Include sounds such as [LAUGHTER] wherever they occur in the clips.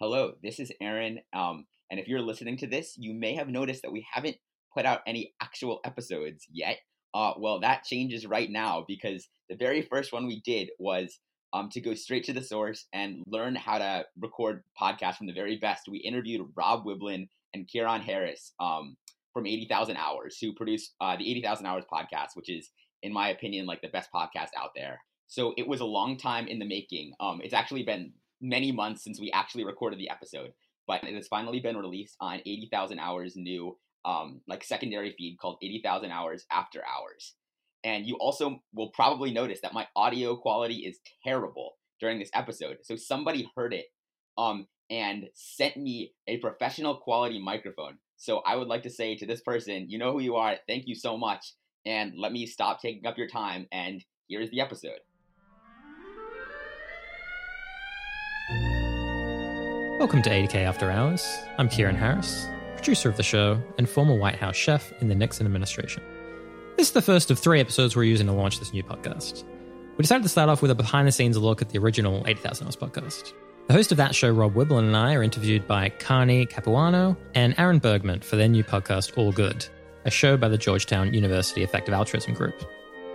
Hello, this is Aaron. Um, and if you're listening to this, you may have noticed that we haven't put out any actual episodes yet. Uh, well, that changes right now because the very first one we did was um, to go straight to the source and learn how to record podcasts from the very best. We interviewed Rob Wiblin and Keiran Harris um, from 80,000 Hours, who produce uh, the 80,000 Hours podcast, which is, in my opinion, like the best podcast out there. So it was a long time in the making. Um, it's actually been many months since we actually recorded the episode, but it has finally been released on 80,000 Hours new um, like secondary feed called 80,000 Hours After Hours. And you also will probably notice that my audio quality is terrible during this episode. So somebody heard it um, and sent me a professional quality microphone. So I would like to say to this person, you know who you are. Thank you so much. And let me stop taking up your time. And here's the episode. Welcome to 80K After Hours. I'm Keiran Harris, producer of the show and former White House chef in the Nixon administration. This is the first of three episodes we're using to launch this new podcast. We decided to start off with a behind the scenes look at the original 80,000 Hours podcast. The host of that show, Rob Wiblin, and I are interviewed by Carney Capuano and Aaron Bergman for their new podcast, All Good, a show by the Georgetown University Effective Altruism Group.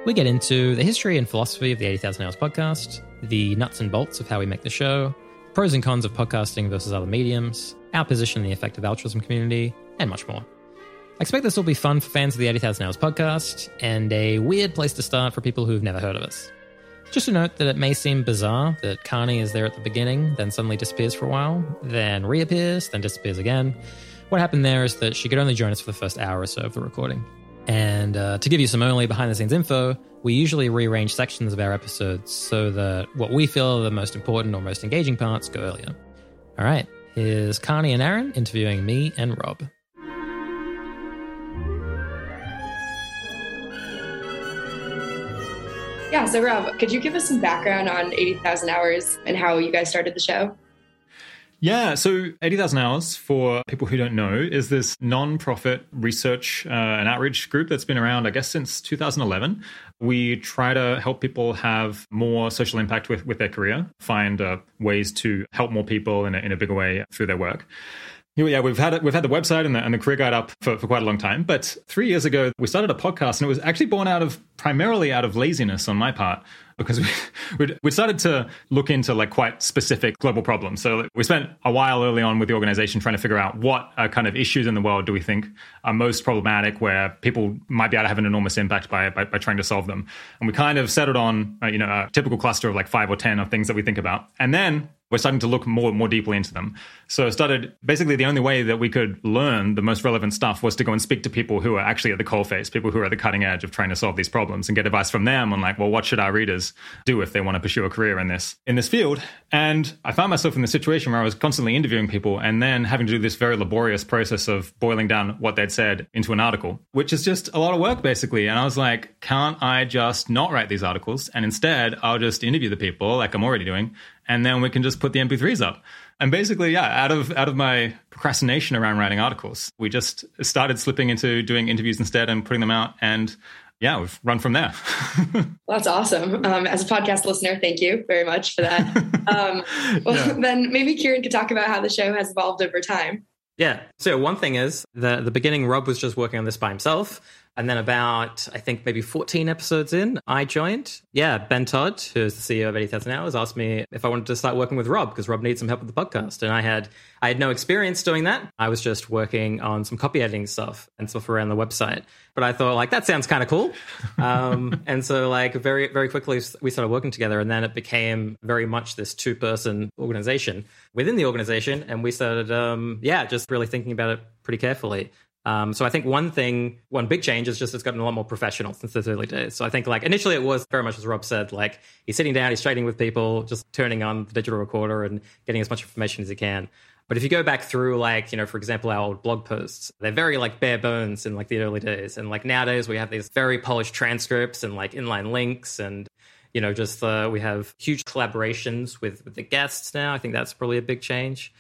We get into the history and philosophy of the 80,000 Hours podcast, the nuts and bolts of how we make the show, pros and cons of podcasting versus other mediums, our position in the effective altruism community, and much more. I expect this will be fun for fans of the 80,000 Hours podcast and a weird place to start for people who've never heard of us. Just a note that it may seem bizarre that Carney is there at the beginning, then suddenly disappears for a while, then reappears, then disappears again. What happened there is that she could only join us for the first hour or so of the recording. And uh, to give you some early behind the scenes info, we usually rearrange sections of our episodes so that what we feel are the most important or most engaging parts go earlier. All right, here's Carney and Aaron interviewing me and Rob. Yeah, so Rob, could you give us some background on 80,000 Hours and how you guys started the show? Yeah, so 80,000 Hours, for people who don't know, is this non-profit research uh, and outreach group that's been around, I guess, since 2011. We try to help people have more social impact with, with their career, find uh, ways to help more people in a, in a bigger way through their work. Yeah, we've had we've had the website and the, and the career guide up for, for quite a long time. But three years ago, we started a podcast, and it was actually born out of primarily out of laziness on my part because we [LAUGHS] we'd, started to look into like quite specific global problems. So we spent a while early on with the organization trying to figure out what uh, kind of issues in the world do we think are most problematic, where people might be able to have an enormous impact by by, by trying to solve them. And we kind of settled on uh, you know a typical cluster of like five or ten of things that we think about, and then we're starting to look more more deeply into them. So I started basically the only way that we could learn the most relevant stuff was to go and speak to people who are actually at the coalface, people who are at the cutting edge of trying to solve these problems and get advice from them on like, well, what should our readers do if they want to pursue a career in this in this field? And I found myself in the situation where I was constantly interviewing people and then having to do this very laborious process of boiling down what they'd said into an article, which is just a lot of work basically. And I was like, can't I just not write these articles and instead I'll just interview the people like I'm already doing and then we can just put the MP3s up. And basically, yeah, out of out of my procrastination around writing articles, we just started slipping into doing interviews instead and putting them out. And yeah, we've run from there. well, [LAUGHS] that's awesome. Um, as a podcast listener, thank you very much for that. [LAUGHS] um, well, yeah. then maybe Keiran could talk about how the show has evolved over time. Yeah. So one thing is the the beginning, Rob was just working on this by himself. And then about, I think maybe 14 episodes in, I joined. Yeah, Ben Todd, who's the CEO of 80,000 Hours, asked me if I wanted to start working with Rob because Rob needs some help with the podcast. And I had I had no experience doing that. I was just working on some copy editing stuff and stuff around the website. But I thought like that sounds kind of cool. [LAUGHS] Um, and so like very very quickly we started working together and then it became very much this two person organization within the organization and we started um, yeah, just really thinking about it pretty carefully. Um, so I think one thing, one big change is just it's gotten a lot more professional since those early days. So I think like initially it was very much as Rob said, like he's sitting down, he's trading with people, just turning on the digital recorder and getting as much information as he can. But if you go back through like, you know, for example, our old blog posts, they're very like bare bones in like the early days. And like nowadays we have these very polished transcripts and like inline links and you know, just uh, we have huge collaborations with, with the guests now. I think that's probably a big change.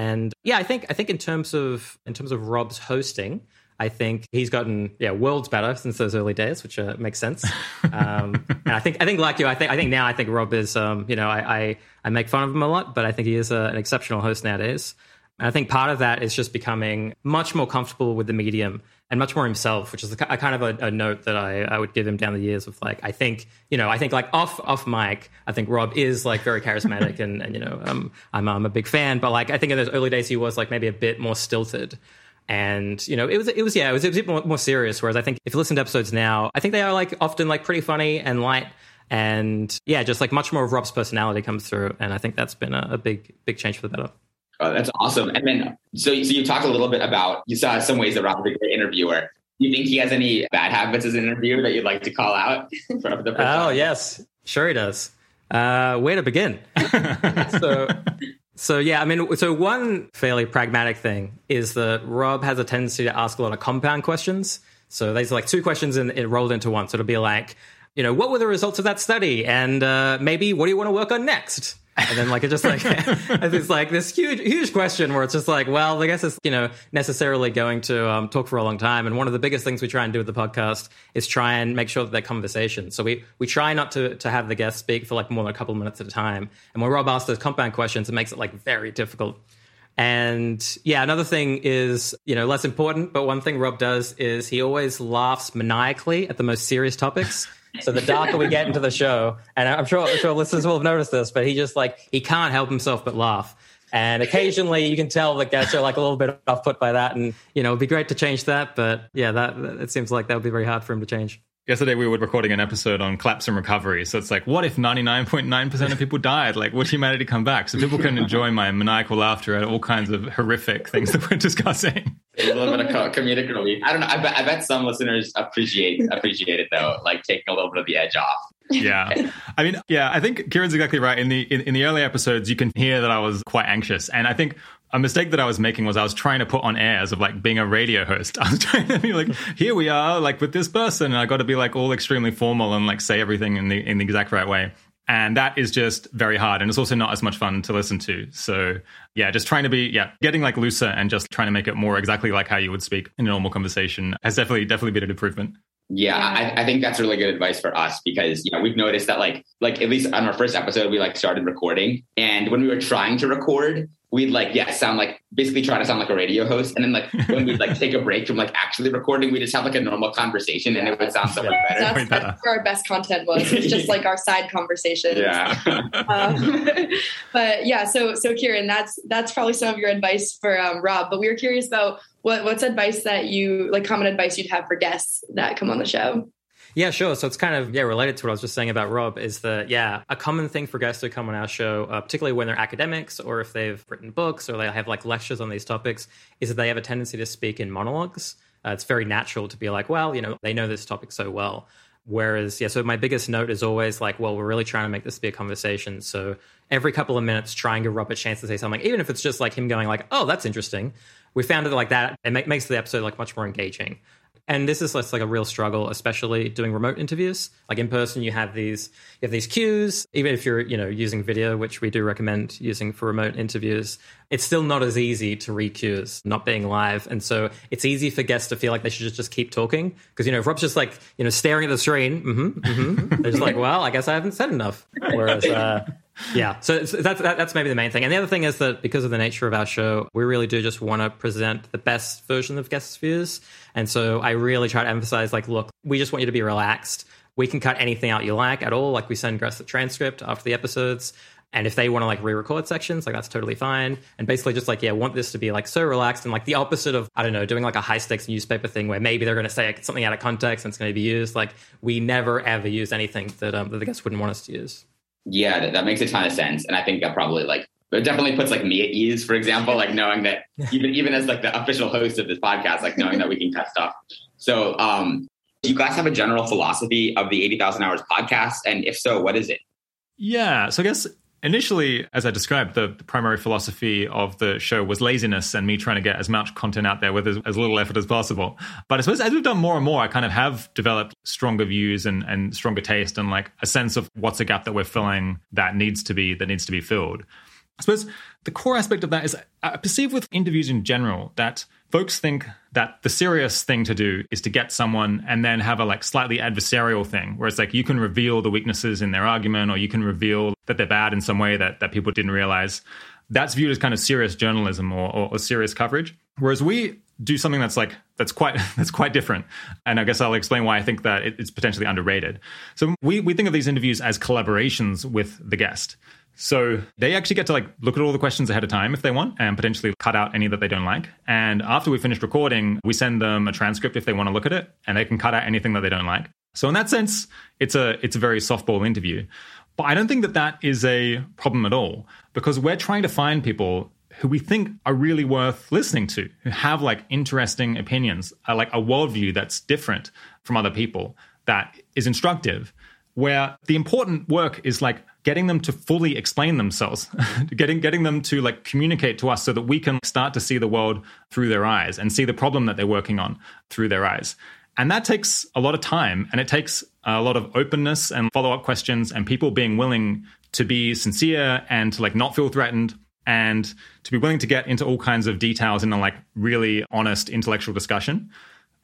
And yeah, I think I think in terms of in terms of Rob's hosting, I think he's gotten yeah worlds better since those early days, which uh, makes sense. Um, [LAUGHS] and I think I think like you, I think I think now I think Rob is um, you know I, I, I make fun of him a lot, but I think he is a, an exceptional host nowadays. And I think part of that is just becoming much more comfortable with the medium and much more himself, which is a, kind of a, a, note that I, I would give him down the years of like, I think, you know, I think like off, off mic, I think Rob is like very charismatic and, and, you know, um, I'm, I'm a big fan, but like, I think in those early days, he was like maybe a bit more stilted. And, you know, it was, it was, yeah, it was, it was a bit more, more serious. Whereas I think if you listen to episodes now, I think they are like often like pretty funny and light and yeah, just like much more of Rob's personality comes through. And I think that's been a, a big, big change for the better. Oh, that's awesome. And then, so, so you talked a little bit about, you saw some ways that Rob is a great interviewer. Do you think he has any bad habits as an interviewer that you'd like to call out? [LAUGHS] oh, time? yes. Sure he does. Uh, where to begin? [LAUGHS] so, so yeah, I mean, so one fairly pragmatic thing is that Rob has a tendency to ask a lot of compound questions. So there's like two questions and it rolled into one. So it'll be like, you know, what were the results of that study? And uh, maybe what do you want to work on next? And then like it just like [LAUGHS] it's like this huge huge question where it's just like, well, I guess it's you know necessarily going to um, talk for a long time. And one of the biggest things we try and do with the podcast is try and make sure that they're conversation. So we we try not to to have the guest speak for like more than a couple of minutes at a time. And when Rob asks those compound questions, it makes it like very difficult. And yeah, another thing is, you know, less important, but one thing Rob does is he always laughs maniacally at the most serious topics. So the darker we get into the show, and I'm sure, I'm sure listeners will have noticed this, but he just like he can't help himself but laugh. And occasionally you can tell the guests are like a little bit off put by that. And, you know, it'd be great to change that. But yeah, that, it seems like that would be very hard for him to change. Yesterday we were recording an episode on collapse and recovery. So it's like, what if 99.9% of people died? Like, would humanity come back? So people can enjoy my maniacal laughter at all kinds of horrific things that we're discussing. A little bit of a comedic relief. I don't know. I bet, I bet some listeners appreciate appreciate it though, like taking a little bit of the edge off. yeah. [LAUGHS] I mean, yeah, I think Keiran's exactly right. In the in, in the early episodes, you can hear that I was quite anxious. And I think a mistake that I was making was I was trying to put on airs of like being a radio host. [LAUGHS] I was trying to be like, here we are, like with this person, and I got to be like all extremely formal and like say everything in the in the exact right way. And that is just very hard. And it's also not as much fun to listen to. So yeah, just trying to be, yeah, getting like looser and just trying to make it more exactly like how you would speak in a normal conversation has definitely, definitely been an improvement. Yeah, I, I, think that's really good advice for us because you know we've noticed that like like at least on our first episode we like started recording and when we were trying to record we'd like yeah sound like basically try to sound like a radio host. And then like [LAUGHS] when we'd like take a break from like actually recording we just have like a normal conversation and it would sound so much better. [LAUGHS] That's, that's where our best content was. It's just like our side conversation yeah. [LAUGHS] Um, but yeah so so keiran that's that's probably some of your advice for um, rob. But we were curious about what what's advice that you like common advice you'd have for guests that come on the show yeah, sure. So it's kind of yeah related to what I was just saying about Rob is that yeah a common thing for guests to come on our show, uh, particularly when they're academics or if they've written books or they have like lectures on these topics, is that they have a tendency to speak in monologues. Uh, it's very natural to be like, well, you know, they know this topic so well. Whereas, yeah, so my biggest note is always like, well, we're really trying to make this be a conversation. So every couple of minutes, try and give Rob a chance to say something, even if it's just like him going like, oh, that's interesting. We found it like that. It makes the episode like much more engaging and this is like a real struggle, especially doing remote interviews. Like in person, you have these you have these cues. Even if you're you know using video, which we do recommend using for remote interviews, it's still not as easy to read cues, not being live. And so it's easy for guests to feel like they should just keep talking because you know if Rob's just like you know staring at the screen, mm-hmm, mm-hmm, they're just like, well, I guess I haven't said enough. Whereas uh, yeah, so that's that, that's maybe the main thing. And the other thing is that because of the nature of our show, we really do just want to present the best version of guest views. And so I really try to emphasize, like, look, we just want you to be relaxed. We can cut anything out you like at all. Like we send guests the transcript after the episodes. And if they want to like re-record sections, like that's totally fine. And basically just like, yeah, want this to be like so relaxed and like the opposite of, I don't know, doing like a high stakes newspaper thing where maybe they're going to say something out of context and it's going to be used. Like we never ever use anything that, um, that the guests wouldn't want us to use. Yeah, that, that makes a ton of sense. And I think that probably like it definitely puts like me at ease, for example, like knowing that [LAUGHS] even even as like the official host of this podcast, like knowing that we can cut stuff. So um do you guys have a general philosophy of the 80,000 hours podcast? And if so, what is it? Yeah. So I guess initially, as I described, the, the, primary philosophy of the show was laziness and me trying to get as much content out there with as, as, little effort as possible. But I suppose as we've done more and more, I kind of have developed stronger views and, and stronger taste and like a sense of what's a gap that we're filling that needs to be that needs to be filled. I suppose the core aspect of that is I perceive with interviews in general that folks think that the serious thing to do is to get someone and then have a like slightly adversarial thing where it's like you can reveal the weaknesses in their argument or you can reveal that they're bad in some way that, that people didn't realize. That's viewed as kind of serious journalism or, or, or serious coverage. Whereas we do something that's like that's quite [LAUGHS] that's quite different and i guess i'll explain why i think that it's potentially underrated so we, we think of these interviews as collaborations with the guest so they actually get to like look at all the questions ahead of time if they want and potentially cut out any that they don't like. And after we finish recording, we send them a transcript if they want to look at it and they can cut out anything that they don't like. So in that sense, it's a it's a very softball interview. But I don't think that that is a problem at all because we're trying to find people who we think are really worth listening to, who have like interesting opinions, uh, like a worldview that's different from other people, that is instructive, where the important work is like getting them to fully explain themselves [LAUGHS] getting getting them to like communicate to us so that we can start to see the world through their eyes and see the problem that they're working on through their eyes. And that takes a lot of time and it takes a lot of openness and follow-up questions and people being willing to be sincere and to like not feel threatened and to be willing to get into all kinds of details in a like really honest intellectual discussion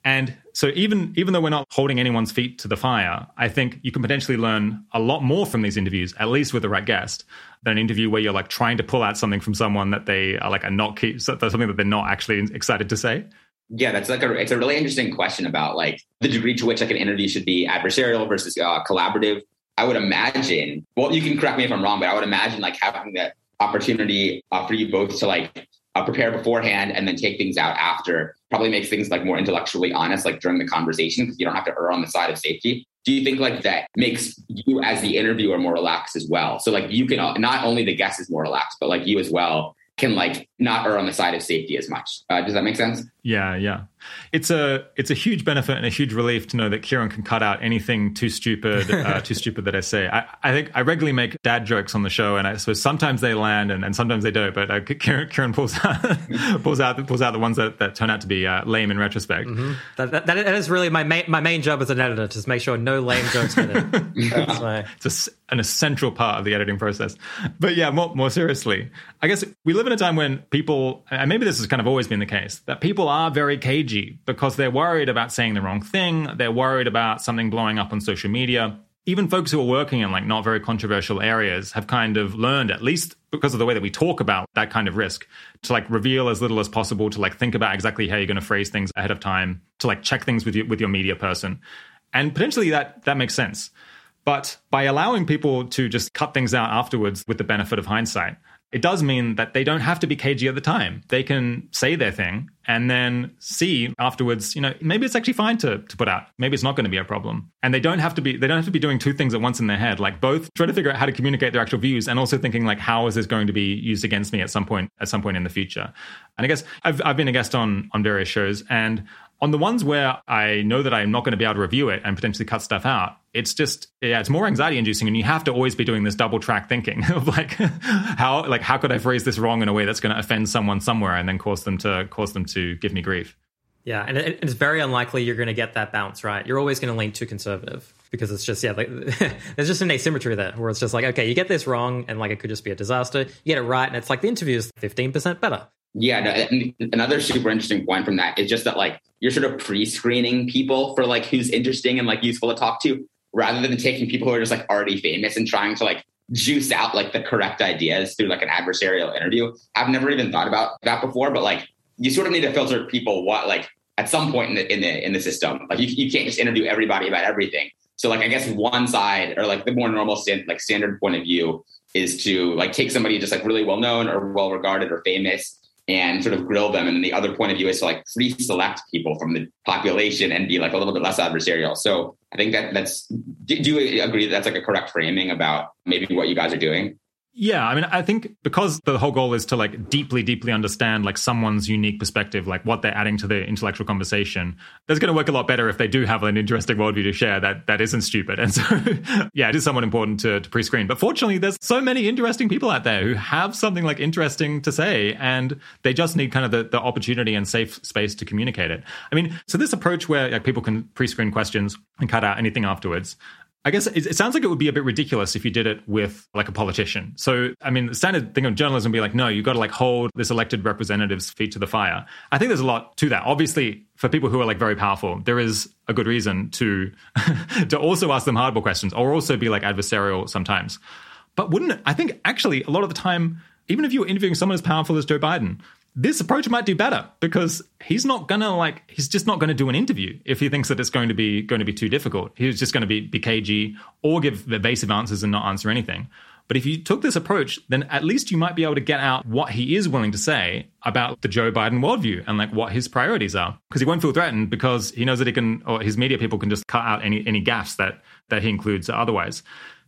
and so even even though we're not holding anyone's feet to the fire, I think you can potentially learn a lot more from these interviews, at least with the right guest, than an interview where you're like trying to pull out something from someone that they are like are not keep something that they're not actually excited to say. Yeah, that's like a it's a really interesting question about like the degree to which like an interview should be adversarial versus uh, collaborative. I would imagine. Well, you can correct me if I'm wrong, but I would imagine like having that opportunity uh, for you both to like uh, prepare beforehand and then take things out after probably makes things like more intellectually honest like during the conversation because you don't have to err on the side of safety. Do you think like that makes you as the interviewer more relaxed as well? So like you can not only the guest is more relaxed but like you as well can like not err on the side of safety as much. Uh, does that make sense? Yeah, yeah. It's a it's a huge benefit and a huge relief to know that Keiran can cut out anything too stupid, uh, [LAUGHS] too stupid that I say. I, I think I regularly make dad jokes on the show, and I suppose sometimes they land and, and sometimes they don't. But uh, Keiran, Keiran pulls out [LAUGHS] pulls out pulls out the ones that, that turn out to be uh, lame in retrospect. Mm-hmm. That, that, that is really my main my main job as an editor to make sure no lame jokes get in. [LAUGHS] That's my... It's a, an essential part of the editing process. But yeah, more more seriously, I guess we live in a time when people, and maybe this has kind of always been the case, that people are very cagey because they're worried about saying the wrong thing. They're worried about something blowing up on social media. Even folks who are working in like not very controversial areas have kind of learned, at least because of the way that we talk about that kind of risk, to like reveal as little as possible, to like think about exactly how you're going to phrase things ahead of time, to like check things with your with your media person. And potentially that that makes sense. But by allowing people to just cut things out afterwards with the benefit of hindsight, it does mean that they don't have to be cagey at the time. They can say their thing and then see afterwards, you know, maybe it's actually fine to, to put out. Maybe it's not going to be a problem. And they don't have to be they don't have to be doing two things at once in their head. Like both trying to figure out how to communicate their actual views and also thinking like how is this going to be used against me at some point at some point in the future. And I guess I've I've been a guest on on various shows and on the ones where I know that I'm not going to be able to review it and potentially cut stuff out, it's just yeah, it's more anxiety inducing, and you have to always be doing this double track thinking [LAUGHS] of like how like how could I phrase this wrong in a way that's going to offend someone somewhere and then cause them to cause them to give me grief. Yeah, and it's very unlikely you're going to get that bounce right. You're always going to lean too conservative because it's just yeah, like [LAUGHS] there's just an asymmetry there where it's just like okay, you get this wrong and like it could just be a disaster. You get it right, and it's like the interview is 15 percent better. Yeah, no, another super interesting point from that is just that like you're sort of pre-screening people for like who's interesting and like useful to talk to, rather than taking people who are just like already famous and trying to like juice out like the correct ideas through like an adversarial interview. I've never even thought about that before, but like you sort of need to filter people what like at some point in the in the in the system. Like you, you can't just interview everybody about everything. So like I guess one side or like the more normal stand, like standard point of view is to like take somebody just like really well known or well regarded or famous and sort of grill them. And the other point of view is to like pre-select people from the population and be like a little bit less adversarial. So I think that that's, do you agree that that's like a correct framing about maybe what you guys are doing? Yeah, I mean, I think because the whole goal is to like deeply, deeply understand like someone's unique perspective, like what they're adding to the intellectual conversation, that's going to work a lot better if they do have an interesting worldview to share that that isn't stupid. And so, [LAUGHS] yeah, it is somewhat important to, to pre-screen. But fortunately, there's so many interesting people out there who have something like interesting to say, and they just need kind of the, the opportunity and safe space to communicate it. I mean, so this approach where like people can pre-screen questions and cut out anything afterwards I guess it, sounds like it would be a bit ridiculous if you did it with like a politician. So, I mean, the standard thing of journalism would be like, no, you've got to like hold this elected representative's feet to the fire. I think there's a lot to that. Obviously, for people who are like very powerful, there is a good reason to [LAUGHS] to also ask them hardball questions or also be like adversarial sometimes. But wouldn't I think actually a lot of the time, even if you were interviewing someone as powerful as Joe Biden, this approach might do better because he's not gonna like he's just not gonna do an interview if he thinks that it's going to be going to be too difficult. He's just to be, be cagey or give evasive answers and not answer anything. But if you took this approach, then at least you might be able to get out what he is willing to say about the Joe Biden worldview and like what his priorities are. Because he won't feel threatened because he knows that he can, or his media people can just cut out any any gaffes that that he includes otherwise.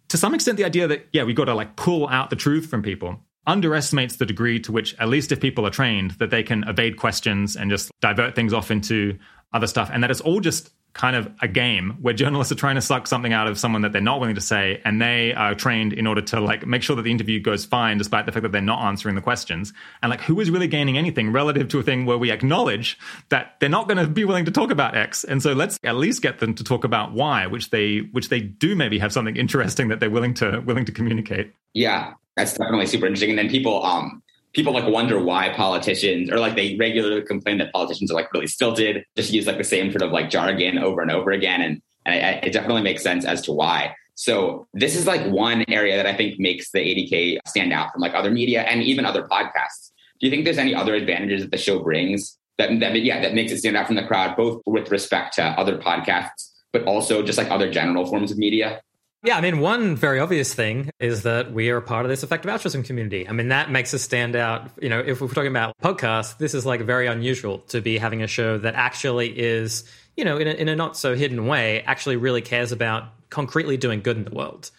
To some extent, the idea that yeah, we got to like pull out the truth from people underestimates the degree to which, at least if people are trained, that they can evade questions and just divert things off into other stuff. And that it's all just kind of a game where journalists are trying to suck something out of someone that they're not willing to say and they are trained in order to like make sure that the interview goes fine despite the fact that they're not answering the questions. And like who is really gaining anything relative to a thing where we acknowledge that they're not going to be willing to talk about x? And so let's at least get them to talk about y which they which they do maybe have something interesting that they're willing to willing to communicate. Yeah that's definitely super interesting. And then people, um, people like wonder why politicians or like they regularly complain that politicians are like really stilted, just use like the same sort of like jargon over and over again. And, and it definitely makes sense as to why. So this is like one area that I think makes the 80K stand out from like other media and even other podcasts. Do you think there's any other advantages that the show brings that, that yeah, that makes it stand out from the crowd, both with respect to other podcasts, but also just like other general forms of media? Yeah, I mean, one very obvious thing is that we are a part of this effective altruism community. I mean, that makes us stand out. You know, if we're talking about podcasts, this is like very unusual to be having a show that actually is, you know, in a, in a not so hidden way, actually really cares about concretely doing good in the world.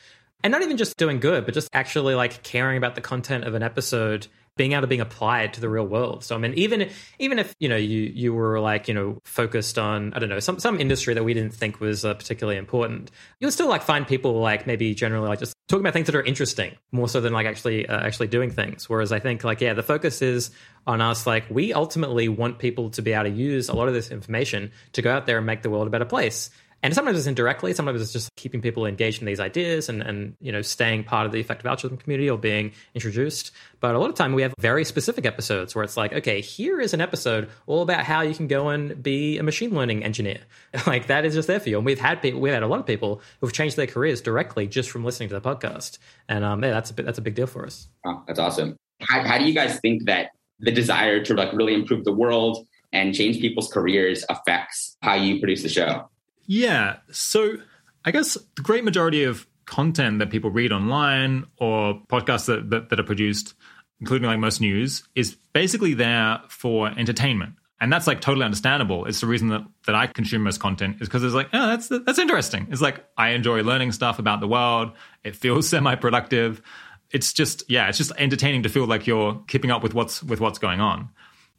And not even just doing good, but just actually like caring about the content of an episode being able to being applied to the real world. So I mean, even even if you know you you were like you know focused on I don't know some some industry that we didn't think was uh, particularly important, you'll still like find people like maybe generally like just talking about things that are interesting more so than like actually uh, actually doing things. Whereas I think like yeah, the focus is on us. Like we ultimately want people to be able to use a lot of this information to go out there and make the world a better place. And sometimes it's indirectly, sometimes it's just keeping people engaged in these ideas and, and you know staying part of the effective altruism community or being introduced. But a lot of time we have very specific episodes where it's like, okay, here is an episode all about how you can go and be a machine learning engineer. [LAUGHS] like that is just there for you. And we've had people, we've had a lot of people who've changed their careers directly just from listening to the podcast. And um, yeah, that's a bit, that's a big deal for us. Oh, that's awesome. How, how do you guys think that the desire to like really improve the world and change people's careers affects how you produce the show? Yeah. So I guess the great majority of content that people read online or podcasts that, that, that, are produced, including like most news, is basically there for entertainment. And that's like totally understandable. It's the reason that, that I consume most content is because it's like, oh, that's that's interesting. It's like I enjoy learning stuff about the world. It feels [LAUGHS] semi-productive. It's just yeah, it's just entertaining to feel like you're keeping up with what's with what's going on.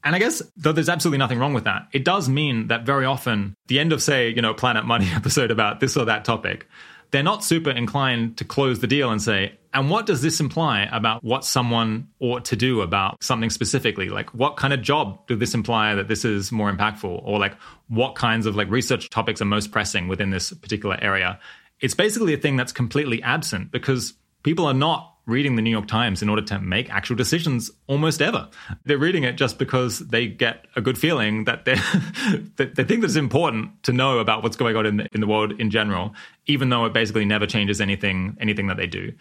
And I guess though there's absolutely nothing wrong with that, it does mean that very often the end of say, you know, Planet Money [LAUGHS] episode about this or that topic, they're not super inclined to close the deal and say, and what does this imply about what someone ought to do about something specifically? Like what kind of job do this imply that this is more impactful? Or like what kinds of like research topics are most pressing within this particular area? It's basically a thing that's completely absent because people are not reading the New York Times in order to make actual decisions almost ever. They're reading it just because they get a good feeling that they [LAUGHS] they think that it's important to know about what's going on in the, in the world in general, even though it basically never changes anything anything that they do.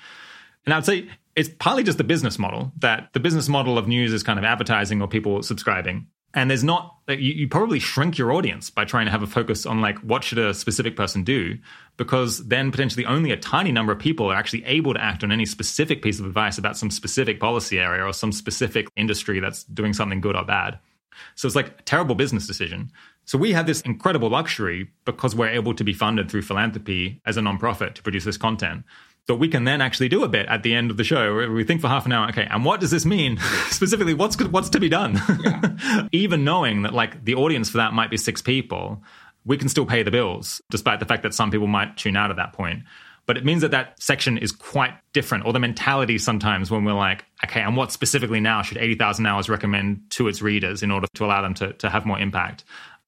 And I'd say it's partly just the business model that the business model of news is kind of advertising or people subscribing and there's not you, you, probably shrink your audience by trying to have a focus on like what should a specific person do because then potentially only a tiny number of people are actually able to act on any specific piece of advice about some specific policy area or some specific industry that's doing something good or bad. So it's like a terrible business decision. So we have this incredible luxury because we're able to be funded through philanthropy as a nonprofit to produce this content that we can then actually do a bit at the end of the show. We think for half an hour, okay, and what does this mean [LAUGHS] specifically? What's what's to be done? Yeah. [LAUGHS] Even knowing that like the audience for that might be six people, we can still pay the bills, despite the fact that some people might tune out at that point. But it means that that section is quite different, or the mentality sometimes when we're like, okay, and what specifically now should 80,000 hours recommend to its readers in order to allow them to, to have more impact?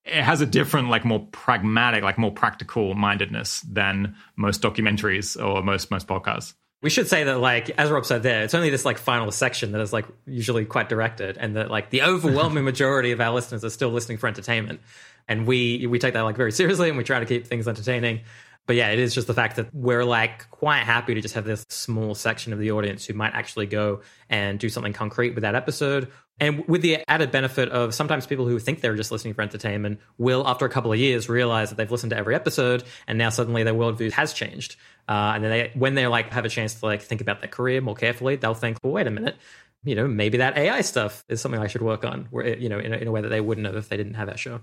It has a different, like more pragmatic, like more practical mindedness than most documentaries or most most podcasts. We should say that, like as Rob said, there it's only this like final section that is like usually quite directed, and that like the overwhelming majority of our listeners are still listening for entertainment, and we we take that like very seriously, and we try to keep things entertaining. But yeah, it is just the fact that we're like quite happy to just have this small section of the audience who might actually go and do something concrete with that episode. And with the added benefit of sometimes people who think they're just listening for entertainment will, after a couple of years, realize that they've listened to every episode and now suddenly their worldview has changed. Uh, and then they, when they like have a chance to like think about their career more carefully, they'll think, well, wait a minute, you know, maybe that AI stuff is something I should work on, where, you know, in a, in a way that they wouldn't have if they didn't have that show.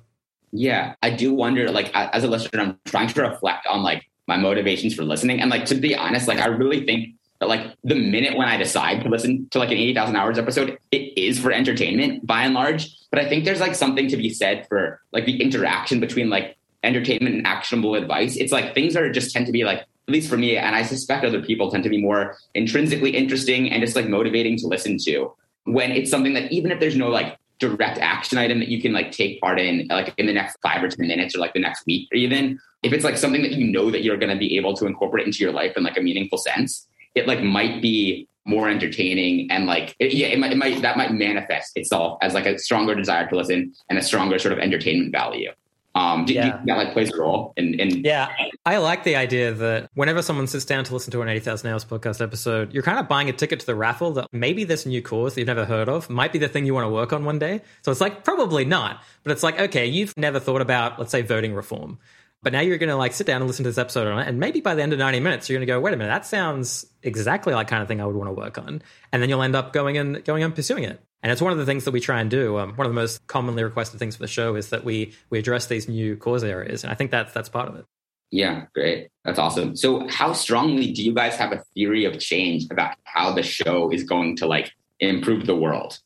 Yeah, I do wonder, like, as a listener, I'm trying to reflect on like my motivations for listening. And like, to be honest, like, I really think that like the minute when I decide to listen to like an 80,000 hours episode, it is for entertainment by and large. But I think there's like something to be said for like the interaction between like entertainment and actionable advice. It's like things are just tend to be like, at least for me, and I suspect other people tend to be more intrinsically interesting and just like motivating to listen to when it's something that even if there's no like direct action item that you can like take part in like in the next five or ten minutes or like the next week or even if it's like something that you know that you're going to be able to incorporate into your life in like a meaningful sense it like might be more entertaining and like it, yeah it might, it might that might manifest itself as like a stronger desire to listen and a stronger sort of entertainment value um, do, yeah. do that like plays a role in, in yeah. I like the idea that whenever someone sits down to listen to an 80000 hours podcast episode you're kind of buying a ticket to the raffle that maybe this new course that you've never heard of might be the thing you want to work on one day. So it's like probably not but it's like okay you've never thought about let's say voting reform but now you're going to like sit down and listen to this episode on it, and maybe by the end of 90 minutes, you're going to go, wait a minute, that sounds exactly like kind of thing I would want to work on, and then you'll end up going and going and pursuing it. And it's one of the things that we try and do. Um, one of the most commonly requested things for the show is that we we address these new cause areas, and I think that's that's part of it. Yeah, great. That's awesome. So, how strongly do you guys have a theory of change about how the show is going to like improve the world?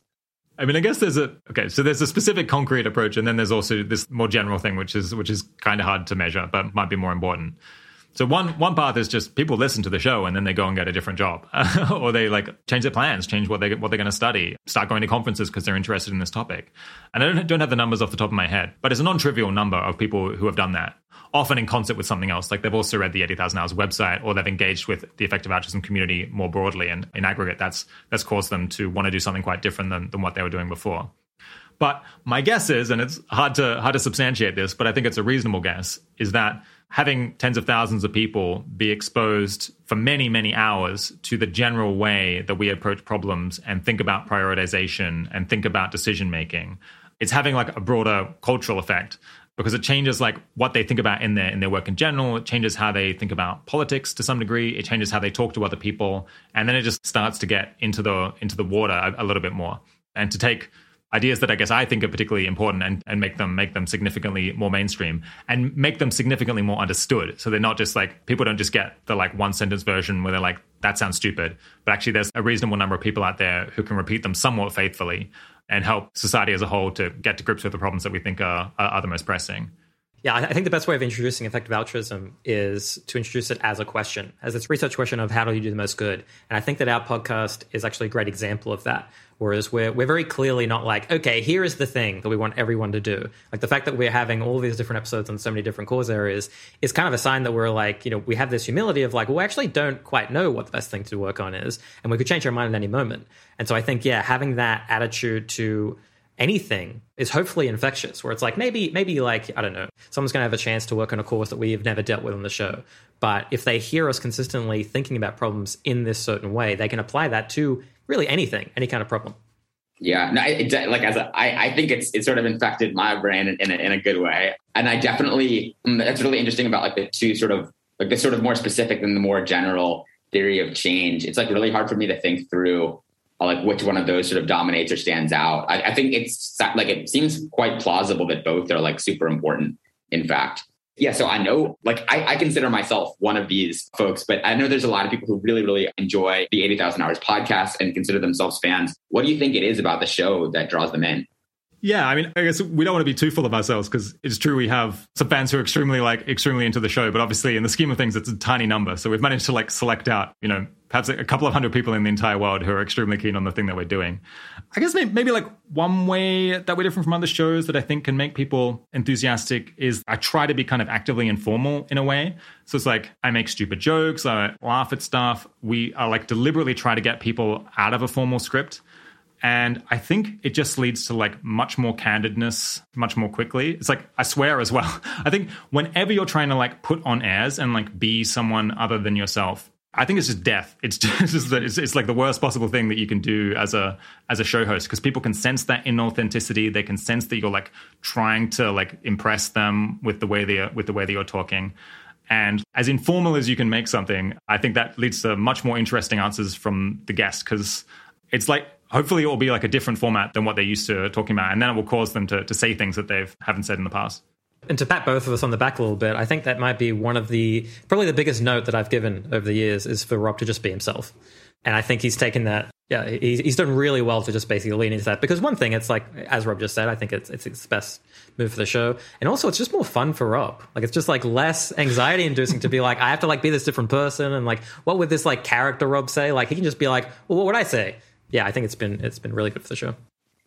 I mean, I guess there's a okay. So there's a specific concrete approach, and then there's also this more general thing, which is which is kind of hard to measure, but might be more important. So one one path is just people listen to the show and then they go and get a different job, [LAUGHS] or they like change their plans, change what they what they're going to study, start going to conferences because they're interested in this topic. And I don't, don't have the numbers off the top of my head, but it's a non-trivial number of people who have done that. Often in concert with something else, like they've also read the 80,000 Hours website, or they've engaged with the effective altruism community more broadly, and in aggregate, that's that's caused them to want to do something quite different than than what they were doing before. But my guess is, and it's hard to hard to substantiate this, but I think it's a reasonable guess, is that having tens of thousands of people be exposed for many, many hours to the general way that we approach problems and think about prioritization and think about decision making, it's having like a broader cultural effect because it changes like what they think about in their in their work in general. It changes how they think about politics to some degree. It changes how they talk to other people, and then it just starts to get into the into the water a, a little bit more. And to take ideas that I guess I think are particularly important and, and make them make them significantly more mainstream and make them significantly more understood. So they're not just like people don't just get the like one sentence version where they're like, that sounds stupid. But actually there's a reasonable number of people out there who can repeat them somewhat faithfully and help society as a whole to get to grips with the problems that we think are, are the most pressing. Yeah, I think the best way of introducing effective altruism is to introduce it as a question, as this research question of how do you do the most good. And I think that our podcast is actually a great example of that. Whereas we're we're very clearly not like, okay, here is the thing that we want everyone to do. Like the fact that we're having all these different episodes on so many different cause areas is kind of a sign that we're like, you know, we have this humility of like, well, we actually don't quite know what the best thing to work on is, and we could change our mind at any moment. And so I think, yeah, having that attitude to anything is hopefully infectious where it's like maybe maybe like i don't know someone's going to have a chance to work on a course that we've never dealt with on the show. But if they hear us consistently thinking about problems in this certain way they can apply that to really anything any kind of problem. Yeah no it, like as a, I, I think it's it's sort of infected my brain in, in, a, in a good way. And i definitely mm, that's really interesting about like the two sort of like the sort of more specific than the more general theory of change. It's like really hard for me to think through Uh, like which one of those sort of dominates or stands out. I, I, think it's like it seems quite plausible that both are like super important. In fact, yeah. So I know, like, I, I consider myself one of these folks, but I know there's a lot of people who really, really enjoy the eighty thousand hours podcast and consider themselves fans. What do you think it is about the show that draws them in? Yeah, I mean, I guess we don't want to be too full of ourselves because it's true we have some fans who are extremely like extremely into the show, but obviously in the scheme of things, it's a tiny number. So we've managed to like select out, you know, perhaps a couple of hundred people in the entire world who are extremely keen on the thing that we're doing. I guess maybe, maybe like one way that we're different from other shows that I think can make people enthusiastic is I try to be kind of actively informal in a way. So it's like I make stupid jokes, I laugh at stuff. We are like deliberately try to get people out of a formal script. And I think it just leads to like much more candidness much more quickly. It's like, I swear as well. [LAUGHS] I think whenever you're trying to like put on airs and like be someone other than yourself, I think it's just death. It's [LAUGHS] just it's, it's like the worst possible thing that you can do as a as a show host because people can sense that inauthenticity. They can sense that you're like trying to like impress them with the way they are, with the way that you're talking. And as informal as you can make something, I think that leads to much more interesting answers from the guests because it's like hopefully it will be like a different format than what they're used to talking about, and then it will cause them to to say things that they've haven't said in the past. And to pat both of us on the back a little bit, I think that might be one of the probably the biggest note that I've given over the years is for Rob to just be himself. And I think he's taken that. Yeah, he's, he's done really well to just basically lean into that. Because one thing, it's like as Rob just said, I think it's it's the best move for the show, and also it's just more fun for Rob. Like it's just like less anxiety inducing to be like I have to like be this different person, and like what would this like character Rob say? Like he can just be like, well, what would I say? Yeah, I think it's been it's been really good for the show.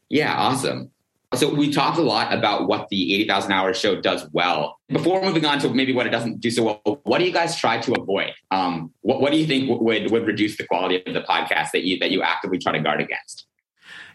Yeah, awesome. So we talked a lot about what the 80,000 hours show does well. Before moving on to maybe what it doesn't do so well, what do you guys try to avoid? Um, what, what do you think would, would reduce the quality of the podcast that you, that you actively try to guard against?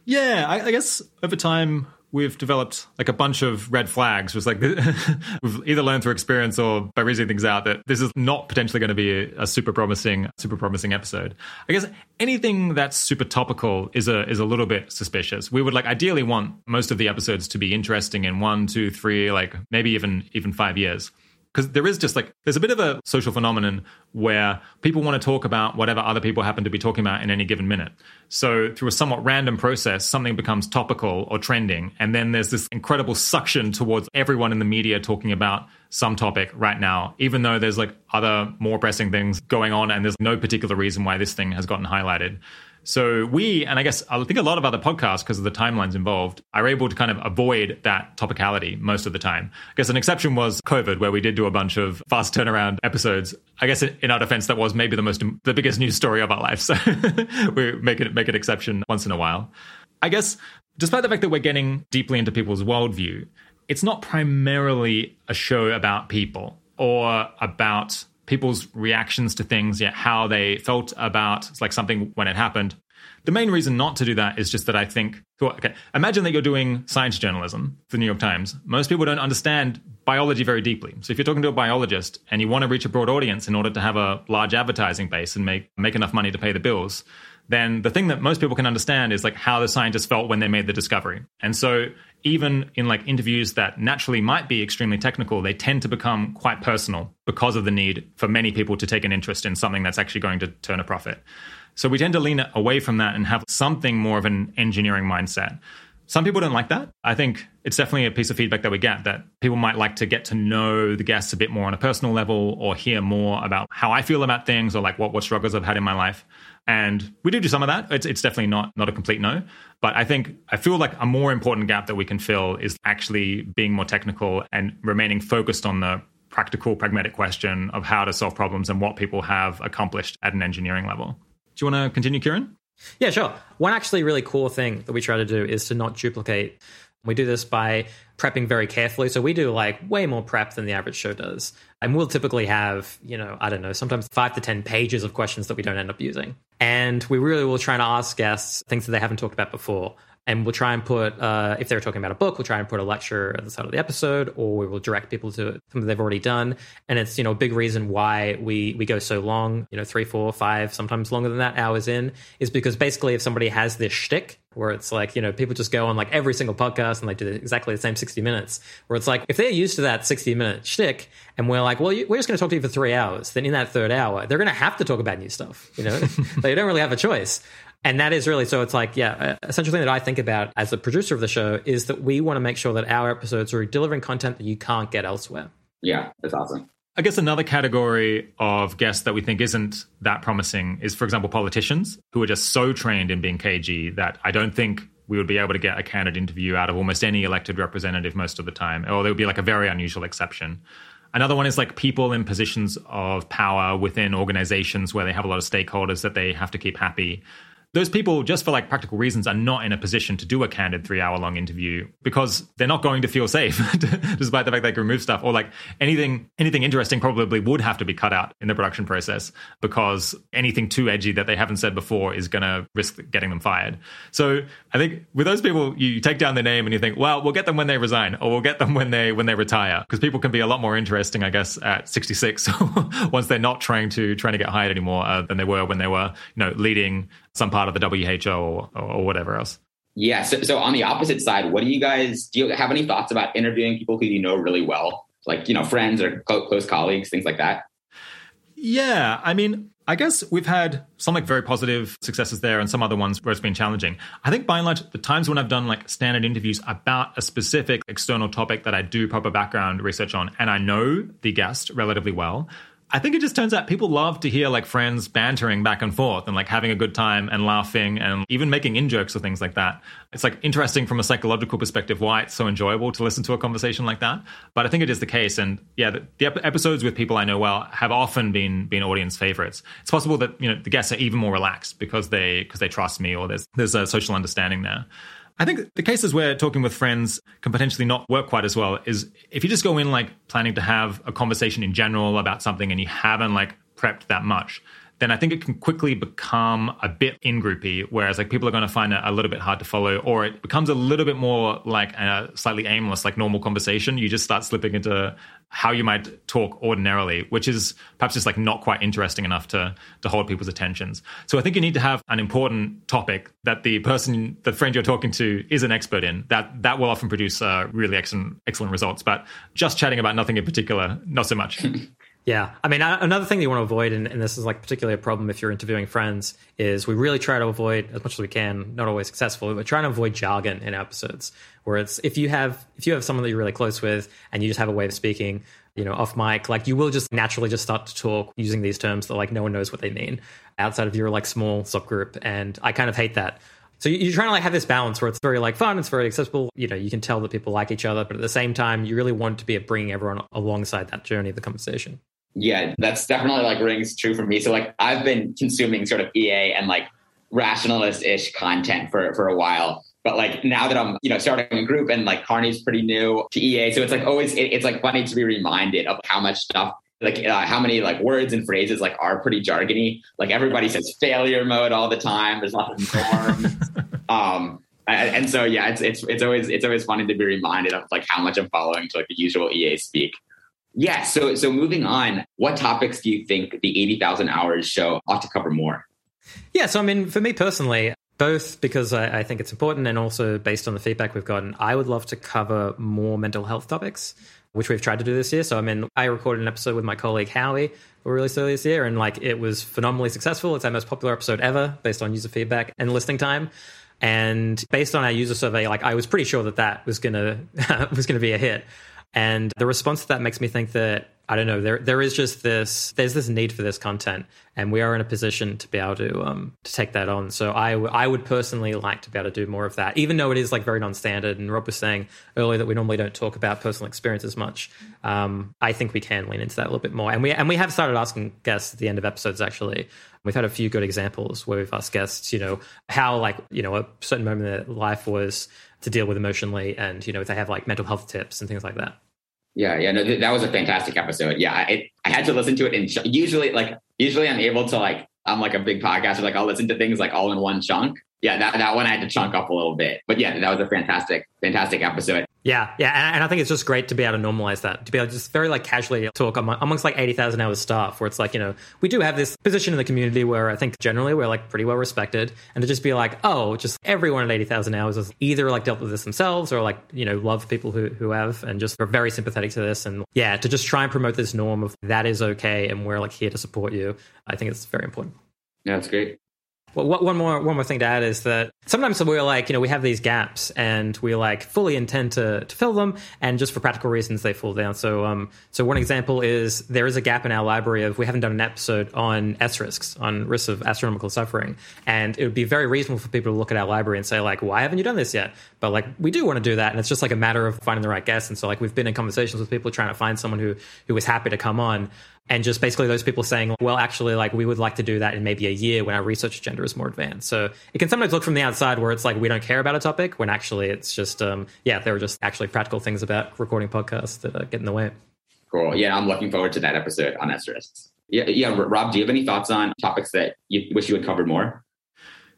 Yeah, I, I guess over time, we've developed like a bunch of red flags. Just like [LAUGHS] we've either learned through experience or by reasoning things out that this is not potentially going to be a, a, super promising, super promising episode. I guess anything that's super topical is a is a little bit suspicious. We would like ideally want most of the episodes to be interesting in one, two, three, like maybe even even five years because there is just like there's a bit of a social phenomenon where people want to talk about whatever other people happen to be talking about in any given minute. So through a somewhat random process, something becomes topical or trending, and then there's this incredible suction towards everyone in the media talking about some topic right now, even though there's like other more pressing things going on, and there's no particular reason why this thing has gotten highlighted. So we, and I guess I think a lot of other podcasts, because of the timelines involved, are able to kind of avoid that topicality most of the time. I guess an exception was COVID, where we did do a bunch of fast turnaround episodes. I guess in our defense, that was maybe the most, the biggest news story of our life. So [LAUGHS] we make it, make an exception once in a while. I guess despite the fact that we're getting deeply into people's worldview, it's not primarily a show about people or about people's reactions to things, yeah, how they felt about like something when it happened. The main reason not to do that is just that I think, okay, imagine that you're doing science journalism for the New York Times. Most people don't understand biology very deeply. So if you're talking to a biologist and you want to reach a broad audience in order to have a large advertising base and make, make enough money to pay the bills, then the thing that most people can understand is like how the scientists felt when they made the discovery. And so even in like interviews that naturally might be extremely technical, they tend to become quite personal because of the need for many people to take an interest in something that's actually going to turn a profit. So we tend to lean away from that and have something more of an engineering mindset. Some people don't like that. I think it's definitely a piece of feedback that we get that people might like to get to know the guests a bit more on a personal level or hear more about how I feel about things or like what, what struggles I've had in my life. And we do do some of that. It's, it's definitely not not a complete no. But I think I feel like a more important gap that we can fill is actually being more technical and remaining focused on the practical, pragmatic question of how to solve problems and what people have accomplished at an engineering level. Do you want to continue, Keiran? Yeah, sure. One actually really cool thing that we try to do is to not duplicate. We do this by prepping very carefully. So we do like way more prep than the average show does. And we'll typically have, you know, I don't know, sometimes five to 10 pages of questions that we don't end up using. And we really will try to ask guests things that they haven't talked about before and we'll try and put uh, if they're talking about a book we'll try and put a lecture at the start of the episode or we will direct people to something they've already done. And it's you know a big reason why we we go so long you know three four five sometimes longer than that hours in is because basically if somebody has this shtick where it's like you know people just go on like every single podcast and they do exactly the same 60 minutes where it's like if they're used to that 60 minute shtick and we're like well we're just going to talk to you for three hours then in that third hour they're going to have to talk about new stuff you know? [LAUGHS] They don't really have a choice and that is really so it's like, yeah, uh, essential thing that I think about as the producer of the show is that we want to make sure that our episodes are delivering content that you can't get elsewhere. Yeah, that's awesome. I guess another category of guests that we think isn't that promising is, for example, politicians who are just so trained in being cagey that I don't think we would be able to get a candid interview out of almost any elected representative most of the time, or there would be like a very unusual exception. Another one is like people in positions of power within organizations where they have a lot of stakeholders that they have to keep happy those people, just for like practical reasons, are not in a position to do a candid three hour long interview because they're not going to feel safe, [LAUGHS] despite the fact they can remove stuff or like anything anything interesting probably would have to be cut out in the production process because anything too edgy that they haven't said before is going to risk getting them fired. So I think with those people, you take down their name and you think, well, we'll get them when they resign or we'll get them when they when they retire because people can be a lot more interesting, I guess, at 66 [LAUGHS] once they're not trying to trying to get hired anymore uh, than they were when they were, you know, leading some part of the WHO or, or whatever else. Yeah. So, so on the opposite side, what do you guys do? You have any thoughts about interviewing people who you know really well, like you know friends or close colleagues, things like that? Yeah, I mean, I guess we've had some like very positive successes there and some other ones where it's been challenging. I think by and large, the times when I've done like standard interviews about a specific external topic that I do proper background research on and I know the guest relatively well, I think it just turns out people love to hear like friends bantering back and forth and like having a good time and laughing and even making in jokes or things like that. It's like interesting from a psychological perspective why it's so enjoyable to listen to a conversation like that. But I think it is the case. And yeah, the, the episodes with people I know well have often been been audience favorites. It's possible that you know the guests are even more relaxed because they because they trust me or there's there's a social understanding there. I think the cases where talking with friends can potentially not work quite as well is if you just go in like planning to have a conversation in general about something and you haven't like prepped that much, then I think it can quickly become a bit in groupy, whereas like people are going to find it a little bit hard to follow, or it becomes a little bit more like a slightly aimless, like normal conversation. You just start slipping into how you might talk ordinarily, which is perhaps just like not quite interesting enough to to hold people's attentions. So I think you need to have an important topic that the person, the friend you're talking to, is an expert in. That that will often produce uh, really excellent excellent results. But just chatting about nothing in particular, not so much. [LAUGHS] Yeah. I mean, another thing that you want to avoid, and, and, this is like particularly a problem if you're interviewing friends, is we really try to avoid as much as we can, not always successful, but trying to avoid jargon in episodes where it's if you have if you have someone that you're really close with and you just have a way of speaking, you know, off mic, like you will just naturally just start to talk using these terms that like no one knows what they mean outside of your like small subgroup. And I kind of hate that. So you're trying to like have this balance where it's very like fun, it's very accessible. You know, you can tell that people like each other, but at the same time, you really want to be bringing everyone alongside that journey of the conversation. Yeah, that's definitely like rings true for me. So like I've been consuming sort of EA and like rationalist ish content for for a while. But like now that I'm, you know, starting a group and like Carney's pretty new to EA, so it's like always it, it's like funny to be reminded of how much stuff, like uh, how many like words and phrases like are pretty jargony. Like everybody says failure mode all the time. There's lots of norms. [LAUGHS] um, and so yeah, it's it's it's always it's always funny to be reminded of like how much I'm following to like the usual EA speak. Yeah. So so moving on, what topics do you think the eighty thousand hours show ought to cover more? Yeah. So I mean, for me personally, both because I, I, think it's important and also based on the feedback we've gotten, I would love to cover more mental health topics, which we've tried to do this year. So I mean, I recorded an episode with my colleague Howie, we released earlier this year, and like it was phenomenally successful. It's our most popular episode ever based on user feedback and listening time. And based on our user survey, like I was pretty sure that that was gonna [LAUGHS] was gonna be a hit. And the response to that makes me think that I don't know there there is just this there's this need for this content, and we are in a position to be able to um to take that on. So I, w- I would personally like to be able to do more of that, even though it is like very non-standard. And Rob was saying earlier that we normally don't talk about personal experience as much. Um, I think we can lean into that a little bit more, and we and we have started asking guests at the end of episodes actually. We've had a few good examples where we've asked guests, you know, how like you know a certain moment in their life was to deal with emotionally and you know if they have like mental health tips and things like that. Yeah yeah no that was a fantastic episode. Yeah it, i had to listen to it and usually like usually i'm able to like i'm like a big podcaster like i'll listen to things like all in one chunk yeah, that, that one I had to chunk up a little bit. But yeah, that was a fantastic, fantastic episode. Yeah, yeah, and I think it's just great to be able to normalize that, to be able to just very like casually talk amongst like eighty thousand hours staff, where it's like you know we do have this position in the community where I think generally we're like pretty well respected, and to just be like, oh, just everyone at eighty thousand hours has either like dealt with this themselves or like you know love people who who have, and just are very sympathetic to this, and yeah, to just try and promote this norm of that is okay, and we're like here to support you. I think it's very important. Yeah, that's great. Well, one more one more thing to add is that sometimes we're like, you know, we have these gaps and we like fully intend to, to fill them, and just for practical reasons they fall down. So, um, so one example is there is a gap in our library of we haven't done an episode on S risks, on risks of astronomical suffering, and it would be very reasonable for people to look at our library and say like, why haven't you done this yet? But like, we do want to do that, and it's just like a matter of finding the right guest. And so, like, we've been in conversations with people trying to find someone who who is happy to come on and just basically those people saying, well, actually, like we would like to do that in maybe a year when our research agenda is more advanced. So it can sometimes look from the outside where it's like we don't care about a topic when actually it's just, um, yeah, there are just actually practical things about recording podcasts that uh, get in the way. Cool. Yeah, I'm looking forward to that episode on S. Yeah, yeah. Rob, do you have any thoughts on topics that you wish you had covered more?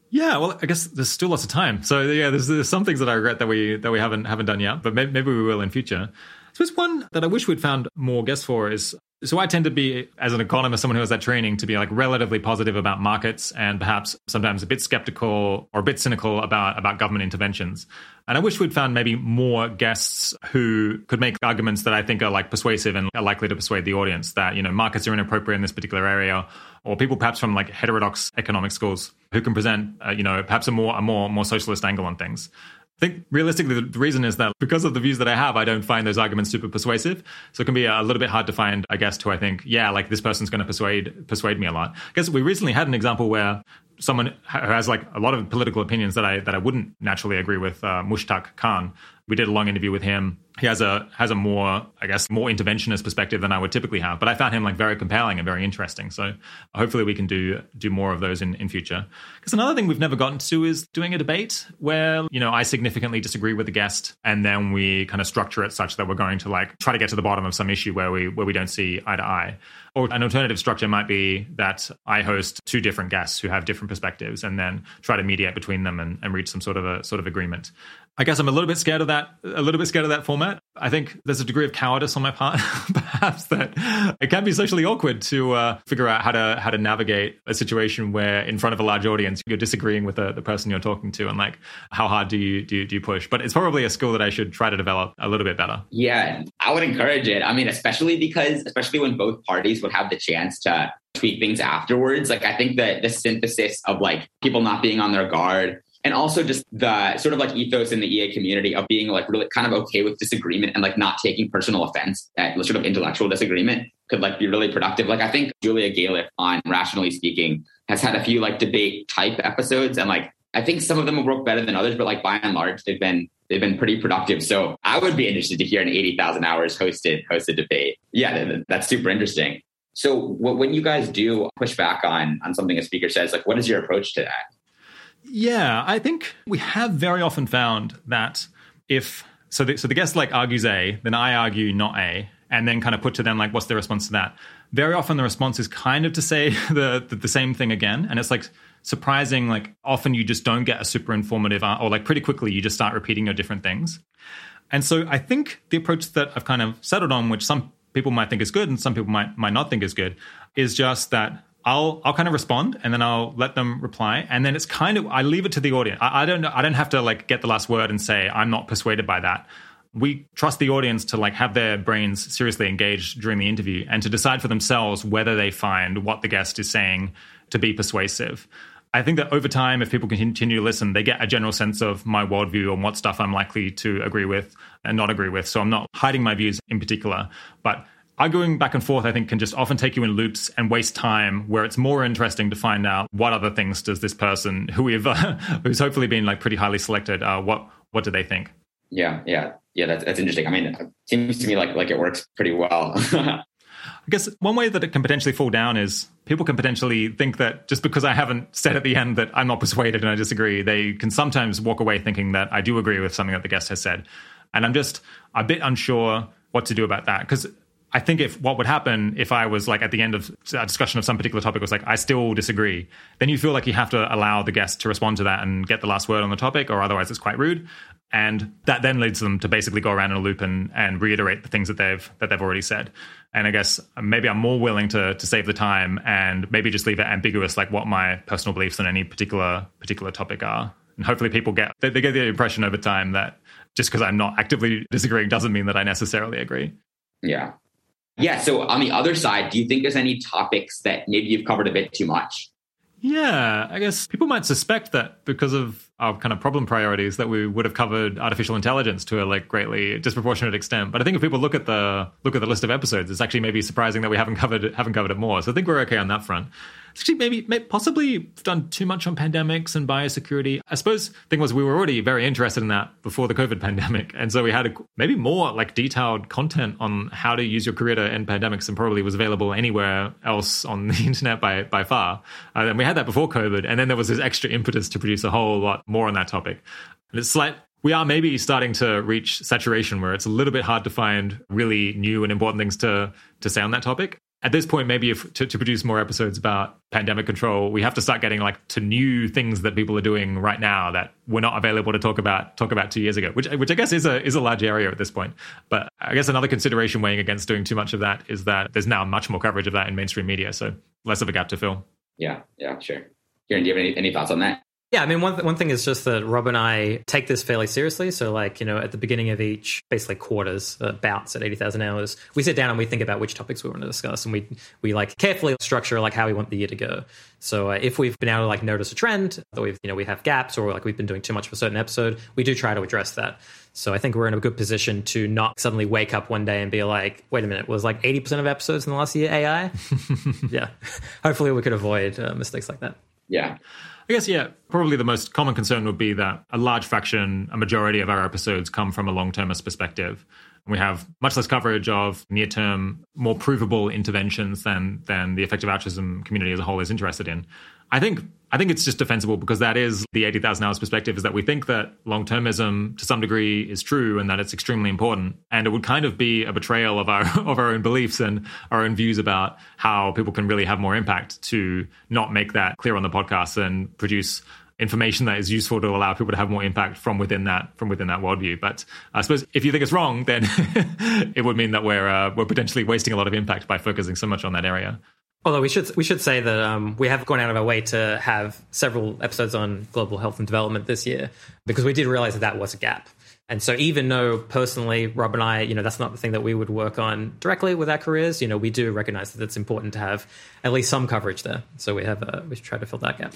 Yeah, well, I guess there's still lots of time. So yeah, there's, there's some things that I regret that we that we haven't haven't done yet, but maybe, maybe we will in future. So it's one that I wish we'd found more guests for is so I tend to be, as an economist, someone who has that training, to be like relatively positive about markets and perhaps sometimes a bit skeptical or a bit cynical about about government interventions. And I wish we'd found maybe more guests who could make arguments that I think are like persuasive and are likely to persuade the audience that you know markets are inappropriate in this particular area, or people perhaps from like heterodox economic schools who can present uh, you know perhaps a more a more more socialist angle on things. I think realistically, the reason is that because of the views that I have, I don't find those arguments super persuasive. So it can be a little bit hard to find a guest who I think, yeah, like this person's going to persuade persuade me a lot. I guess we recently had an example where someone who has like a lot of political opinions that I that I wouldn't naturally agree with, uh, Mushtaq Khan. We did a long interview with him. He has a has a more, I guess, more interventionist perspective than I would typically have. But I found him like very compelling and very interesting. So hopefully we can do do more of those in, in future. Because another thing we've never gotten to is doing a debate where, you know, I significantly disagree with the guest and then we kind of structure it such that we're going to like try to get to the bottom of some issue where we where we don't see eye to eye. Or an alternative structure might be that I host two different guests who have different perspectives and then try to mediate between them and, and reach some sort of a sort of agreement. I guess I'm a little bit scared of that, a little bit scared of that format. I think there's a degree of cowardice on my part, [LAUGHS] perhaps that it can be socially awkward to uh, figure out how to how to navigate a situation where in front of a large audience you're disagreeing with the, the person you're talking to, and like how hard do you, do you do you push? But it's probably a skill that I should try to develop a little bit better. Yeah, I would encourage it. I mean, especially because especially when both parties would have the chance to tweak things afterwards. Like I think that the synthesis of like people not being on their guard and also just the sort of like ethos in the EA community of being like really kind of okay with disagreement and like not taking personal offense at sort of intellectual disagreement could like be really productive. Like I think Julia Galef on Rationally Speaking has had a few like debate type episodes and like I think some of them have worked better than others, but like by and large they've been they've been pretty productive. So I would be interested to hear an eighty thousand hours hosted hosted debate. Yeah, that's super interesting. So when you guys do push back on on something a speaker says, like what is your approach to that? Yeah, I think we have very often found that if so, the, so the guest like argues A, then I argue not A, and then kind of put to them like, what's the response to that? Very often the response is kind of to say [LAUGHS] the the, the same thing again, and it's like surprising. Like often you just don't get a super informative, or like pretty quickly you just start repeating your different things. And so I think the approach that I've kind of settled on, which some people might think is good and some people might might not think is good, is just that I'll I'll kind of respond and then I'll let them reply and then it's kind of I leave it to the audience. I, I don't know I don't have to like get the last word and say I'm not persuaded by that. We trust the audience to like have their brains seriously engaged during the interview and to decide for themselves whether they find what the guest is saying to be persuasive. I think that over time, if people continue to listen, they get a general sense of my worldview and what stuff I'm likely to agree with and not agree with. So I'm not hiding my views in particular, but arguing back and forth, I think, can just often take you in loops and waste time. Where it's more interesting to find out what other things does this person, [LAUGHS] who we've uh, who's hopefully been like pretty highly selected, uh, what what do they think? Yeah, yeah, yeah. That's that's interesting. I mean, it seems to me like like it works pretty well. [LAUGHS] I guess one way that it can potentially fall down is people can potentially think that just because I haven't said at the end that I'm not persuaded and I disagree, they can sometimes walk away thinking that I do agree with something that the guest has said. And I'm just a bit unsure what to do about that because I think if what would happen if I was like at the end of a discussion of some particular topic was like I still disagree, then you feel like you have to allow the guest to respond to that and get the last word on the topic, or otherwise it's quite rude. And that then leads them to basically go around in a loop and, and reiterate the things that they've that they've already said. And I guess maybe I'm more willing to to save the time and maybe just leave it ambiguous, like what my personal beliefs on any particular particular topic are. And hopefully people get they, they get the impression over time that just because I'm not actively disagreeing doesn't mean that I necessarily agree. Yeah. Yeah. So on the other side, do you think there's any topics that maybe you've covered a bit too much? Yeah, I guess people might suspect that because of our kind of problem priorities that we would have covered artificial intelligence to a like greatly disproportionate extent. But I think if people look at the look at the list of episodes, it's actually maybe surprising that we haven't covered it, haven't covered it more. So I think we're okay on that front actually maybe, maybe possibly done too much on pandemics and biosecurity. I suppose the thing was we were already very interested in that before the COVID [LAUGHS] pandemic, and so we had a, maybe more like detailed content on how to use your career to end pandemics and probably was available anywhere else on [LAUGHS] the internet by by far. Uh, and we had that before COVID, and then there was this extra impetus to produce a whole lot more on that topic. And it's slight we are maybe starting to reach saturation where it's a little bit hard to find really new and important things to to say on that topic at this point, maybe if to, to, produce more episodes about pandemic control, we have to start getting like to new things that people are doing right now that were not available to talk about talk about two years ago, which which I guess is a is a large area at this point. But I guess another consideration weighing against doing too much of that is that there's now much more coverage of that in mainstream media, so less of a gap to fill. Yeah, yeah, sure. Keiran, do you have any, any thoughts on that? Yeah, I mean, one, th- one thing is just that Rob and I take this fairly seriously. So, like, you know, at the beginning of each, basically quarters, uh, bouts at 80,000 hours, we sit down and we think about which topics we want to discuss. And we, we like carefully structure like how we want the year to go. So, uh, if we've been able to like notice a trend that we've, you know, we have gaps or like we've been doing too much of a certain episode, we do try to address that. So I think we're in a good position to not suddenly wake up one day and be like, wait a minute, was like 80% of episodes in the last year AI? [LAUGHS] yeah. [LAUGHS] Hopefully we could avoid uh, mistakes like that. Yeah. I guess, yeah, probably the most common concern would be that a large fraction, a majority of our episodes come from a long termist perspective. And we have much less coverage of near term, more provable interventions than than the effective altruism community as a whole is interested in. I think I think it's just defensible because that is the 80,000 hours perspective is that we think that long termism to some degree is true and that it's extremely important. And it would kind of be a betrayal of our, [LAUGHS] of our own beliefs and our own views about how people can really have more impact to not make that clear on the podcast and produce information that is useful to allow people to have more impact from within that from within that worldview. But I suppose if you think it's wrong, then [LAUGHS] it would mean that we're uh, we're potentially wasting a lot of impact by focusing so much on that area. Although we should we should say that um, we have gone out of our way to have several episodes on global health and development this year because we did realize that that was a gap. And so even though personally Rob and I, you know, that's not the thing that we would work on directly with our careers, you know, we do recognize that it's important to have at least some coverage there. So we have uh, we try to fill that gap.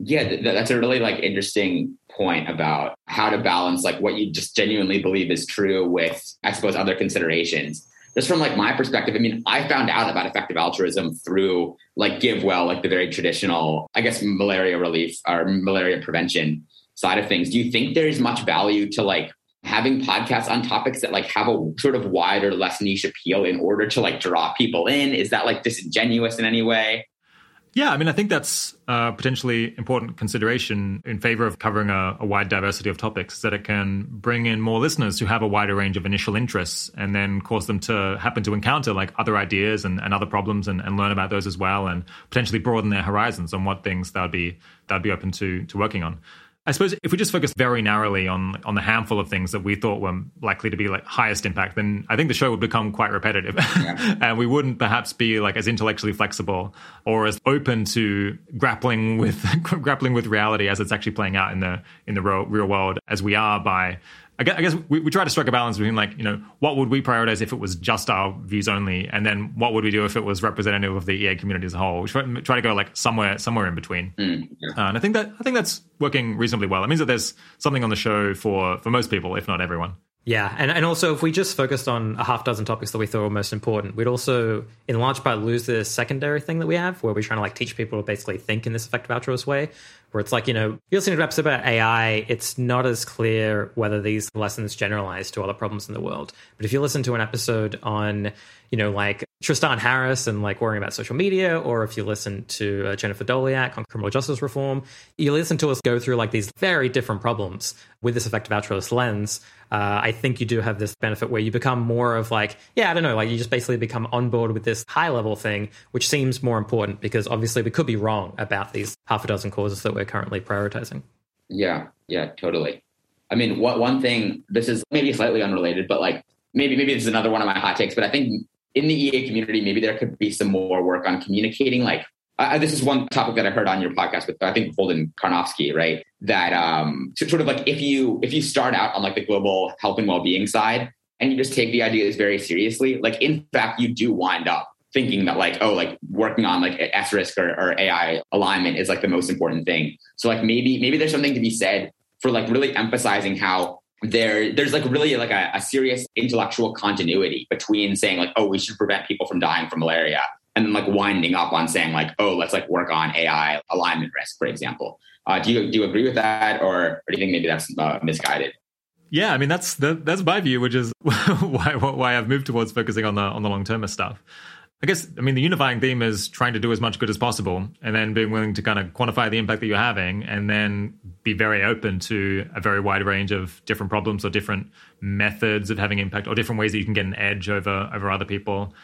Yeah, that's a really like interesting point about how to balance like what you just genuinely believe is true with I suppose other considerations just from like my perspective, I mean, I found out about effective altruism through like GiveWell, like the very traditional, I guess, malaria relief or malaria prevention side of things. Do you think there is much value to like having podcasts on topics that like have a sort of wider, less niche appeal in order to like draw people in? Is that like disingenuous in any way? Yeah, I mean, I think that's a potentially important consideration in favor of covering a, a, wide diversity of topics, that it can bring in more listeners who have a wider range of initial interests and then cause them to happen to encounter like other ideas and, and other problems and, and learn about those as well and potentially broaden their horizons on what things they'd be they'd be open to to working on. I suppose if we just focus very narrowly on on the handful of things that we thought were likely to be like highest impact, then I think the show would become quite repetitive, yeah. [LAUGHS] and we wouldn't perhaps be like as intellectually flexible or as open to grappling with [LAUGHS] grappling with reality as it's actually playing out in the in the real, real world as we are by I guess, I guess we, we, try to strike a balance between like you know what would we prioritize if it was just our views only, and then what would we do if it was representative of the EA community as a whole. We try, try to go like somewhere somewhere in between, mm, yeah. uh, and I think that I think that's working reasonably well. It means that there's something on the show for for most people, if not everyone. Yeah, and, and also if we just focused on a half dozen topics that we thought were most important, we'd also, in large part, lose the secondary thing that we have, where we're trying to like teach people to basically think in this effective altruist way, where it's like, you know, you're to an episode about AI, it's not as clear whether these lessons generalize to other problems in the world. But if you listen to an episode on, you know, like Tristan Harris and like worrying about social media, or if you listen to uh, Jennifer Doleac on criminal justice reform, you listen to us go through like these very different problems with this effective altruist lens. Uh, I think you do have this benefit where you become more of like, yeah, I don't know, like you just basically become on board with this high level thing, which seems more important because obviously we could be wrong about these half a dozen causes that we're currently prioritizing. Yeah, yeah, totally. I mean, what one thing, this is maybe slightly unrelated, but like maybe maybe this is another one of my hot takes, but I think in the EA community, maybe there could be some more work on communicating. Like, uh, this is one topic that I heard on your podcast with I think Holden Karnofsky, right? That um, sort of like if you if you start out on like the global health and well being side and you just take the ideas very seriously, like in fact you do wind up thinking that like, oh, like working on like asterisk or, or AI alignment is like the most important thing. So like maybe maybe there's something to be said for like really emphasizing how there there's like really like a, a, serious intellectual continuity between saying like oh we should prevent people from dying from malaria and then like winding up on saying like oh let's like work on ai alignment risk for example. Uh, do you do you agree with that or, or do you think maybe that's uh, misguided? Yeah i mean that's that's my view which is [LAUGHS] why why i've moved towards focusing on the on the long term stuff I guess, I mean, the unifying theme is trying to do as much good as possible and then being willing to kind of quantify the impact that you're having and then be very open to a very wide range of different problems or different methods of having impact or different ways that you can get an edge over, over other people.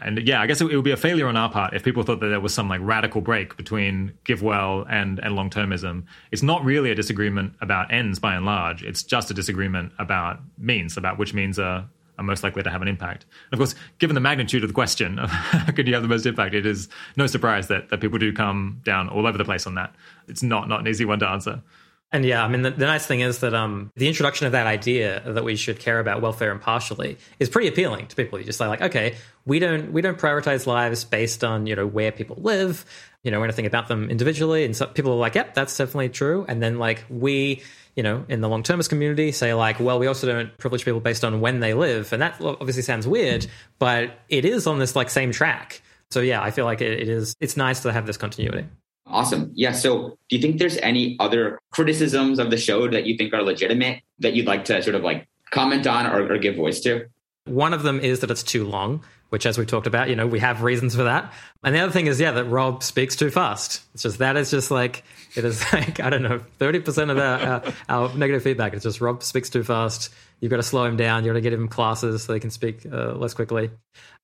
And yeah, I guess it, it would be a failure on our part if people thought that there was some like radical break between GiveWell and, and long termism. It's not really a disagreement about ends by and large. It's just a disagreement about means, about which means are are most likely to have an impact. And of course, given the magnitude of the question of [LAUGHS] how could you have the most impact, it is no surprise that, that people do come down all over the place on that. It's not not an easy one to answer. And yeah, I mean, the, the, nice thing is that um, the introduction of that idea that we should care about welfare impartially is pretty appealing to people. You just say like, okay, we don't we don't prioritize lives based on you know where people live, you know anything about them individually, and so people are like, yep, that's definitely true. And then like we you know, in the long termist community say like, well, we also don't privilege people based on when they live, and that obviously sounds weird, but it is on this like same track. So yeah, I feel like it, it is. It's nice to have this continuity. Awesome. Yeah. So, do you think there's any other criticisms of the show that you think are legitimate that you'd like to sort of like comment on or, or give voice to? One of them is that it's too long which, as we talked about, you know, we have reasons for that. And the other thing is, yeah, that Rob speaks too fast. It's just that is just like it is [LAUGHS] like I don't know, thirty percent of our, our, negative feedback. It's just Rob speaks too fast. You've got to slow him down. You've got to get him classes so they can speak uh, less quickly.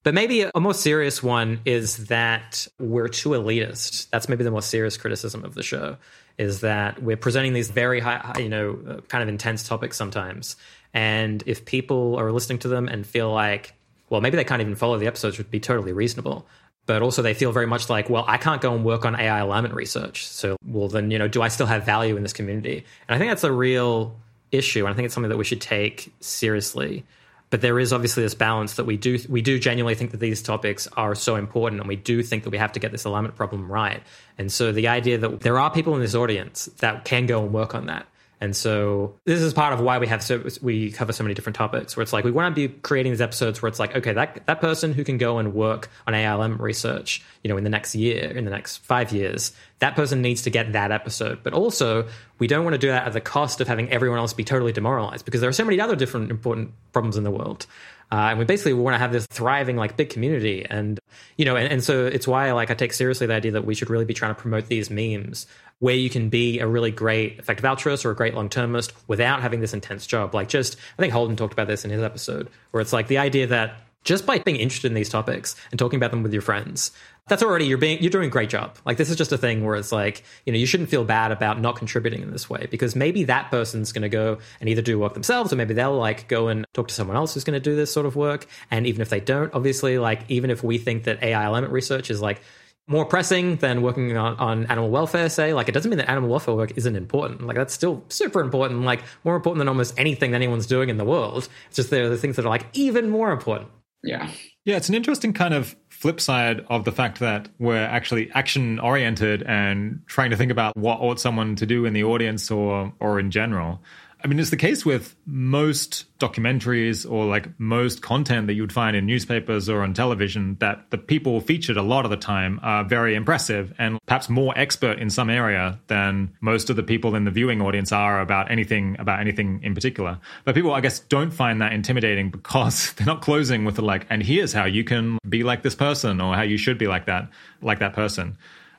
But maybe a more serious one is that we're too elitist. That's maybe the more serious criticism of the show is that we're presenting these very high, you know, uh, kind of intense topics sometimes. And if people are listening to them and feel like well, maybe they can't even follow the episodes, would be totally reasonable. But also, they feel very much like, well, I can't go and work on AI alignment research. So, well, then, you know, do I still have value in this community? And I think that's a real issue. And I think it's something that we should take seriously. But there is obviously this balance that we do we do genuinely think that these topics are so important, and we do think that we have to get this alignment problem right. And so the idea that there are people in this audience that can go and work on that and so this is part of why we have so we cover so many different topics where it's like we want to be creating these episodes where it's like okay that that person who can go and work on ALM research, you know, in the next year, in the next 5 years, that person needs to get that episode. But also, we don't want to do that at the cost of having everyone else be totally demoralized because there are so many other different important problems in the world. Uh, and we basically want to have this thriving like big community and you know and, and so it's why like i take seriously the idea that we should really be trying to promote these memes where you can be a really great effective altruist or a great long termist without having this intense job. Like, just, I think Holden talked about this in his episode, where it's like the idea that just by being interested in these topics and talking about them with your friends, that's already you're being you're doing a great job. Like this is just a thing where it's like, you know, you shouldn't feel bad about not contributing in this way because maybe that person's going to go and either do work themselves or maybe they'll like go and talk to someone else who's going to do this sort of work. And even if they don't, obviously, like even if we think that AI alignment research is like more pressing than working on, on animal welfare, say. Like, it doesn't mean that animal welfare work isn't important. Like, that's still super important, like, more important than almost anything that anyone's doing in the world. It's just there are the things that are, like, even more important. Yeah. Yeah, it's an interesting kind of flip side of the fact that we're actually action oriented and trying to think about what ought someone to do in the audience or or in general. I mean, it's the case with most documentaries or like most content that you would find in newspapers or on television that the people featured a lot of the time are very impressive and perhaps more expert in some area than most of the people in the viewing audience are about anything about anything in particular. But people, I guess, don't find that intimidating because [LAUGHS] they're not closing with the like, and here's how you can be like this person or how you should be like that, like that person.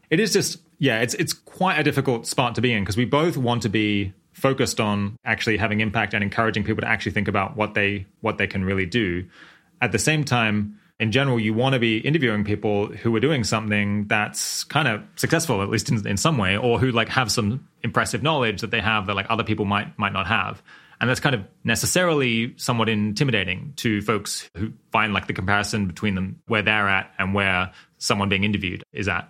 It is just, yeah, it's it's quite a difficult spot to be in because we both want to be focused on actually having impact and encouraging people to actually think about what they what they can really do. At the same time, in general, you want to be interviewing people who are doing something that's kind of successful, at least in, in some way, or who like have some impressive knowledge that they have that like other people might might not have. And that's kind of necessarily somewhat intimidating to folks who find like the comparison between them where they're at and where someone being interviewed is at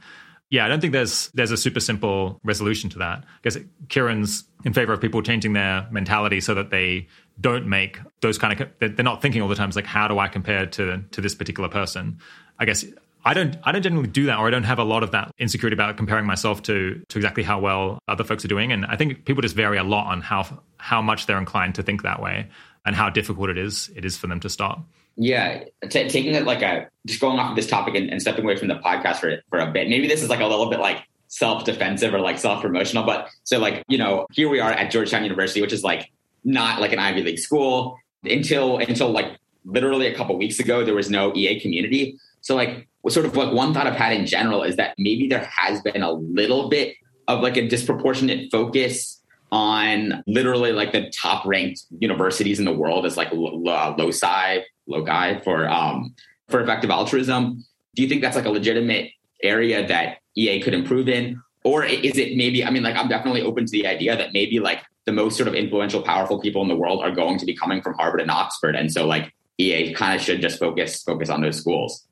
yeah, I don't think there's there's a super simple resolution to that. I guess Keiran's in favor of people changing their mentality so that they don't make those kind of they're not thinking all the time. It's like how do I compare to to this particular person? I guess I don't I don't generally do that or I don't have a lot of that insecurity about comparing myself to to exactly how well other folks are doing and I think people just vary a lot on how how much they're inclined to think that way and how difficult it is it is for them to stop. Yeah, T- taking it like a just going off of this topic and, and stepping away from the podcast for for a bit. Maybe this is like a little bit like self defensive or like self promotional, but so like you know here we are at Georgetown University, which is like not like an Ivy League school until until like literally a couple weeks ago there was no EA community. So like sort of like one thought I've had in general is that maybe there has been a little bit of like a disproportionate focus on literally like the top ranked universities in the world as like loci loci for um for effective altruism do you think that's like a legitimate area that ea could improve in or is it maybe i mean like i'm definitely open to the idea that maybe like the most sort of influential powerful people in the world are going to be coming from harvard and oxford and so like ea kind of should just focus focus on those schools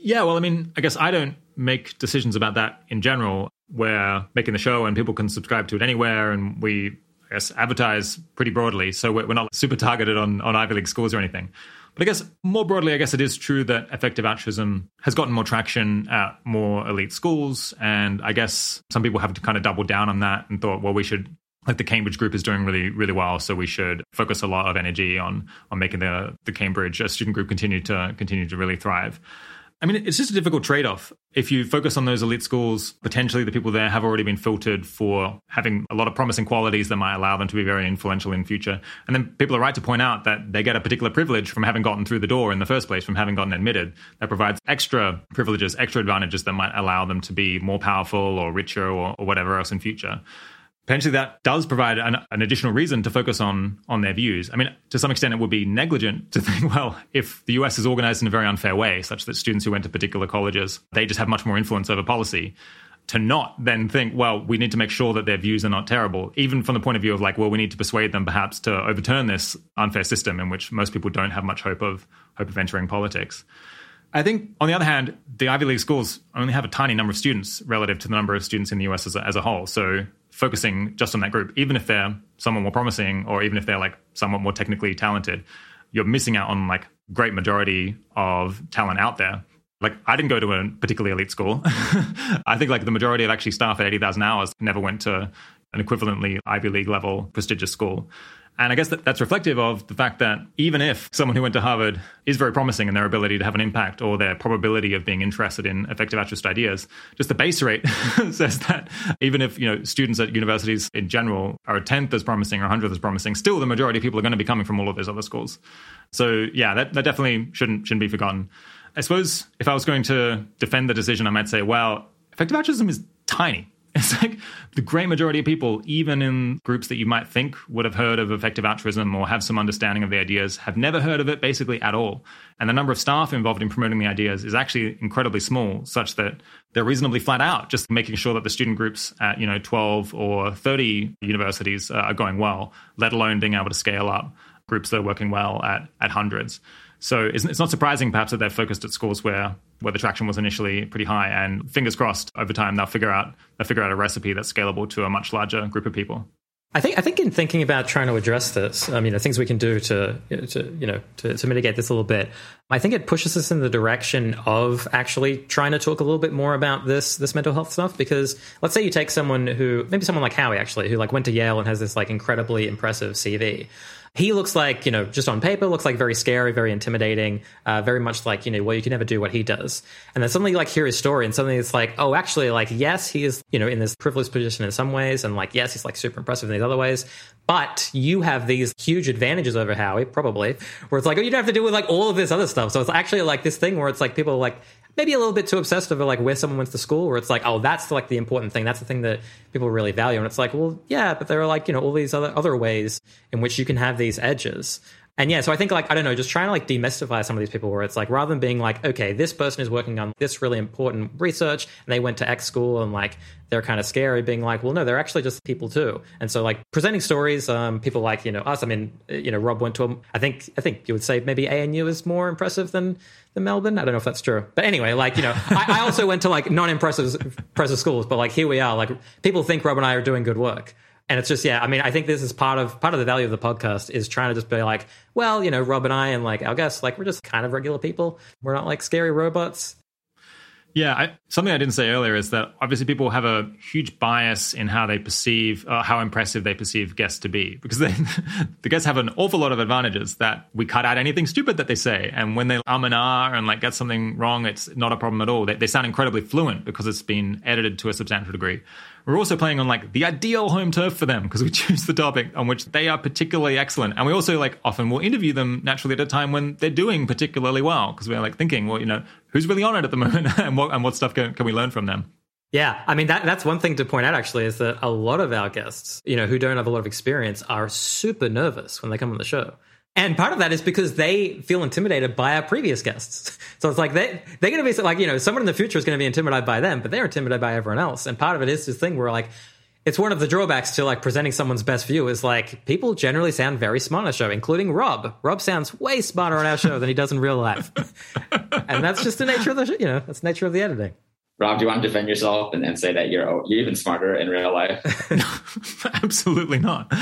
yeah, well, I mean, I guess I don't make decisions about that in general. We're making the show and people can subscribe to it anywhere, and we, I guess, advertise pretty broadly. So we're not super targeted on, on Ivy League schools or anything. But I guess more broadly, I guess it is true that effective altruism has gotten more traction at more elite schools. And I guess some people have to kind of double down on that and thought, well, we should like the Cambridge group is doing really really well, so we should focus a lot of energy on on making the the Cambridge uh, student group continue to continue to really thrive. I mean, it's just a difficult trade off. If you focus on those elite schools, potentially the people there have already been filtered for having a lot of promising qualities that might allow them to be very influential in future. And then people are right to point out that they get a particular privilege from having gotten through the door in the first place, from having gotten admitted. That provides extra privileges, extra advantages that might allow them to be more powerful or richer or, or whatever else in future potentially that does provide an, an, additional reason to focus on on their views. I mean, to some extent, it would be negligent to think, [LAUGHS] well, if the US is organized in a very unfair way, such that students who went to particular colleges they just have much more influence over policy, to not then think, well, we need to make sure that their views are not terrible, even from the point of view of like, well, we need to persuade them perhaps to overturn this unfair system in which most people don't have much hope of hope of entering politics. I think, on the other hand, the Ivy League schools only have a tiny number of students relative to the number of students in the US as a, as a whole. So focusing just on that group, even if they're somewhat more promising or even if they're like somewhat more technically talented, you're missing out on like great majority of talent out there. Like I didn't go to a particularly elite school. [LAUGHS] I think like the majority of actually staff at 80,000 hours never went to an equivalently Ivy League level prestigious school. And I guess that that's reflective of the fact that even if someone who went to Harvard is very promising in their ability to have an impact or their probability of being interested in effective altruist ideas, just the base rate [LAUGHS] says that even if you know students at universities in general are a tenth as promising or a hundredth as promising, still the majority of people are going to be coming from all of those other schools. So yeah, that, that definitely shouldn't shouldn't be forgotten. I suppose if I was going to defend the decision, I might say, well, effective altruism is tiny. It's like the great majority of people, even in groups that you might think would have heard of effective altruism or have some understanding of the ideas, have never heard of it basically at all. And the number of staff involved in promoting the ideas is actually incredibly small, such that they're reasonably flat out, just making sure that the student groups at you know 12 or 30 universities uh, are going well, let alone being able to scale up groups that are working well at, at hundreds. So it's, not surprising, perhaps, that they're focused at schools where where the traction was initially pretty high. And fingers crossed, over time they'll figure out they'll figure out a recipe that's scalable to a much larger group of people. I think I think in thinking about trying to address this, I mean, the things we can do to to you know to, to mitigate this a little bit. I think it pushes us in the direction of actually trying to talk a little bit more about this this mental health stuff. Because let's say you take someone who maybe someone like Howie actually, who like went to Yale and has this like incredibly impressive CV. He looks like, you know, just on paper, looks like very scary, very intimidating, uh, very much like, you know, well, you can never do what he does. And then suddenly, you like, hear his story, and suddenly it's like, oh, actually, like, yes, he is, you know, in this privileged position in some ways, and like, yes, he's like super impressive in these other ways. But you have these huge advantages over Howie, probably, where it's like, oh, you don't have to deal with like all of this other stuff. So it's actually like this thing where it's like people are like, maybe a little bit too obsessed over like where someone went to school, where it's like, oh, that's like the important thing. That's the thing that people really value. And it's like, well, yeah, but there are like, you know, all these other other ways in which you can have these edges. And yeah, so I think like I don't know, just trying to like demystify some of these people where it's like rather than being like, okay, this person is working on this really important research and they went to X school and like they're kind of scary, being like, well, no, they're actually just people too. And so like presenting stories, um, people like you know us. I mean, you know, Rob went to a, I think I think you would say maybe ANU is more impressive than the Melbourne. I don't know if that's true, but anyway, like you know, I, I also went to like non-impressive impressive schools, but like here we are. Like people think Rob and I are doing good work and it's just yeah i mean i think this is part of part of the value of the podcast is trying to just be like well you know rob and i and like our guests like we're just kind of regular people we're not like scary robots Yeah, I, something I didn't say earlier is that obviously people have a huge bias in how they perceive, uh, how impressive they perceive guests to be, because they, [LAUGHS] the guests have an awful lot of advantages that we cut out anything stupid that they say, and when they um and ah and like get something wrong, it's not a problem at all. They, they sound incredibly fluent because it's been edited to a substantial degree. We're also playing on like the ideal home turf for them because we [LAUGHS] choose the topic on which they are particularly excellent. And we also like often will interview them naturally at a time when they're doing particularly well because we're like thinking, well, you know, who's really on it at the [LAUGHS] moment and what, and what stuff can, can we learn from them? Yeah, I mean that that's one thing to point out actually is that a lot of our guests, you know, who don't have a lot of experience are super nervous when they come on the show. And part of that is because they feel intimidated by our previous guests. [LAUGHS] So it's like they they're going to be like you know someone in the future is going to be intimidated by them, but they're intimidated by everyone else. And part of it is this thing where like it's one of the drawbacks to like presenting someone's best view is like people generally sound very smart on a show, including Rob. Rob sounds way smarter on our show than he does in real life, [LAUGHS] and that's just the nature of the you know that's the nature of the editing. Rob, do you want to defend yourself and, and say that you're you're even smarter in real life? [LAUGHS] Absolutely not.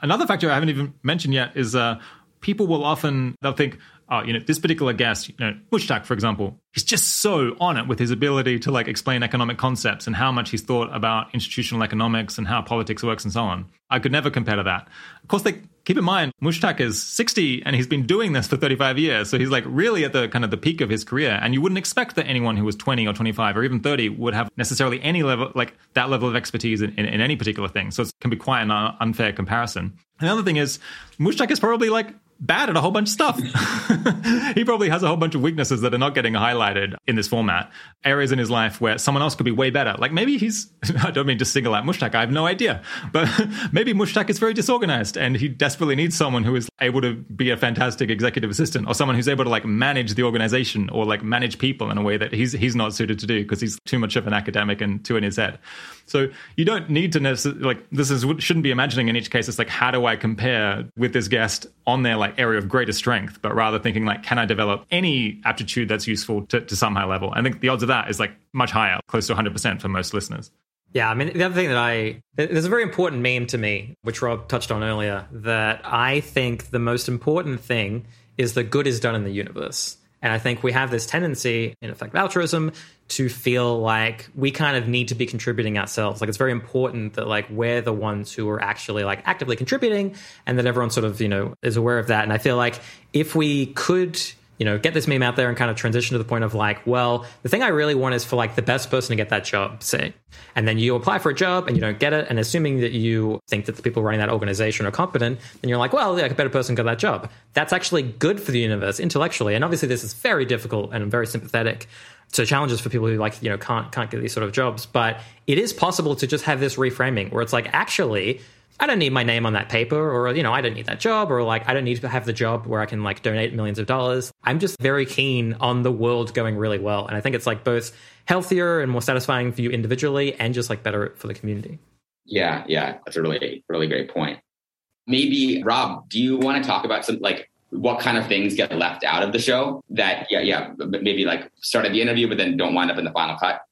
Another factor I haven't even mentioned yet is uh, people will often they'll think, oh, you know, this particular guest, you know, Mushtaq, for example, he's just so on it with his ability to like explain economic concepts and how much he's thought about institutional economics and how politics works and so on. I could never compare to that. Of course, they keep in mind Mushtaq is 60 and he's been doing this for 35 years. So he's like really at the kind of the peak of his career. And you wouldn't expect that anyone who was 20 or 25 or even 30 would have necessarily any level, like that level of expertise in, in, in any particular thing. So it can be quite an unfair comparison. And the other thing is, Mushtaq is probably like bad at a whole bunch of stuff. [LAUGHS] he probably has a whole bunch of weaknesses that are not getting highlighted in this format. Areas in his life where someone else could be way better. Like maybe he's, [LAUGHS] I don't mean to single out Mushtaq, I have no idea. But [LAUGHS] maybe Mushtaq is very disorganized and he desperately needs someone who is able to be a fantastic executive assistant or someone who's able to like manage the organization or like manage people in a way that he's, he's not suited to do because he's too much of an academic and too in his head. So you don't need to necessarily, like, this is, shouldn't be imagining in each case, it's like, how do I compare with this guest on their like area of greater strength, but rather thinking like, can I develop any aptitude that's useful to, to some high level? I think the odds of that is like much higher, close to 100% for most listeners. Yeah, I mean, the other thing that I, there's a very important meme to me, which Rob touched on earlier, that I think the most important thing is that good is done in the universe. And I think we have this tendency in effective altruism to feel like we kind of need to be contributing ourselves. Like it's very important that like we're the ones who are actually like actively contributing and that everyone sort of, you know, is aware of that. And I feel like if we could you know, get this meme out there and kind of transition to the point of like, well, the thing I really want is for like the best person to get that job, say. And then you apply for a job and you don't get it. And assuming that you think that the people running that organization are competent, then you're like, well, yeah, a better person got that job. That's actually good for the universe intellectually. And obviously this is very difficult and very sympathetic to challenges for people who like, you know, can't can't get these sort of jobs. But it is possible to just have this reframing where it's like, actually, I don't need my name on that paper, or, you know, I don't need that job, or like, I don't need to have the job where I can like donate millions of dollars. I'm just very keen on the world going really well. And I think it's like both healthier and more satisfying for you individually and just like better for the community. Yeah, yeah. That's a really, really great point. Maybe, Rob, do you want to talk about some like what kind of things get left out of the show that, yeah, yeah, maybe like start at the interview, but then don't wind up in the final cut?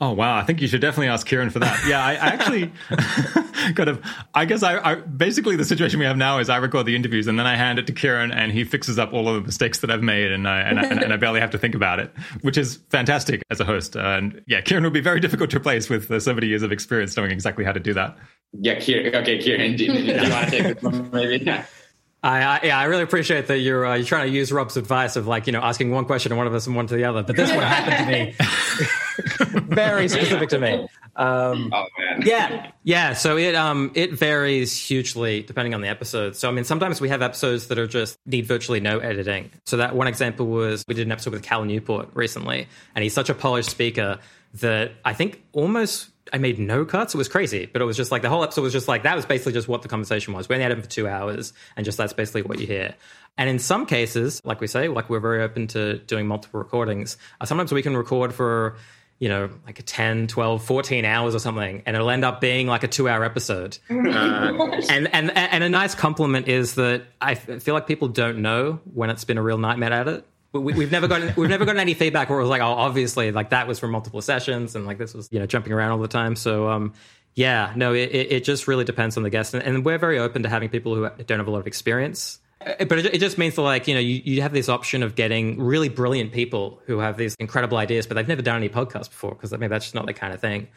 Oh wow! I think you should definitely ask Keiran for that. Yeah, I, I actually [LAUGHS] kind of. I guess I, I, basically the situation we have now is I record the interviews and then I hand it to Keiran and he fixes up all of the mistakes that I've made and I and, I, and I barely have to think about it, which is fantastic as a host. and yeah, Keiran would be very difficult to replace with uh, so many years of experience knowing exactly how to do that. Yeah, Keiran. Okay, Keiran, do, do you [LAUGHS] want to take this one maybe? [LAUGHS] I, I, yeah, I really appreciate that you're uh, you're trying to use Rob's advice of like you know asking one question to one of us and one to the other. But this one happened to me, [LAUGHS] very specific to me. Um, oh man, yeah, yeah. So it um it varies hugely depending on the episode. So I mean, sometimes we have episodes that are just need virtually no editing. So that one example was we did an episode with Cal Newport recently, and he's such a polished speaker that I think almost I made no cuts. It was crazy, but it was just like the whole episode was just like that was basically just what the conversation was. We only had him for two hours, and just that's basically what you hear. And in some cases, like we say, like we're very open to doing multiple recordings. Uh, sometimes we can record for you know like a 10 12 14 hours or something and it'll end up being like a two hour episode [LAUGHS] uh, and, and and a nice compliment is that i feel like people don't know when it's been a real nightmare at it we, have never gotten we've never gotten any feedback where it was like, oh, obviously, like that was from multiple sessions, and like this was you know jumping around all the time. So um, yeah, no, it, it just really depends on the guest, and, and we're very open to having people who don't have a lot of experience Uh, but it, just means that, like, you know, you, you have this option of getting really brilliant people who have these incredible ideas, but they've never done any podcasts before because I mean that's just not the kind of thing.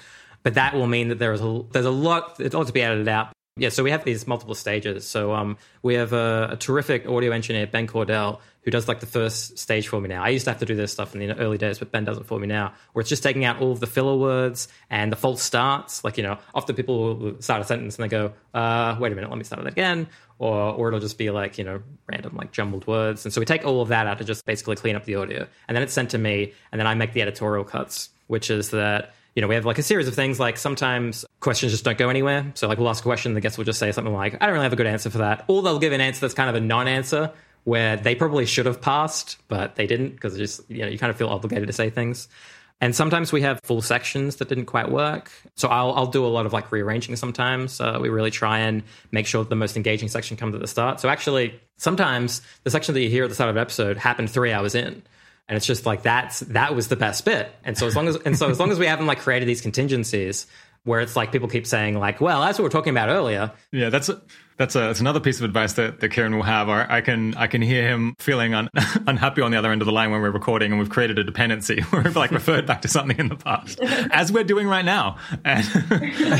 But that will mean that there is a, there's a lot, it's all to be edited out. Yeah, so we have these multiple stages. So um, we have a, a terrific audio engineer, Ben Cordell, who does like the first stage for me now. I used to have to do this stuff in the early days, but Ben does it for me now, where it's just taking out all of the filler words and the false starts. Like, you know, often people will start a sentence and they go, uh, wait a minute, let me start it again. Or, or it'll just be like, you know, random, like jumbled words. And so we take all of that out to just basically clean up the audio. And then it's sent to me, and then I make the editorial cuts, which is that you know, we have like a series of things like sometimes questions just don't go anywhere. So like we'll ask a question, the guest will just say something like, I don't really have a good answer for that. Or they'll give an answer that's kind of a non-answer where they probably should have passed, but they didn't because just, you know, you kind of feel obligated to say things. And sometimes we have full sections that didn't quite work. So I'll, I'll do a lot of like rearranging sometimes. Uh, we really try and make sure that the most engaging section comes at the start. So actually, sometimes the section that you hear at the start of an episode happened three hours in and it's just like that's that was the best bit. And so as long as and so as long as we haven't like created these contingencies where it's like people keep saying like well that's what we are talking about earlier yeah that's a, that's, a, that's another piece of advice that, that Keiran will have. Or I can I can hear him feeling un, [LAUGHS] unhappy on the other end of the line when we're recording, and we've created a dependency where [LAUGHS] we've like referred back to something in the past, [LAUGHS] as we're doing right now, and,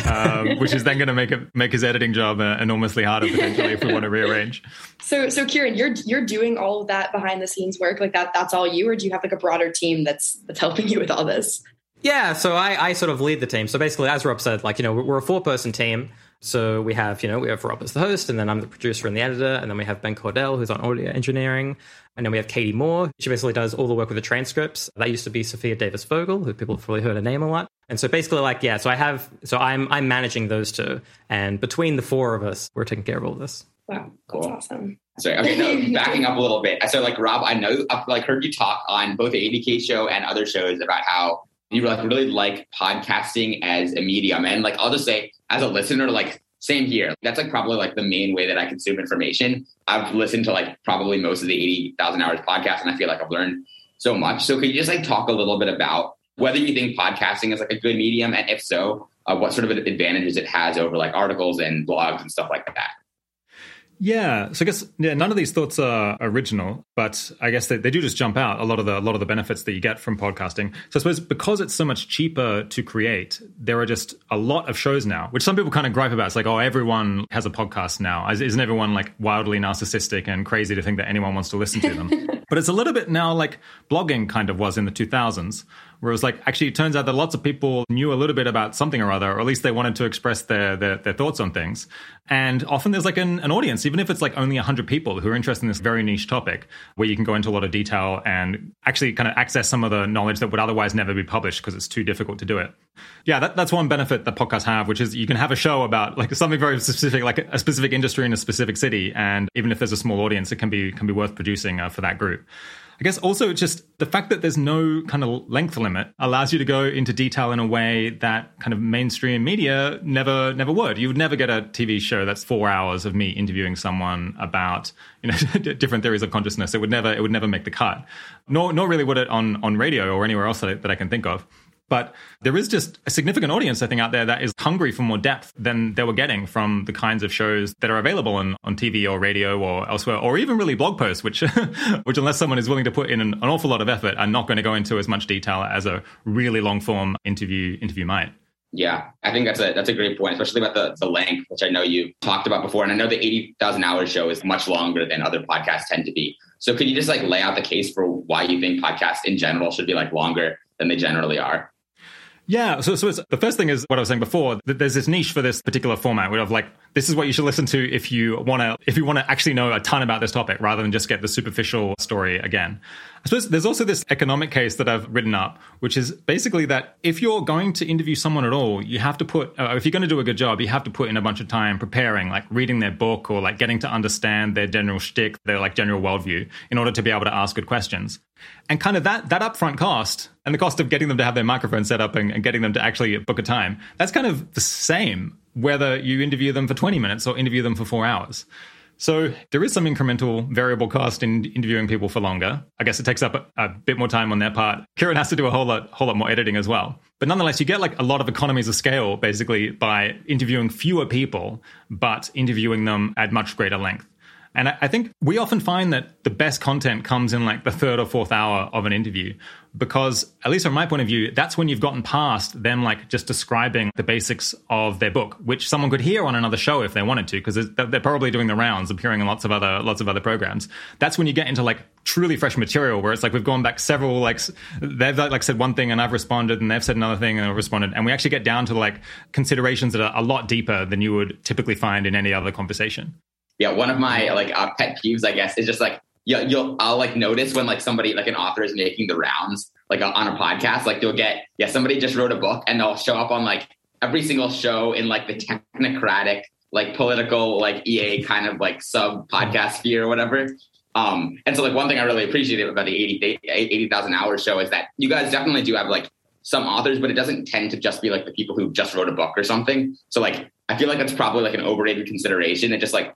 um, which is then going to make it make his editing job uh, enormously harder potentially if we want to rearrange. So so Keiran, you're you're doing all of that behind the scenes work like that. That's all you, or do you have like a broader team that's that's helping you with all this? Yeah, so I, I sort of lead the team. So basically, as Rob said, like you know, we're a four person team. So we have, you know, we have Rob as the host, and then I'm the producer and the editor, and then we have Ben Cordell, who's on audio engineering, and then we have Katie Moore. She basically does all the work with the transcripts. That used to be Sofia Davis Vogel, who people have probably heard her name a lot. And so basically, like, yeah, so I have, so I'm I'm managing those two, and between the four of us, we're taking care of all this. Wow, cool, awesome. Sorry, okay, no, backing up a little bit. So, like, Rob, I know I've like heard you talk on both the 80K show and other shows about how you like really like podcasting as a medium, and like I'll just say, as a listener, like same here. That's like probably like the main way that I consume information. I've listened to like probably most of the 80,000 hours podcast and I feel like I've learned so much. So could you just like talk a little bit about whether you think podcasting is like a good medium and if so, uh, what sort of advantages it has over like articles and blogs and stuff like that? Yeah, so I guess yeah, none of these thoughts are original, but I guess they, they do just jump out a lot of the a lot of the benefits that you get from podcasting. So I suppose because it's so much cheaper to create, there are just a lot of shows now, which some people kind of gripe about. It's like, oh, everyone has a podcast now. Isn't everyone like wildly narcissistic and crazy to think that anyone wants to listen to them? [LAUGHS] but it's a little bit now like blogging kind of was in the 2000s, Whereas, like, actually, it turns out that lots of people knew a little bit about something or other, or at least they wanted to express their their, their thoughts on things. And often there's like an, an audience, even if it's like only 100 people who are interested in this very niche topic, where you can go into a lot of detail and actually kind of access some of the knowledge that would otherwise never be published because it's too difficult to do it. Yeah, that, that's one benefit that podcasts have, which is you can have a show about like something very specific, like a specific industry in a specific city, and even if there's a small audience, it can be can be worth producing uh, for that group. I guess also just the fact that there's no kind of length limit allows you to go into detail in a way that kind of mainstream media never never would. You would never get a TV show that's four hours of me interviewing someone about you know [LAUGHS] different theories of consciousness. It would never it would never make the cut. Nor nor really would it on on radio or anywhere else that, that I can think of. But there is just a significant audience, I think, out there that is hungry for more depth than they were getting from the kinds of shows that are available on, on TV or radio or elsewhere, or even really blog posts, which, [LAUGHS] which unless someone is willing to put in an, an awful lot of effort, are not going to go into as much detail as a really long form interview interview might. Yeah, I think that's a that's a great point, especially about the, the length, which I know you talked about before. And I know the 80,000 hours show is much longer than other podcasts tend to be. So could you just like lay out the case for why you think podcasts in general should be like longer than they generally are? Yeah. So, so the first thing is what I was saying before. That there's this niche for this particular format. Where of like, this is what you should listen to if you want to, if you want to actually know a ton about this topic, rather than just get the superficial story again. I suppose there's also this economic case that I've written up, which is basically that if you're going to interview someone at all, you have to put, uh, if you're going to do a good job, you have to put in a bunch of time preparing, like reading their book or like getting to understand their general shtick, their like general worldview, in order to be able to ask good questions. And kind of that that upfront cost and the cost of getting them to have their microphone set up and, and getting them to actually book a time, that's kind of the same whether you interview them for 20 minutes or interview them for four hours. So there is some incremental variable cost in interviewing people for longer. I guess it takes up a, a, bit more time on their part. Keiran has to do a whole lot, whole lot more editing as well. But nonetheless, you get like a lot of economies of scale basically by interviewing fewer people, but interviewing them at much greater length. And I, think we often find that the best content comes in like the third or fourth hour of an interview because at least from my point of view that's when you've gotten past them like just describing the basics of their book which someone could hear on another show if they wanted to because they're probably doing the rounds appearing in lots of other lots of other programs. That's when you get into like truly fresh material where it's like we've gone back several like they've like said one thing and I've responded and they've said another thing and I've responded. And we actually get down to like considerations that are a lot deeper than you would typically find in any other conversation yeah one of my like uh, pet peeves i guess is just like you'll, you'll I'll like notice when like somebody like an author is making the rounds like on a podcast like you'll get yeah somebody just wrote a book and they'll show up on like every single show in like the technocratic like political like EA kind of like sub podcast sphere or whatever. Um and so like one thing I really appreciated about the 80 80,000 hours show is that you guys definitely do have like some authors but it doesn't tend to just be like the people who just wrote a book or something. So like I feel like that's probably like an overrated consideration. It just like uh,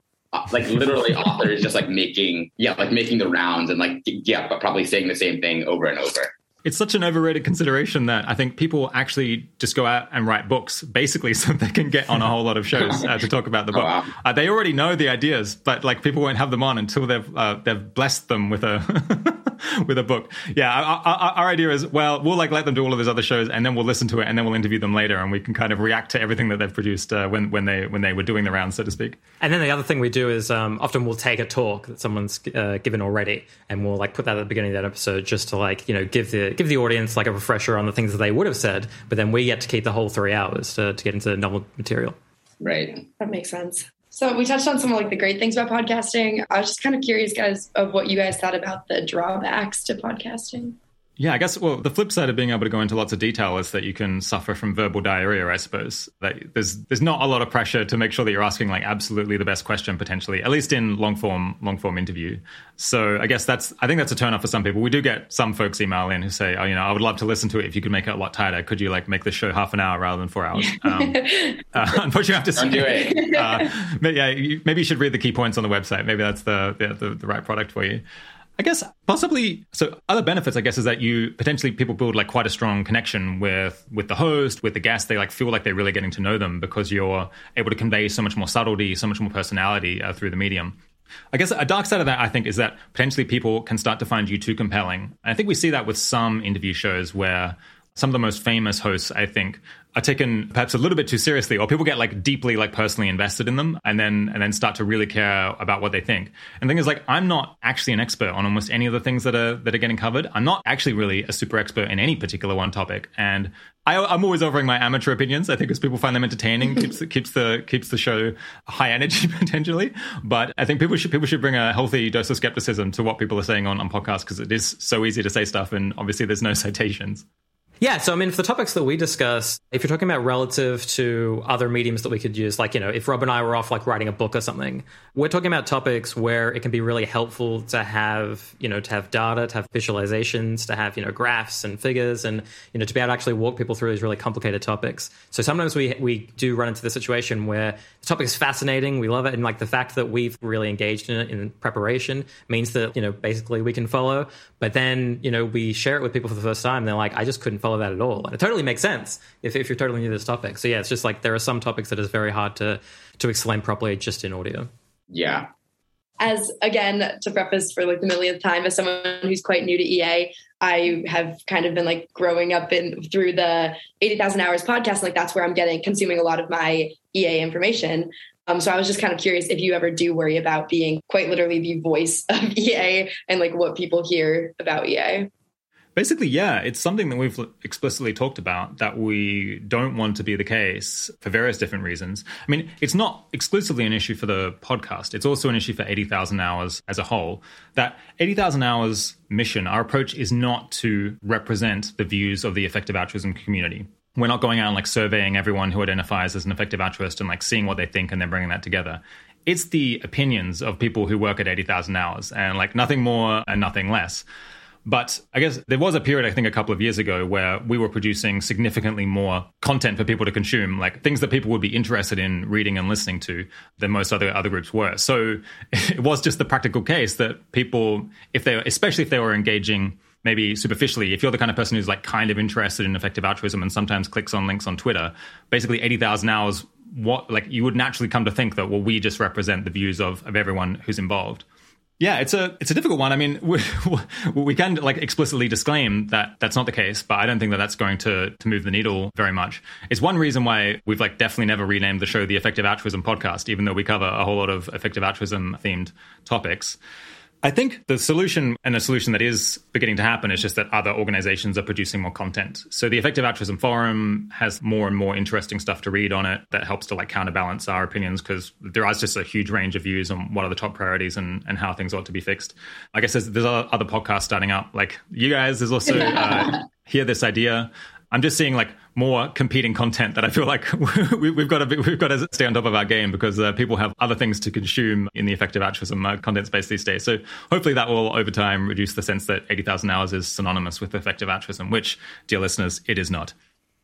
like literally authors just like making yeah like making the rounds and like yeah but probably saying the same thing over and over it's such an overrated consideration that I think people actually just go out and write books, basically, [LAUGHS] so they can get on a whole lot of shows uh, to talk about the book. Oh, wow. uh, they already know the ideas, but like people won't have them on until they've uh, they've blessed them with a [LAUGHS] with a book. Yeah, our, our, our, idea is well, we'll like let them do all of those other shows, and then we'll listen to it, and then we'll interview them later, and we can kind of react to everything that they've produced uh, when when they when they were doing the rounds, so to speak. And then the other thing we do is um, often we'll take a talk that someone's uh, given already, and we'll like put that at the beginning of that episode just to like you know give the give the audience like a refresher on the things that they would have said, but then we get to keep the whole three hours to, to get into novel material. Right. That makes sense. So we touched on some of like the great things about podcasting. I was just kind of curious, guys, of what you guys thought about the drawbacks to podcasting. Yeah, I guess, well, the flip side of being able to go into lots of detail is that you can suffer from verbal diarrhea, I suppose. That there's there's not a lot of pressure to make sure that you're asking like absolutely the best question potentially, at least in long form long form interview. So I guess that's I think that's a turn off for some people. We do get some folks email in who say, oh, you know, I would love to listen to it if you could make it a lot tighter. Could you like make the show half an hour rather than four hours? [LAUGHS] Um, uh, [LAUGHS] unfortunately, I have to say, Don't do it. Uh, maybe, yeah, maybe you should read the key points on the website. Maybe that's the, the, the, the right product for you. I guess possibly so other benefits I guess is that you potentially people build like quite a strong connection with with the host, with the guest. They like feel like they're really getting to know them because you're able to convey so much more subtlety, so much more personality uh, through the medium. I guess a dark side of that, I think, is that potentially people can start to find you too compelling. And I think we see that with some interview shows where some of the most famous hosts, I think, are taken perhaps a little bit too seriously or people get like deeply like personally invested in them and then and then start to really care about what they think and the thing is like i'm not actually an expert on almost any of the things that are that are getting covered i'm not actually really a super expert in any particular one topic and I, am always offering my amateur opinions. I think because people find them entertaining, keeps keeps the keeps the show high energy [LAUGHS] potentially. But I think people should people should bring a healthy dose of skepticism to what people are saying on on podcasts because it is so easy to say stuff and obviously there's no [LAUGHS] citations. Yeah, so I mean, for the topics that we discuss, if you're talking about relative to other mediums that we could use, like, you know, if Rob and I were off like writing a book or something, we're talking about topics where it can be really helpful to have, you know, to have data, to have visualizations, to have, you know, graphs and figures and, you know, to be able to actually walk people through these really complicated topics. So sometimes we, we do run into the situation where the topic is fascinating, we love it, and like the fact that we've really engaged in it in preparation means that, you know, basically we can follow. But then, you know, we share it with people for the first time, they're like, I just couldn't follow follow that at all. And it totally makes sense if, if you're totally new to this topic. So yeah, it's just like there are some topics that is very hard to to explain properly just in audio. Yeah. As again, to preface for like the millionth time, as someone who's quite new to EA, I have kind of been like growing up in through the 80,000 hours podcast. Like that's where I'm getting consuming a lot of my EA information. Um, so I was just kind of curious if you ever do worry about being quite literally the voice of EA and like what people hear about EA. Basically, yeah, it's something that we've explicitly talked about that we don't want to be the case for various different reasons. I mean, it's not exclusively an issue for the podcast, it's also an issue for 80,000 hours as a whole. That 80,000 hours mission, our approach is not to represent the views of the effective altruism community. We're not going out and like surveying everyone who identifies as an effective altruist and like seeing what they think and then bringing that together it's the opinions of people who work at 80,000 hours and like nothing more and nothing less. But I guess there was a period, I think, a couple of years ago where we were producing significantly more content for people to consume, like things that people would be interested in reading and listening to than most other other groups were. So [LAUGHS] it was just the practical case that people, if they, especially if they were engaging maybe superficially, if you're the kind of person who's like kind of interested in effective altruism and sometimes clicks on links on Twitter, basically 80,000 hours what like you would naturally come to think that well we just represent the views of of everyone who's involved yeah, it's a it's a difficult one. I mean, [LAUGHS] we, we can like explicitly disclaim that that's not the case, but I don't think that that's going to to move the needle very much. It's one reason why we've like definitely never renamed the show the Effective Altruism Podcast, even though we cover a whole lot of effective altruism themed topics. I think the solution and a solution that is beginning to happen is just that other organizations are producing more content. So the Effective Altruism Forum has more and more interesting stuff to read on it that helps to like counterbalance our opinions because there is just a huge range of views on what are the top priorities and, and how things ought to be fixed. I guess there's, there's other podcasts starting up like you guys. There's also [LAUGHS] uh, Hear This Idea. I'm just seeing like more competing content that I feel like [LAUGHS] we, have got to be, we've got to stay on top of our game because uh, people have other things to consume in the effective altruism uh, content space these days. So hopefully that will over time reduce the sense that 80,000 hours is synonymous with effective altruism, which, dear listeners, it is not.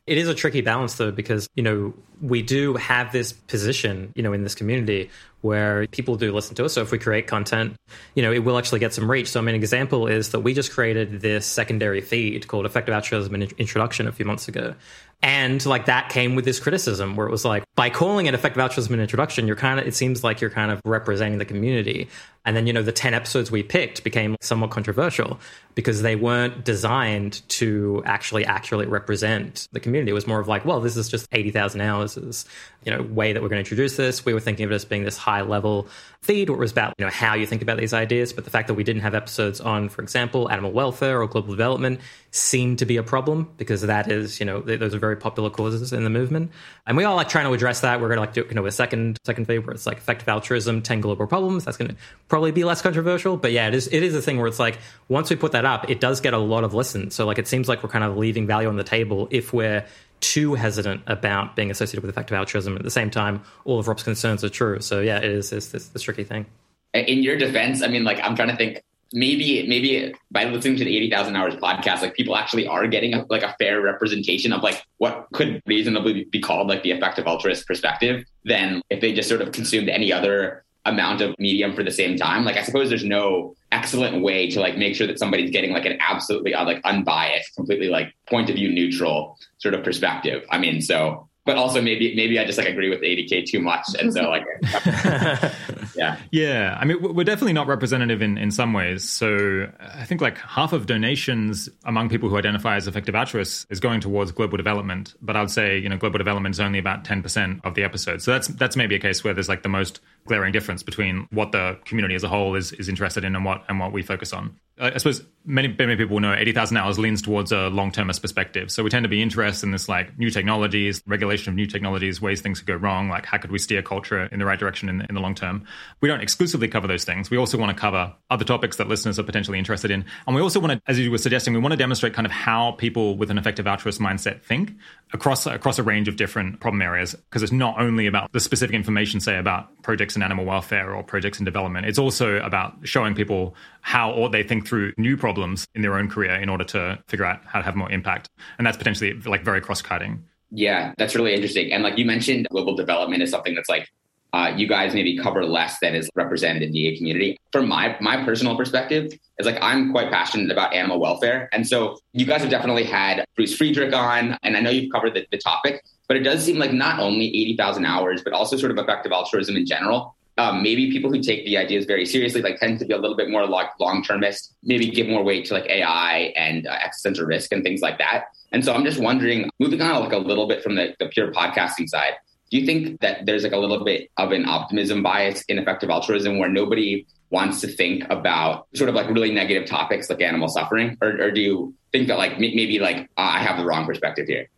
It is a tricky balance though, because, you know, we do have this position, you know, in this community where people do listen to us. So if we create content, you know, it will actually get some reach. So I mean, an example is that we just created this secondary feed called Effective Altruism Introduction a few months ago. And like that came with this criticism where it was like, by calling it effective altruism an introduction, you're kind of, it seems like you're kind of representing the community. And then, you know, the 10 episodes we picked became somewhat controversial because they weren't designed to actually accurately represent the community. It was more of like, well, this is just 80,000 hours is, you know, way that we're going to introduce this. We were thinking of it as being this high level feed where it was about, you know, how you think about these ideas. But the fact that we didn't have episodes on, for example, animal welfare or global development seemed to be a problem because that is, you know, those are very popular causes in the movement. And we are like trying to address that. We're going to like do, it, you know, a second, second feed where it's like effective altruism, 10 global problems. That's going to probably be less controversial. But yeah, it is, it is a thing where it's like, once we put that up, it does get a lot of listens. So like, it seems like we're kind of leaving value on the table if we're too hesitant about being associated with effective altruism. At the same time, all of Rob's concerns are true. So yeah, it is it's this, this tricky thing. In your defense, I mean, like I'm trying to think. Maybe maybe by listening to the eighty thousand hours podcast, like people actually are getting a, like a fair representation of like what could reasonably be called like the effective altruist perspective. Than if they just sort of consumed any other amount of medium for the same time. Like I suppose there's no excellent way to like make sure that somebody's getting like an absolutely uh, like unbiased, completely like point of view neutral sort of perspective. I mean, so but also maybe maybe I just like agree with 80k too much, and so like [LAUGHS] yeah, yeah. I mean, we're definitely not representative in in some ways. So I think like half of donations among people who identify as effective altruists is going towards global development. But I would say you know global development is only about 10 percent of the episode. So that's that's maybe a case where there's like the most glaring difference between what the community as a whole is is interested in and what and what we focus on. I suppose many many people know 80,000 hours leans towards a long-termist perspective. So we tend to be interested in this like new technologies, regulation of new technologies, ways things could go wrong, like how could we steer culture in the right direction in, in the long term. We don't exclusively cover those things. We also want to cover other topics that listeners are potentially interested in. And we also want to, as you were suggesting, we want to demonstrate kind of how people with an effective altruist mindset think across across a range of different problem areas because it's not only about the specific information say about projects in animal welfare or projects in development. It's also about showing people how or they think through new problems in their own career in order to figure out how to have more impact. And that's potentially like very cross-cutting. Yeah, that's really interesting. And like you mentioned, global development is something that's like uh, you guys maybe cover less than is represented in the EA community. From my my personal perspective, is like I'm quite passionate about animal welfare, and so you guys have definitely had Bruce Friedrich on, and I know you've covered the, the topic, but it does seem like not only eighty thousand hours, but also sort of effective altruism in general. Um, maybe people who take the ideas very seriously like tend to be a little bit more like long termist maybe give more weight to like ai and uh, existential risk and things like that. And so i'm just wondering moving on like a little bit from the, the pure podcasting side do you think that there's like a little bit of an optimism bias in effective altruism where nobody wants to think about sort of like really negative topics like animal suffering? Or, or do you think that like maybe like uh, i have the wrong perspective here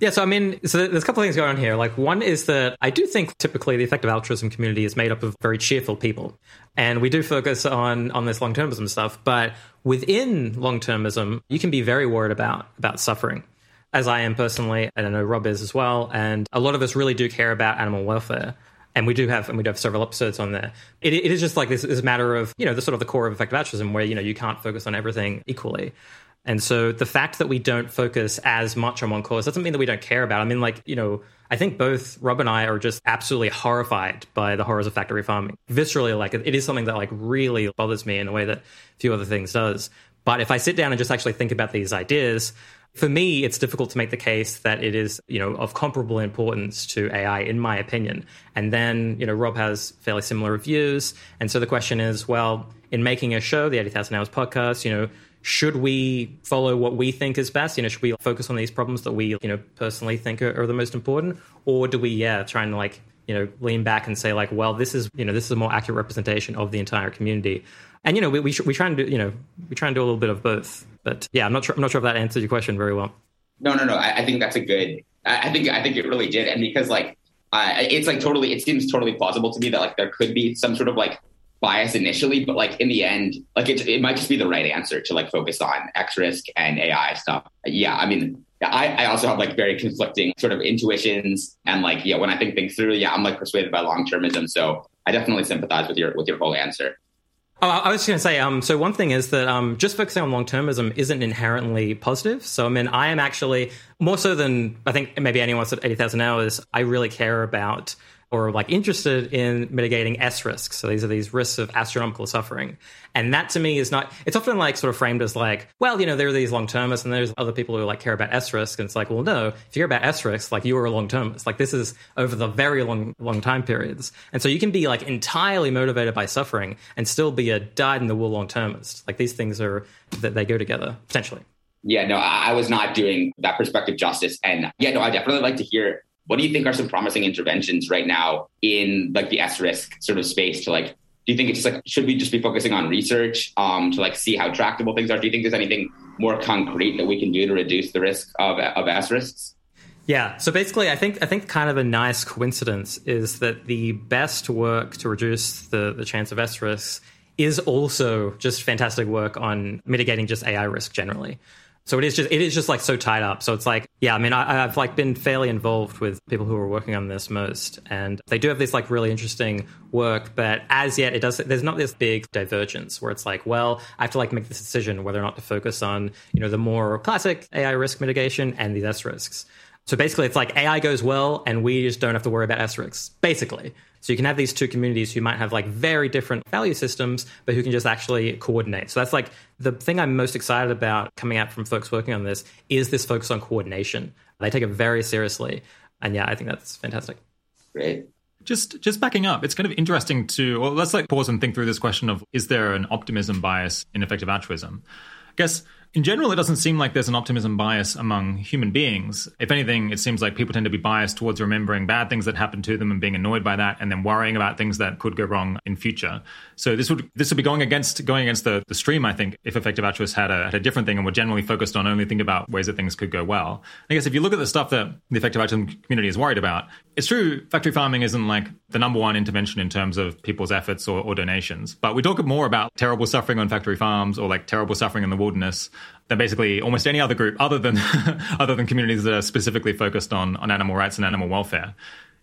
yeah, so I mean, so there's a couple of things going on here. Like, one is that I do think typically the effective altruism community is made up of very cheerful people, and we do focus on on this long termism stuff. But within long termism, you can be very worried about about suffering, as I am personally, and I know Rob is as well. And a lot of us really do care about animal welfare. And we do have, and we do have several episodes on there. It, it is just like this, this matter of, you know, the sort of the core of effective altruism, where you know you can't focus on everything equally. And so the fact that we don't focus as much on one cause doesn't mean that we don't care about. It. I mean, like, you know, I think both Rob and I are just absolutely horrified by the horrors of factory farming. Viscerally, like, it is something that like really bothers me in a way that a few other things does. But if I sit down and just actually think about these ideas, for me, it's difficult to make the case that it is, you know, of comparable importance to AI, in my opinion. And then, you know, Rob has fairly similar views. And so the question is, well, in making a show, the 80,000 Hours podcast, you know, should we follow what we think is best? You know, should we focus on these problems that we, you know, personally think are, are the most important? Or do we, yeah, try and like, you know, lean back and say like, well, this is, you know, this is a more accurate representation of the entire community. And, you know, we, we, we try and do, you know, we try and do a little bit of both. But yeah, I'm not sure. I'm not sure if that answers your question very well. No, no, no. I, I think that's a good. I, I, think I think it really did, and because like uh, it's like totally. It seems totally plausible to me that like there could be some sort of like bias initially, but like in the end, like it, it might just be the right answer to like focus on X risk and AI stuff. Yeah, I mean, I, I also have like very conflicting sort of intuitions, and like yeah, when I think things through, yeah, I'm like persuaded by long termism. So I definitely sympathize with your with your whole answer. Oh, I was just going to say, um, so one thing is that um, just focusing on long termism isn't inherently positive. So, I mean, I am actually more so than I think maybe anyone at 80,000 hours, I really care about or like interested in mitigating S risks. So these are these risks of astronomical suffering. And that to me is not, it's often like sort of framed as like, well, you know, there are these long termists and there's other people who like care about S risk. And it's like, well, no, if you care about S risks, like you are a long termist. Like this is over the very long, long time periods. And so you can be like entirely motivated by suffering and still be a dyed in the wool long termist. Like these things are, that they go together potentially. Yeah, no, I was not doing that perspective justice. And yeah, no, I definitely like to hear what do you think are some promising interventions right now in like the S risk sort of space to like do you think it's like should we just be focusing on research um, to like see how tractable things are? Do you think there's anything more concrete that we can do to reduce the risk of of S risks? Yeah. So basically, I think I think kind of a nice coincidence is that the best work to reduce the the chance of S risks is also just fantastic work on mitigating just AI risk generally. So it is just it is just like so tied up. So it's like yeah, I mean I, have like been fairly involved with people who are working on this most, and they do have this like really interesting work, but as yet it does there's not this big divergence where it's like well I have to like make this decision whether or not to focus on you know the more classic AI risk mitigation and these S risks. So basically, it's like AI goes well, and we just don't have to worry about S risks. Basically, so you can have these two communities who might have like very different value systems, but who can just actually coordinate. So that's like the thing I'm most excited about coming out from folks working on this is this focus on coordination. They take it very seriously. And yeah, I think that's fantastic. Great. Just just backing up, it's kind of interesting to well, let's like pause and think through this question of is there an optimism bias in effective altruism? I guess in general, it doesn't seem like there's an optimism bias among human beings. If anything, it seems like people tend to be biased towards remembering bad things that happened to them and being annoyed by that, and then worrying about things that could go wrong in future. So this would this would be going against going against the, the stream, I think, if effective altruists had a, had a different thing and were generally focused on only thinking about ways that things could go well. I guess if you look at the stuff that the effective altruism community is worried about, it's true factory farming isn't like the number one intervention in terms of people's efforts or, or donations, but we talk more about terrible suffering on factory farms or like terrible suffering in the wilderness than basically almost any other group other than [LAUGHS] other than communities that are specifically focused on on animal rights and animal welfare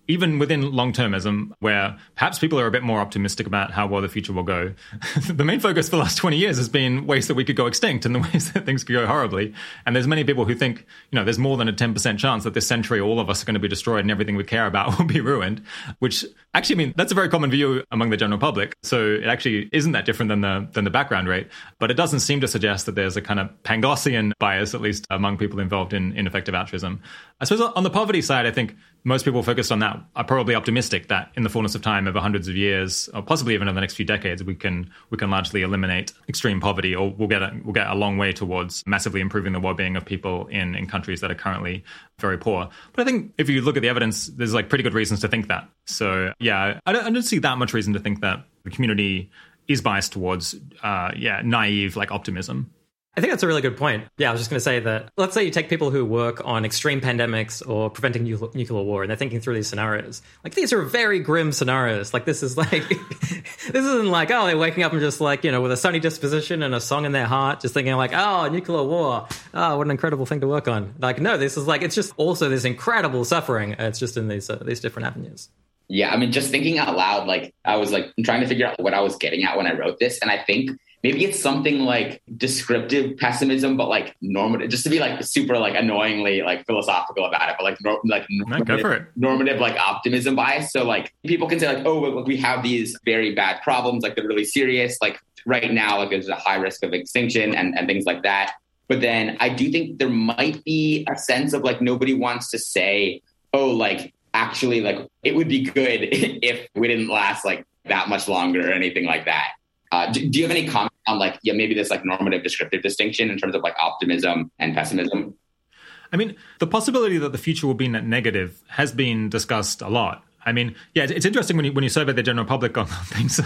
even within long termism, where perhaps people are a bit more optimistic about how well the future will go, [LAUGHS] the main focus for the last 20 years has been ways that we could go extinct and the [LAUGHS] ways that things could go horribly. And there's many people who think, you know, there's more than a 10% chance that this century all of us are going to be destroyed and everything we care about [LAUGHS] will be ruined, which actually, I mean, that's a very common view among the general public. So it actually isn't that different than the, than the background rate, but it doesn't seem to suggest that there's a kind of Panglossian bias, at least among people involved in, in effective altruism. I suppose on the poverty side, I think most people focused on that are probably optimistic that in the fullness of time over hundreds of years or possibly even in the next few decades we can we can largely eliminate extreme poverty or we'll get a, we'll get a long way towards massively improving the well-being of people in in countries that are currently very poor. But i think if you look at the evidence there's like pretty good reasons to think that. So yeah i don't, I don't see that much reason to think that the community is biased towards uh, yeah naive like optimism I think that's a really good point. Yeah, I was just going to say that let's say you take people who work on extreme pandemics or preventing nuclear war and they're thinking through these scenarios. Like these are very grim scenarios. Like this is like [LAUGHS] this isn't like oh they're waking up and just like, you know, with a sunny disposition and a song in their heart just thinking like, "Oh, nuclear war. Oh, what an incredible thing to work on." Like no, this is like it's just also this incredible suffering. It's just in these uh, these different avenues. Yeah, I mean just thinking out loud like I was like trying to figure out what I was getting at when I wrote this and I think maybe it's something like descriptive pessimism, but like normative, just to be like super like annoyingly like philosophical about it, but like nor- like normative, normative like optimism bias. So like people can say like, oh, we have these very bad problems, like they're really serious. Like right now, like there's a high risk of extinction and, and things like that. But then I do think there might be a sense of like nobody wants to say, oh, like actually, like it would be good [LAUGHS] if we didn't last like that much longer or anything like that. Uh, do, do, you have any comment on like yeah maybe this like normative descriptive distinction in terms of like optimism and pessimism? I mean, the possibility that the future will be net negative has been discussed a lot. I mean, yeah, it's interesting when you when you survey the general public on [LAUGHS] things.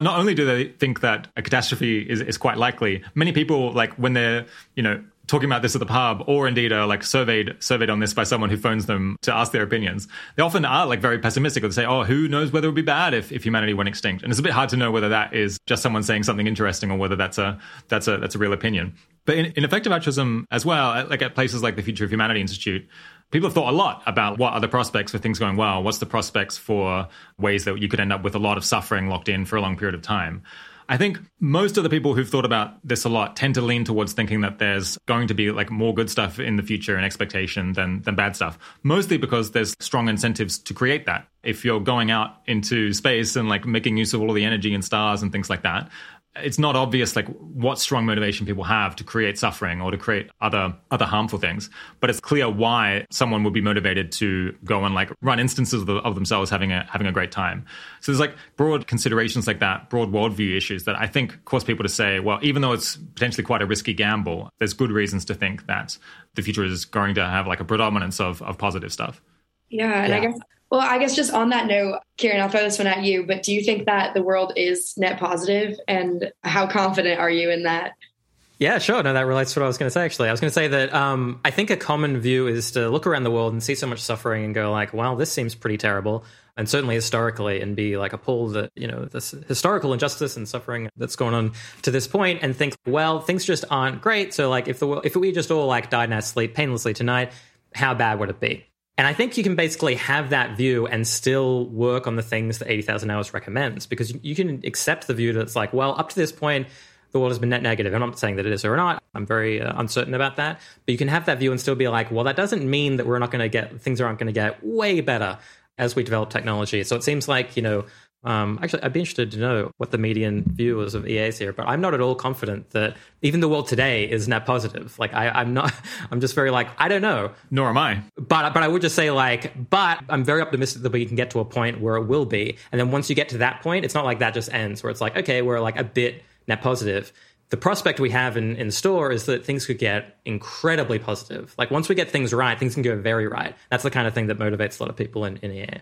not only do they think that a catastrophe is, is quite likely, many people like when they're you know talking about this at the pub or indeed are like surveyed surveyed on this by someone who phones them to ask their opinions they often are like very pessimistic they say oh who knows whether it would be bad if, if humanity went extinct? And it's a bit hard to know whether that is just someone saying something interesting or whether that's a that's a that's a real opinion. But in, in effective altruism as well like at places like the future of humanity institute people have thought a lot about what are the prospects for things going well what's the prospects for ways that you could end up with a lot of suffering locked in for a long period of time I think most of the people who've thought about this a lot tend to lean towards thinking that there's going to be like more good stuff in the future and expectation than than bad stuff. Mostly because there's strong incentives to create that. If you're going out into space and like making use of all the energy and stars and things like that, it's not obvious like what strong motivation people have to create suffering or to create other other harmful things but it's clear why someone would be motivated to go and like run instances of, the, of, themselves having a having a great time so there's like broad considerations like that broad worldview issues that i think cause people to say well even though it's potentially quite a risky gamble there's good reasons to think that the future is going to have like a predominance of, of positive stuff yeah and yeah. i guess well, I guess just on that note, Keiran, I'll throw this one at you, but do you think that the world is net positive and how confident are you in that? Yeah, sure. No, that relates to what I was going to say, actually. I was going to say that um, I think a common view is to look around the world and see so much suffering and go like, well, this seems pretty terrible. And certainly historically and be like a pull that, you know, this historical injustice and suffering that's going on to this point and think, well, things just aren't great. So like if the world, if we just all like died in our sleep painlessly tonight, how bad would it be? And I think you can basically have that view and still work on the things that 80,000 hours recommends because you can accept the view that it's like, well, up to this point, the world has been net negative. I'm not saying that it is or not. I'm very uh, uncertain about that. But you can have that view and still be like, well, that doesn't mean that we're not going to get, things aren't going to get way better as we develop technology. So it seems like, you know, um, actually, I'd be interested to know what the median view is of EAs here, but I'm not at all confident that even the world today is net positive. Like, I, am not. [LAUGHS] I'm just very like I don't know. Nor am I. But but I would just say like, but I'm very optimistic that we can get to a point where it will be, and then once you get to that point, it's not like that just ends where it's like okay, we're like a bit net positive. The prospect we have in, in store is that things could get incredibly positive. Like once we get things right, things can go very right. That's the kind of thing that motivates a lot of people in, in EA.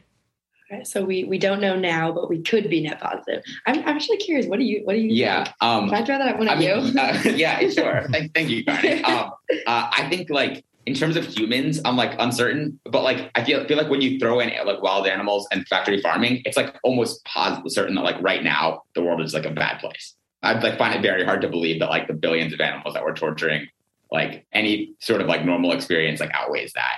Okay, so we we don't know now, but we could be net positive. I'm, I'm actually curious. What do you what do you? Yeah, think? Um, Can I throw that one at mean, you? [LAUGHS] Uh, yeah, sure. [LAUGHS] thank, thank you, Carney. Um, uh, I think like in terms of humans, I'm like uncertain, but like I feel feel like when you throw in like wild animals and factory farming, it's like almost positive certain that like right now the world is like a bad place. I like find it very hard to believe that like the billions of animals that we're torturing, like any sort of like normal experience, like outweighs that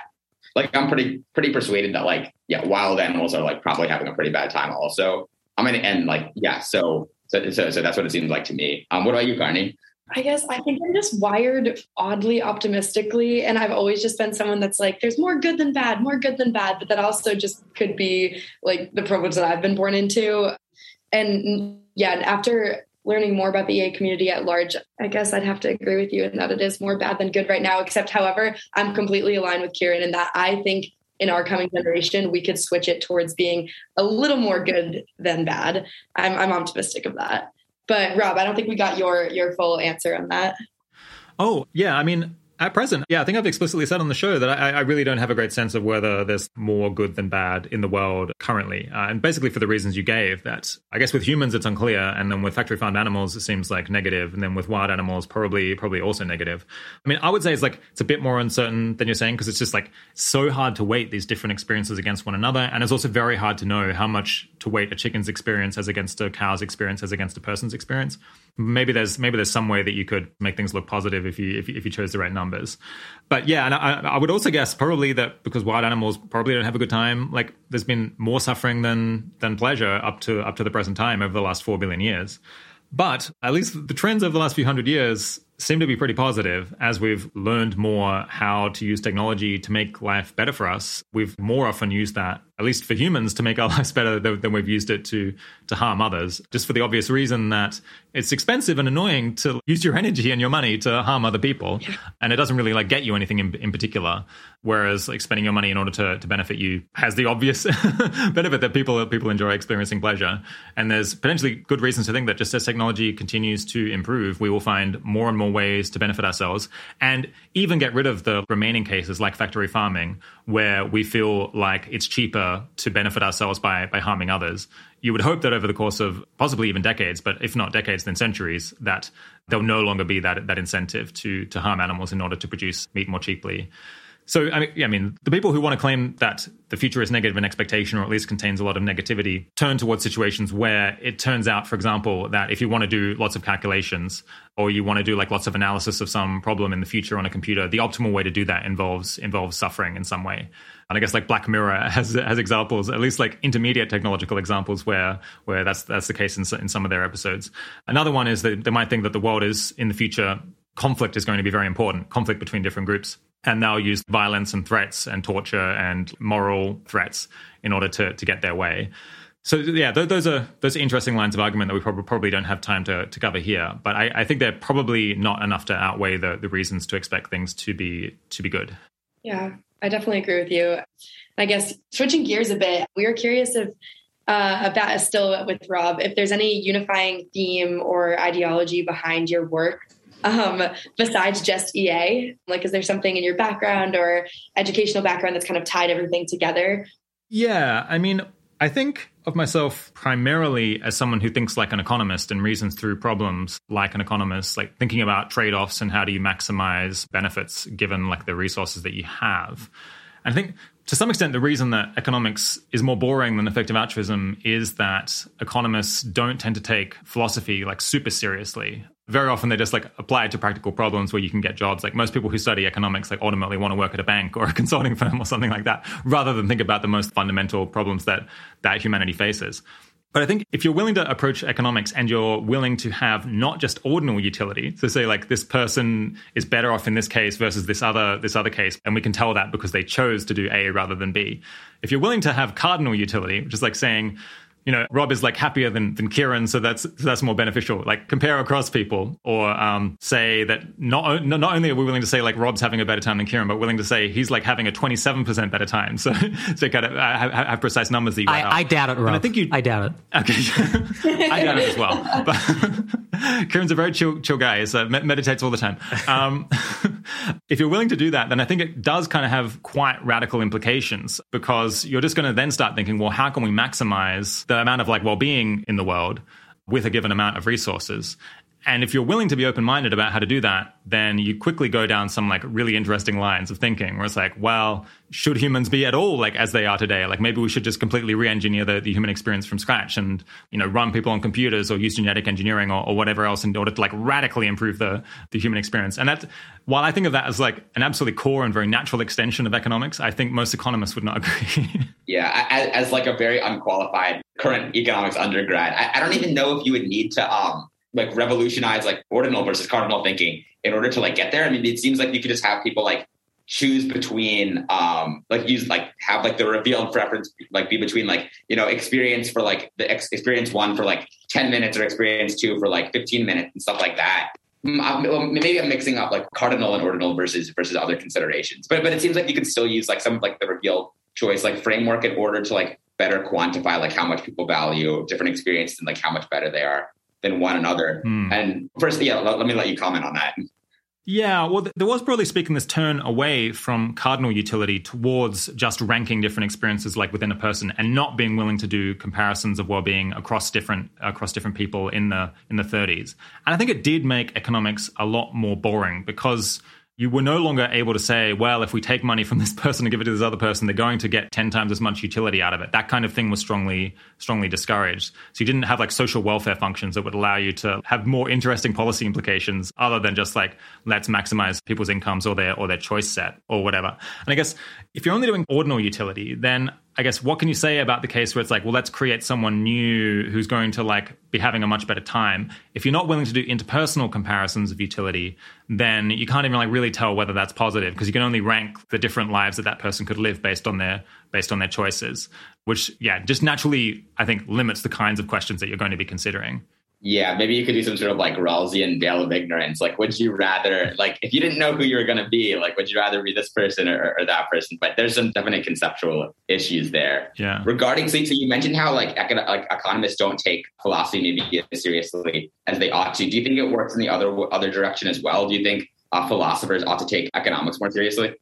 like I'm pretty pretty persuaded that like yeah, wild animals are like probably having a pretty bad time also. I mean, and like yeah, so so so, so that's what it seems like to me. Um, what about you, Carney? I guess I think I'm just wired oddly optimistically. And I've always just been someone that's like, there's more good than bad, more good than bad. But that also just could be like the privilege that I've been born into. And yeah, after learning more about the EA community at large, I guess I'd have to agree with you in that it is more bad than good right now. Except, however, I'm completely aligned with Keiran in that I think in our coming generation we could switch it towards being a little more good than bad. I'm, I'm optimistic of that. But Rob, I don't think we got your your full answer on that. Oh yeah, I mean at present, yeah, I think I've explicitly said on the show that I, I, really don't have a great sense of whether there's more good than bad in the world currently. Uh, and basically for the reasons you gave, that I guess with humans it's unclear, and then with factory farmed animals it seems like negative, and then with wild animals probably probably also negative. I mean, I would say it's like it's a bit more uncertain than you're saying because it's just like so hard to weight these different experiences against one another, and it's also very hard to know how much to weight a chicken's experience as against a cow's experience as against a person's experience. Maybe there's maybe there's some way that you could make things look positive if you if you, if you chose the right numbers. But yeah, and I, I would also guess probably that because wild animals probably don't have a good time. Like there's been more suffering than than pleasure up to up to the present time over the last four billion years. But at least the trends over the last few hundred years seem to be pretty positive as we've learned more how to use technology to make life better for us. We've more often used that at least for humans, to make our [LAUGHS] lives better than, than we've used it to to harm others. Just for the obvious reason that it's expensive and annoying to use your energy and your money to harm other people, and it doesn't really like get you anything in, in particular. Whereas like spending your money in order to, to benefit you has the obvious [LAUGHS] benefit that people people enjoy experiencing pleasure. And there's potentially good reasons to think that just as technology continues to improve, we will find more and more ways to benefit ourselves and even get rid of the remaining cases like factory farming, where we feel like it's cheaper to benefit ourselves by by harming others. You would hope that over the course of possibly even decades, but if not decades, then centuries, that there'll no longer be that that incentive to to harm animals in order to produce meat more cheaply. So, I mean, yeah, I mean, the people who want to claim that the future is negative in expectation, or at least contains a lot of negativity, turn towards situations where it turns out, for example, that if you want to do lots of calculations, or you want to do like lots of analysis of some problem in the future on a computer, the optimal way to do that involves involves suffering in some way. And I guess like Black Mirror [LAUGHS] has has examples, at least like intermediate technological examples where where that's that's the case in, in some of their episodes. Another one is that they might think that the world is in the future conflict is going to be very important, conflict between different groups and they'll use violence and threats and torture and moral threats in order to, to get their way. So yeah, th- those are those are interesting lines of argument that we probably probably don't have time to, to cover here. But I, I think they're probably not enough to outweigh the, the reasons to expect things to be to be good. Yeah, I definitely agree with you. I guess switching gears a bit, we were curious if uh, about still with Rob, if there's any unifying theme or ideology behind your work um, besides just EA? Like, is there something in your background or educational background that's kind of tied everything together? Yeah, I mean, I think of myself primarily as someone who thinks like an economist and reasons through problems like an economist, like thinking about trade offs and how do you maximize benefits given like the resources that you have. And I think to some extent, the reason that economics is more boring than effective altruism is that economists don't tend to take philosophy like super seriously very often they're just like apply it to practical problems where you can get jobs. Like most people who study economics, like ultimately want to work at a bank or a [LAUGHS] consulting firm or something like that, rather than think about the most fundamental problems that that humanity faces. But I think if you're willing to approach economics and you're willing to have not just ordinal utility, so say like this person is better off in this case versus this other this other case, and we can tell that because they chose to do A rather than B. If you're willing to have cardinal utility, which is like saying you know, Rob is like happier than, than Keiran, so that's so that's more beneficial. Like compare across people, or um, say that not not only are we willing to say like Rob's having a better time than Keiran, but willing to say he's like having a twenty seven percent better time. [LAUGHS] So so kind of uh, have, have, precise numbers that you. I, I, doubt it, Rob. And I think you. I doubt it. Okay, [LAUGHS] I doubt it as well. [LAUGHS] But Keiran's a very chill chill guy. So meditates all the time. Um, if you're willing to do that, then I think it does kind of have quite radical implications because you're just going to then start thinking, well, how can we maximize the amount of like well-being in the world with a given amount of resources and if you're willing to be open minded about how to do that, then you quickly go down some like really interesting lines of thinking where it's like, well, should humans be at all like as they are today? Like maybe we should just completely re engineer the, the human experience from scratch and, you know, run people on computers or use genetic engineering or, or whatever else in order to like radically improve the, the human experience. And that, while I think of that as like an absolutely core and very natural extension of economics, I think most economists would not [LAUGHS] agree. yeah. As, as, like a very unqualified current economics undergrad, I, I don't even know if you would need to, um, like revolutionize like ordinal versus cardinal thinking in order to like get there. I mean, it seems like you could just have people like choose between um like use like have like the revealed preference like be between like you know experience for like the ex- experience one for like 10 minutes or experience two for like 15 minutes and stuff like that. Mm, maybe i'm mixing up like cardinal and ordinal versus versus other considerations. But but it seems like you can still use like some of like the revealed choice like framework in order to like better quantify like how much people value different experiences and like how much better they are than one another. Mm. And first, yeah, let, let me let you comment on that. Yeah, well, there was broadly speaking this turn away from cardinal utility towards just ranking different experiences like within a person and not being willing to do comparisons of well-being across different across different people in the in the 30s. And I think it did make economics a lot more boring because you were no longer able to say, well, if we take money from this [LAUGHS] person and give it to this other person, they're going to get 10 times as much utility out of it. That kind of thing was strongly, strongly discouraged. So you didn't have like social welfare functions that would allow you to have more interesting policy implications other than just like, let's maximize people's incomes or their, or their choice set or whatever. And I guess if you're only doing ordinal utility, then I guess what can you say about the case where it's like, well, let's create someone new who's going to like be having a much better time. If you're not willing to do interpersonal comparisons of utility, then you can't even like really tell whether that's positive because you can only rank the different lives that that person could live based on their based on their choices, which yeah, just naturally I think limits the kinds of questions that you're going to be considering. Yeah, maybe you could do some sort of like Rawlsian veil of ignorance. Like, would you rather, like, if you didn't know who you were going to be, like, would you rather be this person or, or, that person? But there's some definite conceptual issues there. Yeah. Regarding, so, so you mentioned how like, econ- like economists don't take philosophy maybe as seriously as they ought to. Do you think it works in the other other direction as well? Do you think uh, philosophers ought to take economics more seriously?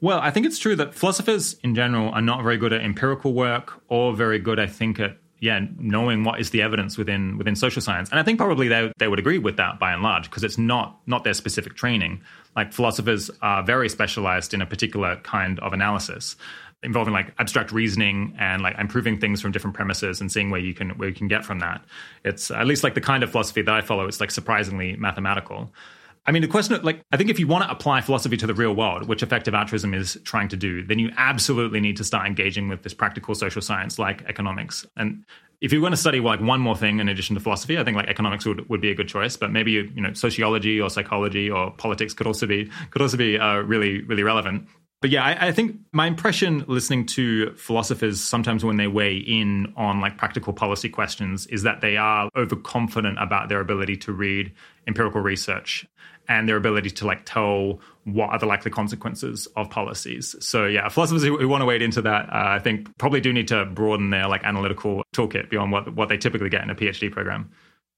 Well, I think it's true that philosophers in general are not very good at empirical work or very good, I think, at yeah, knowing what is the evidence within within social science. And I think probably they they would agree with that by and large because it's not not their specific training. Like philosophers are very specialized in a particular kind of analysis involving like abstract reasoning and like improving things from different premises and seeing where you can where you can get from that. It's at least like the kind of philosophy that I follow. It's like surprisingly mathematical. I mean, the question, of, like, I think if you want to apply philosophy to the real world, which effective altruism is trying to do, then you absolutely need to start engaging with this practical social science like economics. And if you're going to study like one more thing in addition to philosophy, I think like economics would, would be a good choice. But maybe you know sociology or psychology or politics could also be could also be uh, really really relevant. But yeah, I, I, think my impression listening to philosophers sometimes when they weigh in on like practical policy questions is that they are overconfident about their ability to read empirical research and their ability to like tell what are the likely consequences of policies. So yeah, philosophers who, who want to wade into that, uh, I think probably do need to broaden their like analytical toolkit beyond what what they typically get in a PhD program.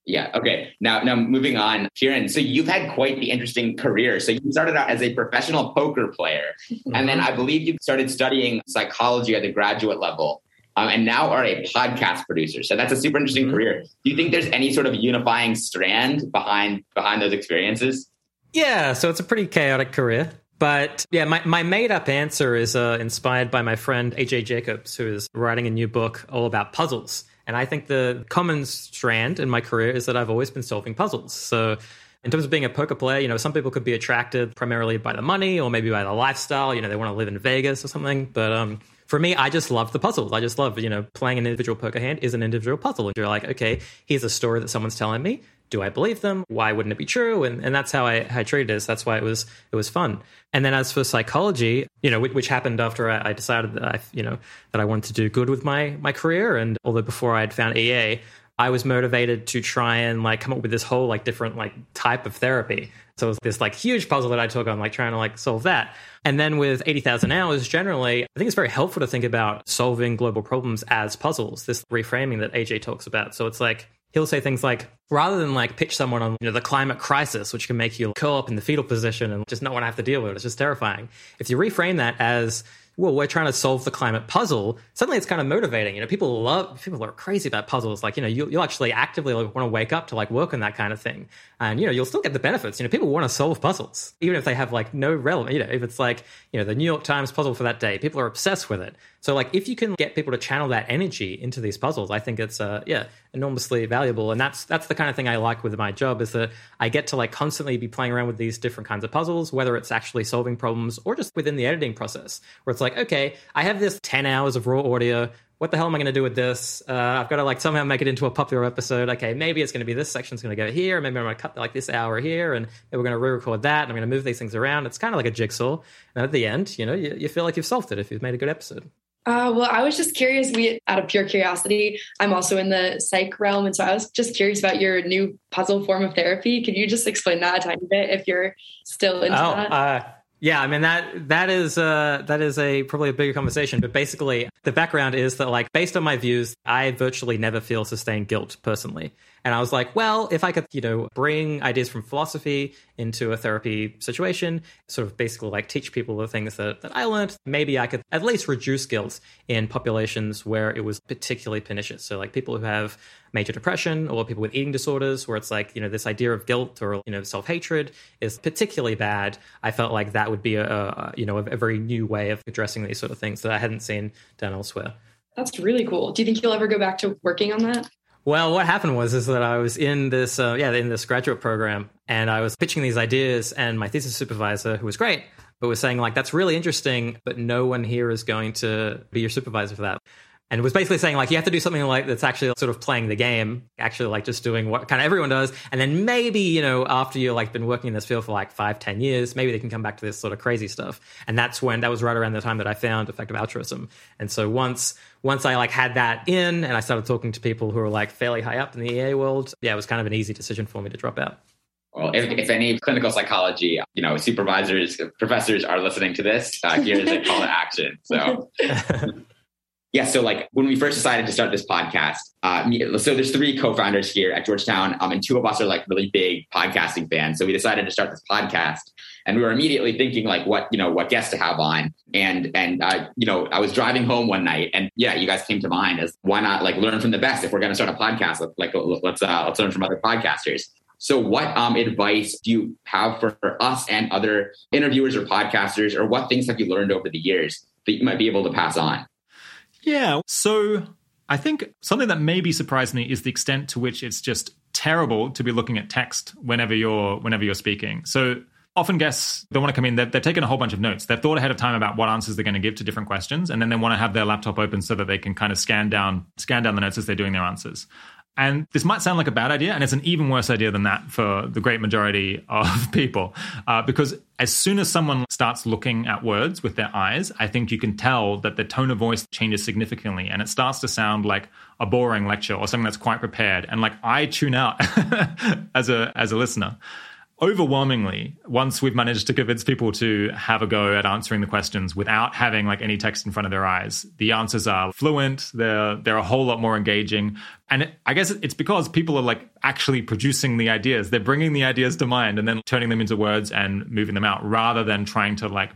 Yeah. Okay. Now, now moving on, Keiran. So you've had quite the interesting career. So you started out as a professional poker player, mm-hmm. and then I believe you started studying psychology at the graduate level, um, and now are a podcast producer. So that's a super interesting mm-hmm. career. Do you think there's any sort of unifying strand behind behind those experiences? Yeah. So it's a pretty chaotic career. But yeah, my, my made up answer is uh, inspired by my friend AJ Jacobs, who is writing a new book all about puzzles. And I think the common strand in my career is that I've always been solving puzzles. So in terms of being a poker player, you know, some people could be attracted primarily by the money or maybe by the lifestyle. You know, they want to live in Vegas or something. But um, for me, I just love the puzzles. I just love, you know, playing an individual poker hand is an individual puzzle. And you're like, okay, here's a story that someone's telling me do I believe them? Why wouldn't it be true? And and that's how I, I treated it. That's why it was it was fun. And then as for psychology, you know, which, which happened after I, I, decided that I you know that I wanted to do good with my my career, and although before I had found EA, I was motivated to try and like come up with this whole like different like type of therapy. So it was this like huge puzzle that I took on like trying to like solve that. And then with 80,000 hours, generally, I think it's very helpful to think about solving global problems as puzzles, this reframing that AJ talks about. So it's like, he'll say things like rather than like pitch someone on you know the climate crisis which can make you curl up in the fetal position and just not want to have to deal with it it's just terrifying if you reframe that as well, we're trying to solve the climate puzzle. Suddenly, it's kind of motivating. You know, people love, people are crazy about puzzles. Like, you know, you, will actually actively like, want to wake up to like work on that kind of thing, and you know, you'll still get the benefits. You know, people want to solve puzzles, even if they have like no relevant. You know, if it's like you know the New York Times puzzle for that day, people are obsessed with it. So, like, if you can get people to channel that energy into these puzzles, I think it's uh, yeah, enormously valuable. And that's that's the kind of thing I like with my job is that I get to like constantly be playing around with these different kinds of puzzles, whether it's actually solving problems or just within the editing process, where it's like, okay, I have this ten hours of raw audio. What the hell am I going to do with this? Uh, I've got to like somehow make it into a popular episode. Okay, maybe it's going to be this section's going to go here. Maybe I'm going to cut like this hour here, and we're going to re-record that. And I'm going to move these things around. It's kind of like a jigsaw. And at the end, you know, you, you feel like you've solved it if you've made a good episode. Uh, well, I was just curious. We, out of pure curiosity, I'm also in the psych realm, and so I was just curious about your new puzzle form of therapy. Could you just explain that a tiny bit if you're still into oh, that? Uh, yeah, I mean that that is uh, that is a probably a bigger conversation. But basically, the background is that like based on my views, I virtually never feel sustained guilt personally. And I was like, well, if I could, you know, bring ideas from philosophy into a therapy situation, sort of basically like teach people the things that, that I learned, maybe I could at least reduce guilt in populations where it was particularly pernicious. So like people who have major depression or people with eating disorders where it's like, you know, this idea of guilt or, you know, self-hatred is particularly bad. I felt like that would be a, you know, a very new way of addressing these sort of things that I hadn't seen done elsewhere. That's really cool. Do you think you'll ever go back to working on that? Well, what happened was is that I was in this uh, yeah in this graduate program, and I was pitching these ideas, and my thesis supervisor, who was great, but was saying like that's really interesting, but no one here is going to be your supervisor for that and was basically saying like you have to do something like that's actually sort of playing the game actually like just doing what kind of everyone does. And then maybe you know after you've like been working in this field for like five ten years maybe they can come back to this sort of crazy stuff. And that's when that was right around the time that i found effective altruism. And so once once i like had that in and i started talking to people who were like fairly high up in the ea world yeah it was kind of an easy decision for me to drop out. Well, if, if, any clinical psychology, you know, supervisors, professors are listening to this, uh, here's a call to action. So [LAUGHS] yeah, so like when we first decided to start this podcast, uh, so there's three co-founders here at Georgetown, um, and two of us are like really big podcasting fans. So we decided to start this podcast, and we were immediately thinking like what you know what guests to have on, and and uh, you know I was driving home one night, and yeah, you guys came to mind as why not like learn from the best if we're going to start a podcast, like let's uh, let's learn from other podcasters. So, what um, advice do you have for, for us and other interviewers or podcasters, or what things have you learned over the years that you might be able to pass on? Yeah. So I think something that maybe surprised me is the extent to which it's just terrible to be looking at text whenever you're whenever you're speaking. So often guests they want to come in they've, they've, taken a whole bunch of notes they've thought ahead of time about what answers they're going to give to different questions and then they want to have their laptop open so that they can kind of scan down scan down the notes as they're doing their answers and this might sound like a bad idea, and it's an even worse idea than that for the great majority [LAUGHS] of people. Uh, because as soon as someone starts looking at words with their eyes, I think you can tell that the tone of voice changes significantly and it starts to sound like a boring lecture or something that's quite prepared. And like I tune out [LAUGHS] as a as a listener overwhelmingly once we've managed to convince people to have a go at answering the questions without having like any text in front of their eyes the answers are fluent they're they're a whole lot more engaging. And it, i guess it's because people are like actually producing the ideas. They're bringing the ideas to mind and then turning them into words and moving them out rather than trying to like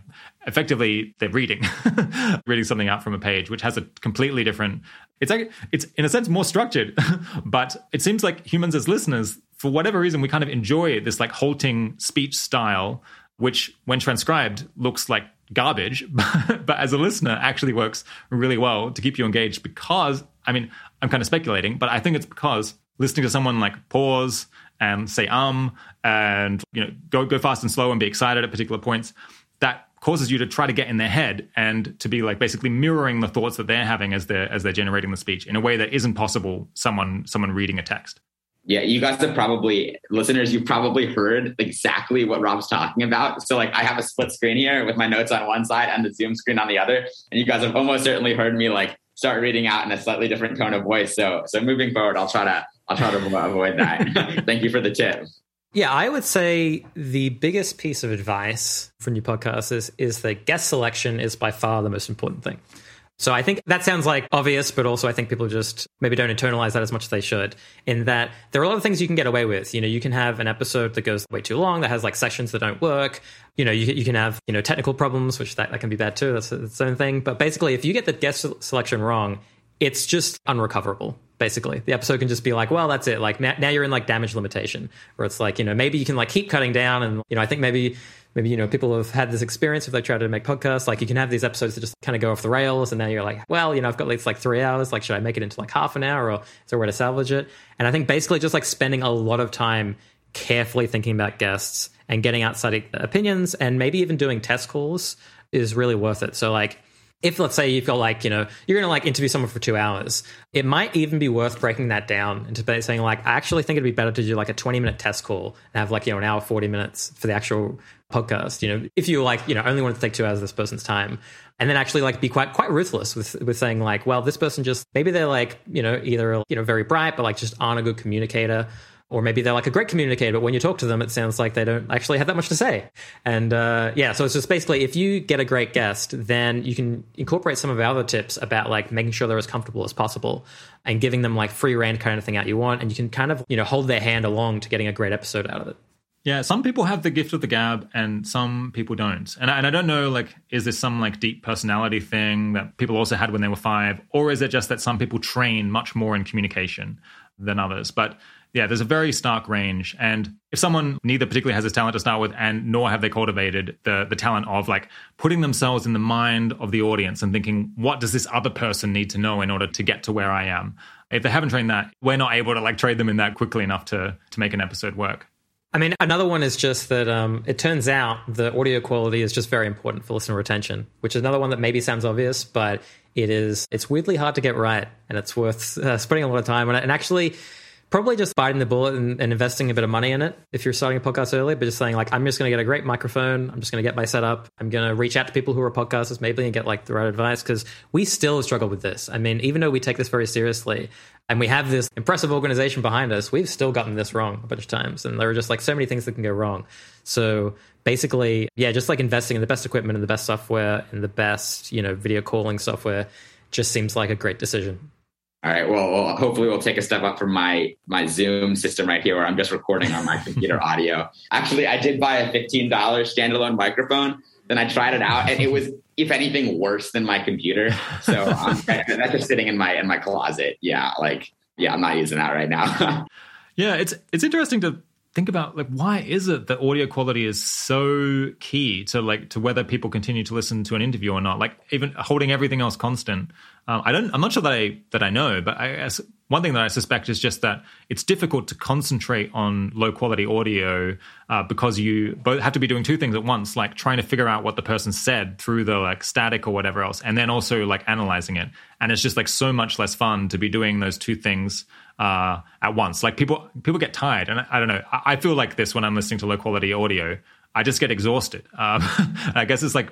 effectively they're reading [LAUGHS] reading something out from a page which has a completely different it's like it's in a sense more structured. [LAUGHS] But it seems like humans as listeners for whatever reason, we kind of enjoy this like halting speech style, which when transcribed looks like garbage, [LAUGHS] but as a listener actually works really well to keep you engaged because, I mean, I'm kind of speculating, but I think it's because listening to someone like pause and say um and you know go go fast and slow and be excited at particular points that causes you to try to get in their head and to be like basically mirroring the thoughts that they're having as they're as they're generating the speech in a way that isn't possible someone someone reading a text yeah, you guys have probably listeners, you've probably heard exactly what Rob's talking about. So like I have a split screen here with my notes on one side and the Zoom screen on the other. And you guys have almost certainly heard me like start reading out in a slightly different tone of voice. So so moving forward, I'll try to I'll try to avoid that. [LAUGHS] Thank you for the tip. Yeah, I would say the biggest piece of advice for new podcasts is, is that guest selection is by far the most important thing. So I think that sounds like obvious, but also I think people just maybe don't internalize that as much as they should. In that there are a lot of things you can get away with. You know, you can have an episode that goes way too long, that has like sessions that don't work. You know, you, you can have, you know, technical problems, which that, that can be bad too. That's its own thing. But basically, if you get the guest selection wrong, it's just unrecoverable basically the episode can just be like well that's it like now, now, you're in like damage limitation where it's like you know maybe you can like keep cutting down and you know i think maybe maybe you know people have had this experience if they try to make podcasts like you can have these episodes that just kind of go off the rails and now you're like well you know i've got like, like three hours like should i make it into like half an hour or is there a way to salvage it? And i think basically just like spending a lot of time carefully thinking about guests and getting outside opinions and maybe even doing test calls is really worth it. So like if let's say you've got like you know you're gonna like interview someone for two hours it might even be worth breaking that down into saying like i actually think it'd be better to do like a 20 minute test call and have like you know an hour 40 minutes for the actual podcast you know if you like you know only want to take two hours of this person's time. And then actually like be quite quite ruthless with with saying like well this person just maybe they're like you know either you know very bright but like just aren't a good communicator or maybe they're like a great communicator, but when you talk to them, it sounds like they don't actually have that much to say. And uh, yeah, so it's just basically if you get a great guest, then you can incorporate some of our other tips about like making sure they're as comfortable as possible and giving them like free reign kind of thing out you want, and you can kind of you know hold their hand along to getting a great episode out of it. Yeah, some people have the gift of the gab and some people don't. And I, and I don't know, like, is this some like deep personality thing that people also had when they were five? Or is it just that some people train much more in communication than others? But yeah, there's a very stark range. And if someone neither particularly has this talent to start with, and nor have they cultivated the the talent of like putting themselves in the mind of the audience and thinking, what does this other person need to know in order to get to where I am? If they haven't trained that, we're not able to like trade them in that quickly enough to to make an episode work. I mean, another one is just that um, it turns out the audio quality is just very important for listener retention, which is another one that maybe sounds obvious, but it is. It's weirdly hard to get right, and it's worth uh, spending a lot of time on it. And actually, probably just biting the bullet and, and, investing a bit of money in it if you're starting a podcast early, but just saying like, I'm just going to get a great microphone. I'm just going to get my setup. I'm going to reach out to people who are podcasters maybe and get like the right advice because we still struggle with this. I mean, even though we take this very seriously and we have this impressive organization behind us, we've still gotten this wrong a bunch of times. And there are just like so many things that can go wrong. So basically, yeah, just like investing in the best equipment and the best software and the best, you know, video calling software just seems like a great decision. All right. Well, well, hopefully we'll take a step up from my my Zoom system right here, where I'm just recording on my [LAUGHS] computer audio. Actually, I did buy a $15 standalone microphone. Then I tried it out, and it was, if anything, worse than my computer. So um, [LAUGHS] that's just sitting in my in my closet. Yeah, like yeah, I'm not using that right now. [LAUGHS] yeah, it's it's interesting to think about like why is it that audio quality is so key to like to whether people continue to listen to an interview or not? Like even holding everything else constant. Um, i don't i'm not sure that i that i know but i one thing that i suspect is just that it's difficult to concentrate on low quality audio uh, because you both have to be doing two things at once like trying to figure out what the person said through the like static or whatever else and then also like analyzing it. And it's just like so much less fun to be doing those two things uh, at once. Like people people get tired, and I, I don't know. I, I, feel like this when I'm listening to low quality audio. I just get exhausted. Um, [LAUGHS] I guess it's like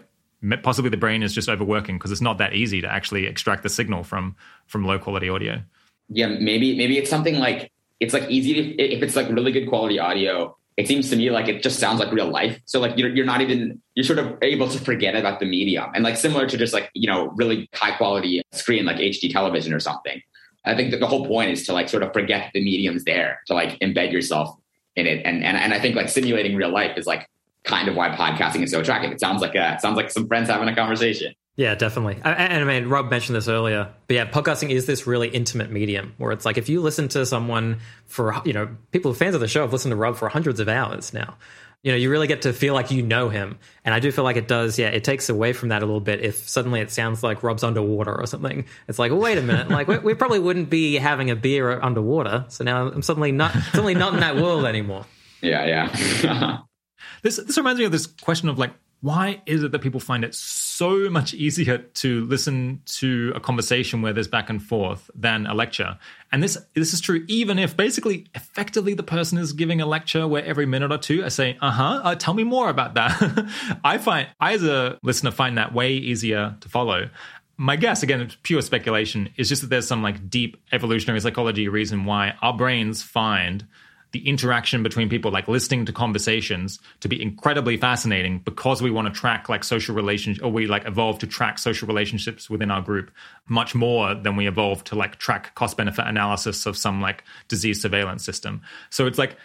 possibly the brain is just overworking because it's not that easy to actually extract the signal from from low quality audio. Yeah, maybe maybe it's something like it's like easy to, if it's like really good quality audio. It seems to me like it just sounds like real life. So like you're you're not even you're sort of able to forget about the medium and like similar to just like you know really high quality screen like HD television or something I think that the whole point is to like sort of forget the mediums there, to like embed yourself in it. And and and I think like simulating real life is like kind of why podcasting is so attractive. It sounds like a, it sounds like some friends having a conversation. Yeah, definitely. And, I mean, Rob mentioned this earlier, but yeah, podcasting is this really intimate medium where it's like if you listen to someone for, you know, people fans of the show have listened to Rob for hundreds of hours now you know you really get to feel like you know him. And i do feel like it does yeah it takes away from that a little bit if suddenly it sounds like rob's underwater or something. It's like well, wait a minute like we, we, probably wouldn't be having a beer underwater. So now i'm suddenly not suddenly not in that world anymore. [LAUGHS] Yeah yeah. [LAUGHS] This this reminds me of this question of like why is it that people find it so much easier to listen to a conversation where there's back and forth than a lecture? And this this is true even if basically effectively the person is giving a lecture where every minute or two I say, uh-huh, uh, tell me more about that. [LAUGHS] I find I as a listener find that way easier to follow my guess, again, it's pure speculation, is just that there's some like deep evolutionary psychology reason why our brains find the interaction between people, like listening to conversations, to be incredibly fascinating because we want to track like social relationships, or we like evolve to track social relationships within our group much more than we evolve to like track cost benefit analysis of some like disease surveillance system. So it's like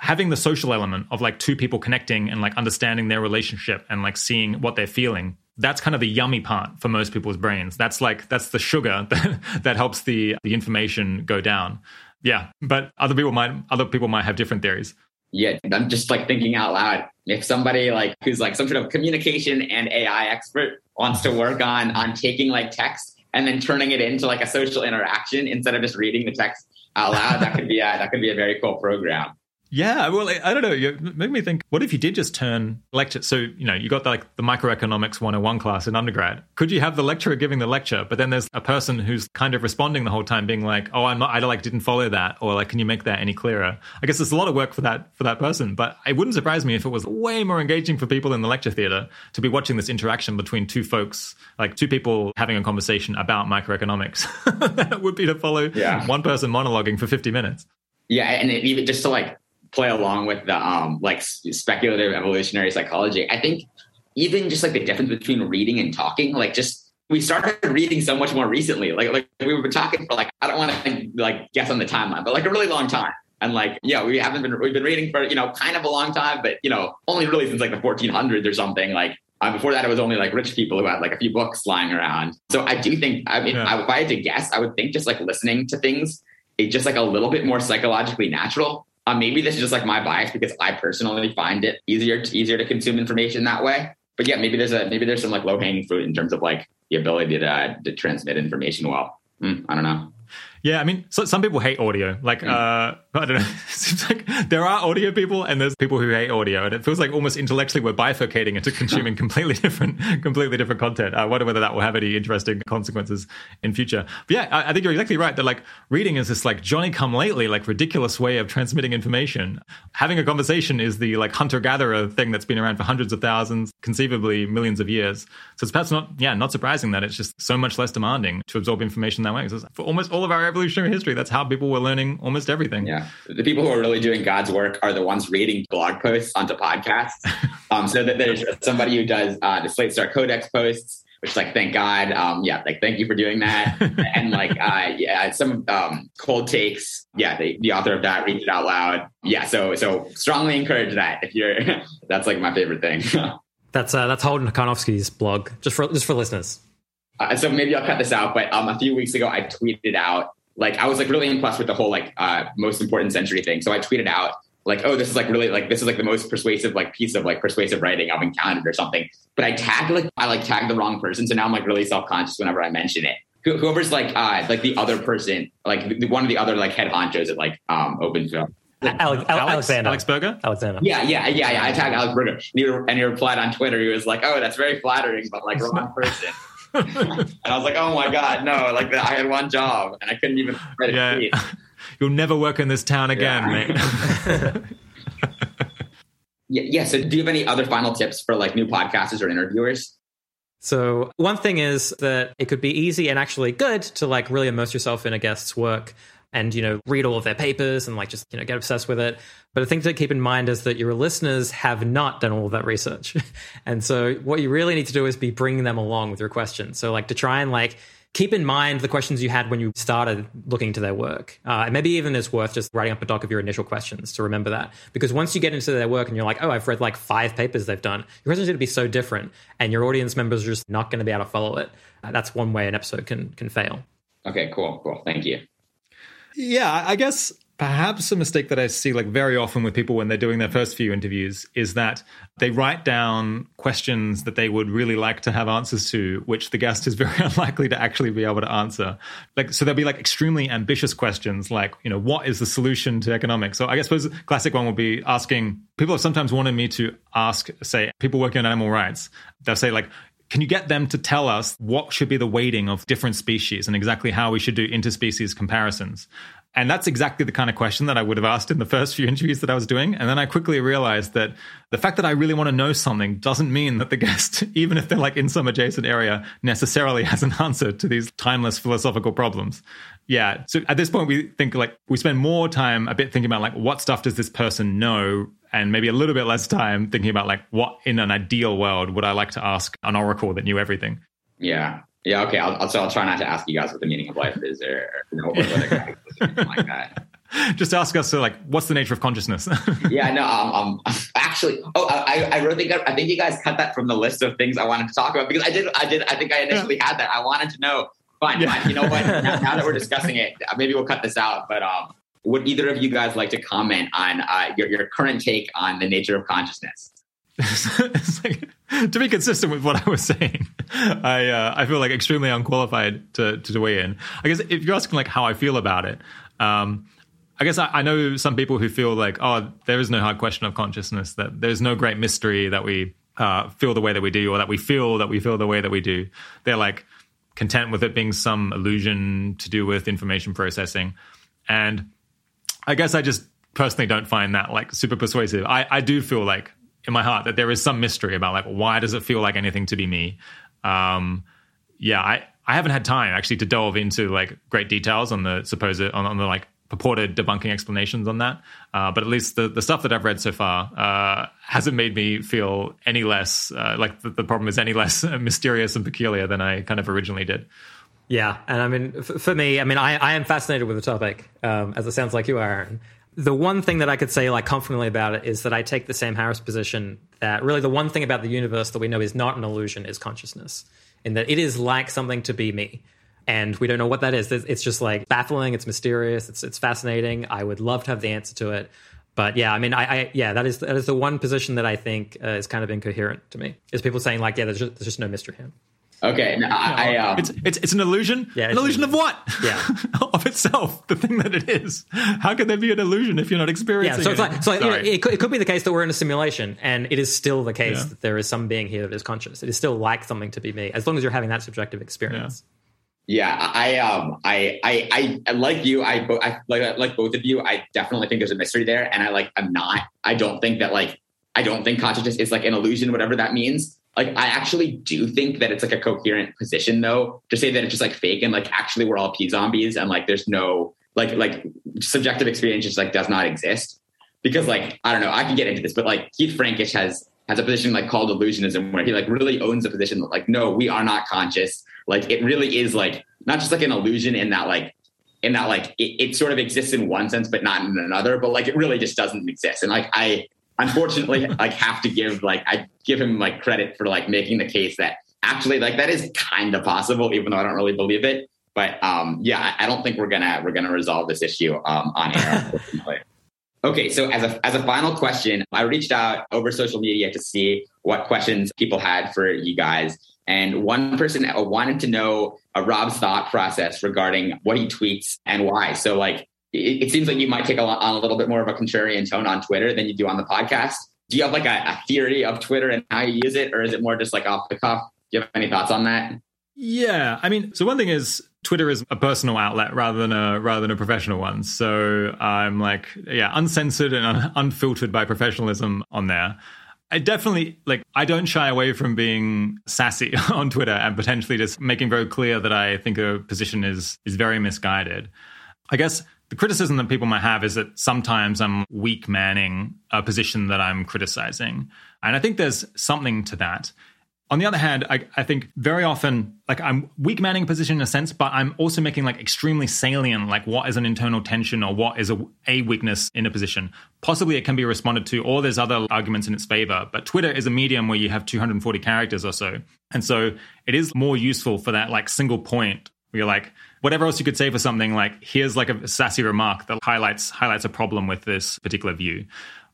having the social element of like two people connecting and like understanding their relationship and like seeing what they're feeling that's kind of the yummy part for most people's brains that's like that's the sugar that, [LAUGHS] that helps the the information go down yeah, but other people might other people might have different theories. Yeah, I'm just like thinking out loud. If somebody like who's like some sort of communication and AI expert wants to work on on taking like text and then turning it into like a social interaction instead of just reading the text out loud, that could be a, that could be a very cool program. Yeah, well, I don't know. You made me think. What if you did just turn lecture? So you know, you got like the microeconomics 101 class in undergrad. Could you have the lecturer giving the lecture, but then there's a person who's kind of responding the whole time, being like, "Oh, I'm not. I like didn't follow that," or like, "Can you make that any clearer?" I guess there's a lot of work for that for that person, but it wouldn't surprise me if it was way more engaging for people in the lecture theater to be watching this interaction between two folks, like two people having a conversation about microeconomics. [LAUGHS] that would be to follow yeah. one person monologuing for 50 minutes. Yeah, and it, even just to like play along with the um, like speculative evolutionary psychology. I think even just like the difference between reading and talking, like just we started reading so much more recently. Like like we were talking for like I don't want to like guess on the timeline, but like a really long time. And like yeah, we haven't been we've been reading for you know kind of a long time, but you know only really since like the 1400s or something. Like uh, before that, it was only like rich people who had like a few books lying around. So I do think I mean yeah. I, if I had to guess, I would think just like listening to things it's just like a little bit more psychologically natural. Uh, maybe this is just like my bias because I personally find it easier to, easier to consume information that way. But yeah, maybe there's a maybe there's some like low hanging fruit in terms of like the ability to to transmit information well. Mm, I don't know. Yeah, I mean, so, some people hate audio. Like, mm. uh, I don't know. [LAUGHS] It seems like there are audio people and there's people who hate audio, and it feels like almost intellectually we're bifurcating into consuming [LAUGHS] completely different, completely different content. I wonder whether that will have any interesting consequences in future. But yeah, I, I think you're exactly right. That like reading is this like Johnny come lately, like ridiculous way of transmitting information. Having a conversation is the like hunter gatherer thing that's been around for hundreds of thousands, conceivably millions of years. So it's perhaps not, yeah, not surprising that it's just so much less demanding to absorb information that way. For almost all of our evolutionary history. That's how people were learning almost everything. Yeah. The people who are really doing God's work are the ones reading blog posts onto podcasts. [LAUGHS] um, so that there's somebody who does uh, the Slate Star Codex posts, which is like, thank God. Um, yeah, like, thank you for doing that. [LAUGHS] and like, uh, yeah, some um, cold takes. Yeah, the, the author of that reads it out loud. Yeah, so so strongly encourage that if you're. [LAUGHS] that's like my favorite thing. that's uh, that's Holden Karnofsky's blog, just for just for listeners. Uh, so maybe I'll cut this out, but um, a few weeks ago I tweeted out like I was like really impressed with the whole like uh, most important century thing. So I tweeted out like, oh, this is like really like this is like the most persuasive like piece of like persuasive writing I've encountered or something. But I tagged like I like tagged the wrong person, so now I'm like really self conscious whenever I mention it. Whoever's like uh like the other person, like the, one of the other like head honchos at like um Open Phil. Alex, Alex, Alexander. Alex Berger? Alexander. Yeah, yeah, yeah, yeah. I tagged Alex Berger. And he, and he replied on Twitter. He was like, oh, that's very flattering, but like wrong person [LAUGHS] and I was like, oh my God, no, like I had one job and I couldn't even yeah. [LAUGHS] You'll never work in this town again, yeah. mate. [LAUGHS] yeah, yeah. So do you have any other final tips for like new podcasters or interviewers? So one thing is that it could be easy and actually good to like really immerse yourself in a guest's work and you know read all of their papers and like just you know get obsessed with it but the thing to keep in mind is that your listeners have not done all of that research [LAUGHS] and so what you really need to do is be bringing them along with your questions so like to try and like keep in mind the questions you had when you started looking to their work. Uh, and maybe even it's worth just writing up a doc of your initial questions to remember that. Because once you get into their work and you're like, oh, I've read like five papers they've done, your questions are going to be so different, and your audience members are just not going to be able to follow it. Uh, that's one way an episode can can fail. Okay, cool, cool. Thank you. Yeah, I guess perhaps a mistake that I see like very often with people when they're doing their first few interviews is that they write down questions that they would really like to have answers to, which the guest is very [LAUGHS] unlikely to actually be able to answer. Like, so there'll be like extremely ambitious questions, like, you know, what is the solution to economics? So I guess suppose classic one would be asking people have sometimes wanted me to ask, say, people working on animal rights. They'll say like, can you get them to tell us what should be the weighting of different species and exactly how we should do interspecies comparisons? And that's exactly the kind of question that I would have asked in the first few interviews that I was doing. And then I quickly realized that the fact that I really want to know something doesn't mean that the guest, [LAUGHS] even if they're like in some adjacent area, necessarily has an [LAUGHS] answer to these timeless philosophical problems. Yeah. So at this point, we think like we spend more time a bit thinking about like what stuff does this person know and maybe a little bit less time thinking about like what in an ideal world would I like to ask an oracle that knew everything. Yeah. Yeah. Okay. I'll, so I'll try not to ask you guys what the meaning of life is or, you know, or whether like that. [LAUGHS] Just ask us, so like, what's the nature of consciousness? [LAUGHS] yeah, no, um, um, actually, oh, I, I really think I think you guys cut that from the list of things I wanted to talk about because I did, I did, I think I initially yeah. had that. I wanted to know. Fine, yeah. fine. You know what? now, now, that we're [LAUGHS] discussing it, maybe we'll cut this out. But um, would either of you guys like to comment on uh, your, your current take on the nature of consciousness? like, [LAUGHS] to be consistent with what I was saying, I uh, I feel like extremely unqualified to to weigh in. I guess if you're asking like how I feel about it, um, I guess I, I, know some people who feel like oh there is no hard question of consciousness that there's no great mystery that we uh, feel the way that we do or that we feel that we feel the way that we do. They're like content with it being some illusion to do with information processing, and I guess I just personally don't find that like super persuasive. I, I do feel like in my heart that there is some mystery about like why does it feel like anything to be me. Um, yeah, I I haven't had time actually to delve into like great details on the supposed on, on the like purported debunking explanations on that. Uh, but at least the, the stuff that I've read so far uh, hasn't made me feel any less uh, like the, the, problem is any less [LAUGHS] mysterious and peculiar than I kind of originally did. Yeah, and I mean, f- for me, I mean, I, I am fascinated with the topic, um, as it sounds like you are, Aaron. The one thing that I could say, like, confidently about it is that I take the Sam Harris position that really the one thing about the universe that we know is not an illusion is consciousness, in that it is like something to be me. And we don't know what that is. It's just like baffling. It's mysterious. It's it's fascinating. I would love to have the answer to it. But yeah, I mean, I, I yeah, that is that is the one position that I think uh, is kind of incoherent to me. Is people saying like, yeah, there's just, there's just no mystery here. Okay, no, I, I um, it's it's it's an illusion. Yeah, an illusion of what? Yeah, [LAUGHS] of itself, the thing that it is. How could there be an illusion if you're not experiencing? Yeah, so it's it? like so you know, it, could, it could be the case that we're in a simulation, and it is still the case yeah. that there is some being here that is conscious. It is still like something to be me, as long as you're having that subjective experience. Yeah. Yeah I um I I I like you. I, I like like both of you. I definitely think there's a mystery there, and I like I'm not. I don't think that like I don't think consciousness is like an illusion, whatever that means like I actually do think that it's like a coherent position though to say that it's just like fake and like actually we're all P zombies and like there's no like like subjective experience just like does not exist because like I don't know I can get into this but like Keith Frankish has has a position like called illusionism where he like really owns a position like no we are not conscious like it really is like not just like an illusion in that like in that like it, it sort of exists in one sense but not in another but like it really just doesn't exist and like I unfortunately [LAUGHS] like have to give like I give him like credit for like making the case that actually like that is kind of possible, even though I don't really believe it. But um, yeah, I, I don't think we're gonna we're gonna resolve this issue um, on air. [LAUGHS] okay, so as a as a final question, I reached out over social media to see what questions people had for you guys. And one person uh, wanted to know a Rob's thought process regarding what he tweets and why. So, like, it, it seems like you might take a, on a little bit more of a contrarian tone on Twitter than you do on the podcast. Do you have like a, a theory of Twitter and how you use it, or is it more just like off the cuff? Do you have any thoughts on that? Yeah, I mean, so one thing is Twitter is a personal outlet rather than a rather than a professional one. So I'm like, yeah, uncensored and un- unfiltered by professionalism on there. I definitely like I don't shy away from being sassy [LAUGHS] on Twitter and potentially just making very clear that I think a position is is very misguided. I guess the criticism that people might have is that sometimes I'm weak manning a position that I'm criticizing. And I think there's something to that. On the other hand, I, I think very often, like I'm weak manning a position in a sense, but I'm also making like extremely salient, like what is an internal tension or what is a, a weakness in a position. Possibly it can be responded to, or there's other arguments in its favor. But Twitter is a medium where you have 240 characters or so. And so it is more useful for that like single point where you're like, whatever else you could say for something like here's like a sassy remark that highlights highlights a problem with this particular view.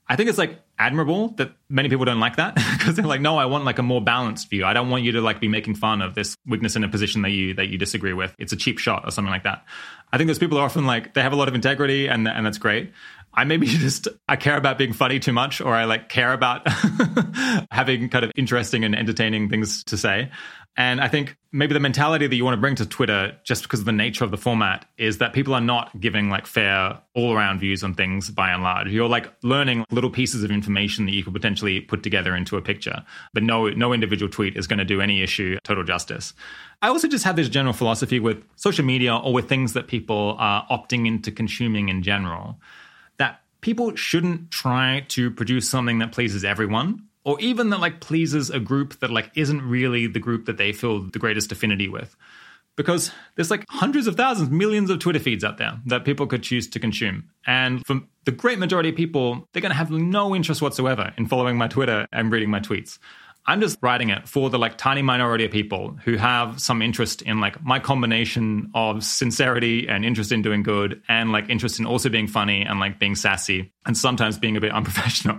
I think it's like admirable that many people don't like that [LAUGHS] because they're like, no, I want like a more balanced view. I don't want you to like be making fun of this weakness in a position that you that you disagree with. It's a cheap shot or something like that. I think those people are often like they have a lot of integrity and and that's great. I maybe [LAUGHS] just I care about being funny too much, or I like care about [LAUGHS] having kind of interesting and entertaining things to say. And I think maybe the mentality that you want to bring to Twitter, just because of the nature of the format, is that people are not giving like fair all around views on things by and large. You're like learning little pieces of information that you could potentially put together into a picture. But no no individual tweet is going to do any issue total justice. I also just have this general philosophy with social media or with things that people are opting into consuming in general people shouldn't try to produce something that pleases everyone or even that like pleases a group that like isn't really the group that they feel the greatest affinity with. Because there's like hundreds of thousands millions of twitter feeds out there that people could choose to consume. And for the great majority of people they're going to have no interest whatsoever in following my twitter and reading my tweets I'm just writing it for the like tiny minority of people who have some interest in like my combination of sincerity and interest in doing good and like interest in also being funny and like being sassy and sometimes being a bit [LAUGHS] unprofessional.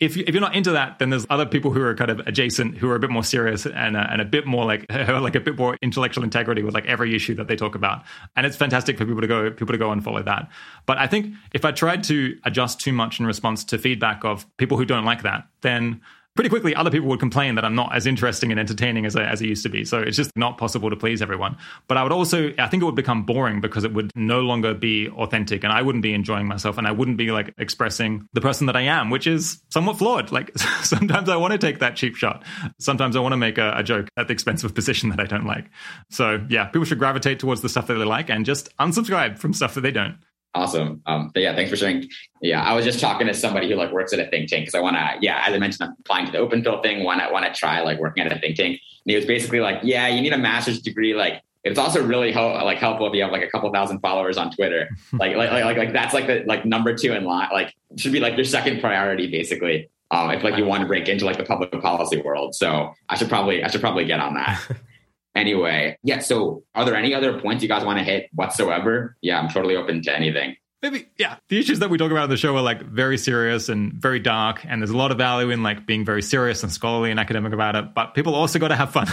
If, you, if you're not into that, then there's other people who are kind of adjacent who are a bit more serious and, uh, and a bit more like [LAUGHS] like a bit more intellectual integrity with like every issue that they talk about. And it's fantastic for people to go people to go and follow that. But I think if I tried to adjust too much in response to feedback of people who don't like that, then pretty quickly other people would complain that I'm not as interesting and entertaining as I, as I used to be. So it's just not possible to please everyone. But I would also, I think it would become boring because it would no longer be authentic and I wouldn't be enjoying myself and I wouldn't be like expressing the person that I am, which is somewhat flawed. Like [LAUGHS] sometimes I want to take that cheap shot. Sometimes I want to make a, a joke at the expense of a position that I don't like. So yeah, people should gravitate towards the stuff that they like and just unsubscribe from stuff that they don't. Awesome. Um, but yeah, thanks for sharing. Yeah, I was just talking to somebody who like works at a think tank because I want to. Yeah, as I mentioned, I'm applying to the Open Phil thing. Want to want to try like working at a think tank. And he was basically like, yeah, you need a master's degree. Like, it's also really help, like helpful if you have like a couple thousand followers on Twitter. [LAUGHS] like, like, like, like, that's like the like number two in line. Like, should be like your second priority basically. Um, if like you want to break into like the public policy world. So I should probably I should probably get on that. [LAUGHS] Anyway, yeah. So, are there any other points you guys want to hit whatsoever? Yeah, I'm totally open to anything. Maybe, yeah. The issues that we talk about in the show are like very serious and very dark, and there's a lot of value in like being very serious and scholarly and academic about it. But people also got to have fun,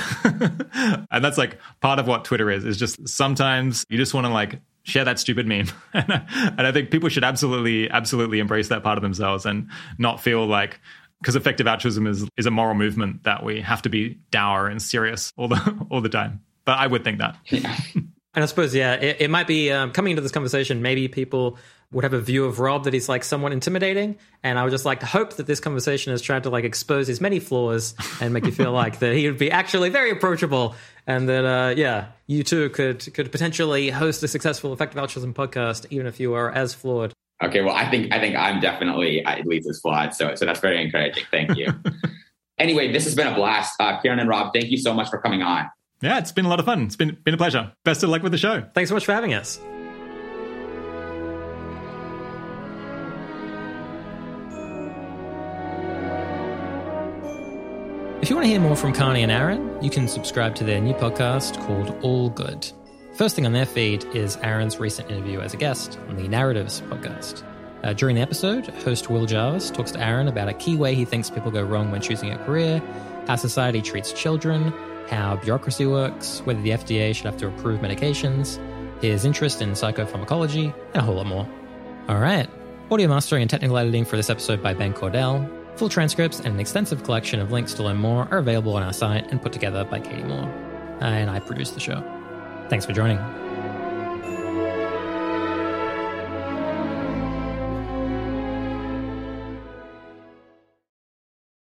[LAUGHS] and that's like part of what Twitter is. Is just sometimes you just want to like share that stupid meme, [LAUGHS] and I think people should absolutely, absolutely embrace that part of themselves and not feel like because effective altruism is is a moral movement that we have to be dour and serious all the [LAUGHS] all the time. But I would think that. [LAUGHS] Yeah. And I suppose, yeah, it, it might be um, coming into this conversation. Maybe people would have a view of Rob that he's like somewhat intimidating, and I would just like to hope that this conversation has tried to like expose his many flaws and make you feel like that he would be actually very approachable, and that uh, yeah, you too could could potentially host a successful effective altruism podcast, even if you are as flawed. Okay, well, I think I think I'm definitely at least as flawed, so so that's very encouraging. Thank you. [LAUGHS] anyway, this has been a blast, uh, Keiran and Rob. Thank you so much for coming on. Yeah, it's been a lot of fun. It's been been a pleasure. Best of luck with the show. Thanks so much for having us. If you want to hear more from Carney and Aaron, you can subscribe to their new podcast called All Good. First thing on their feed is Aaron's recent interview as a guest on the Narratives podcast. Uh, during the episode, host Will Jarvis talks to Aaron about a key way he thinks people go wrong when choosing a career, how society treats children, how bureaucracy works, whether the FDA should have to approve medications, his interest in psychopharmacology, and a whole lot more. All right. Audio mastering and technical editing for this episode by Ben Cordell. Full transcripts and an extensive collection of links to learn more are available on our site and put together by Katie Moore. And I produce the show. Thanks for joining.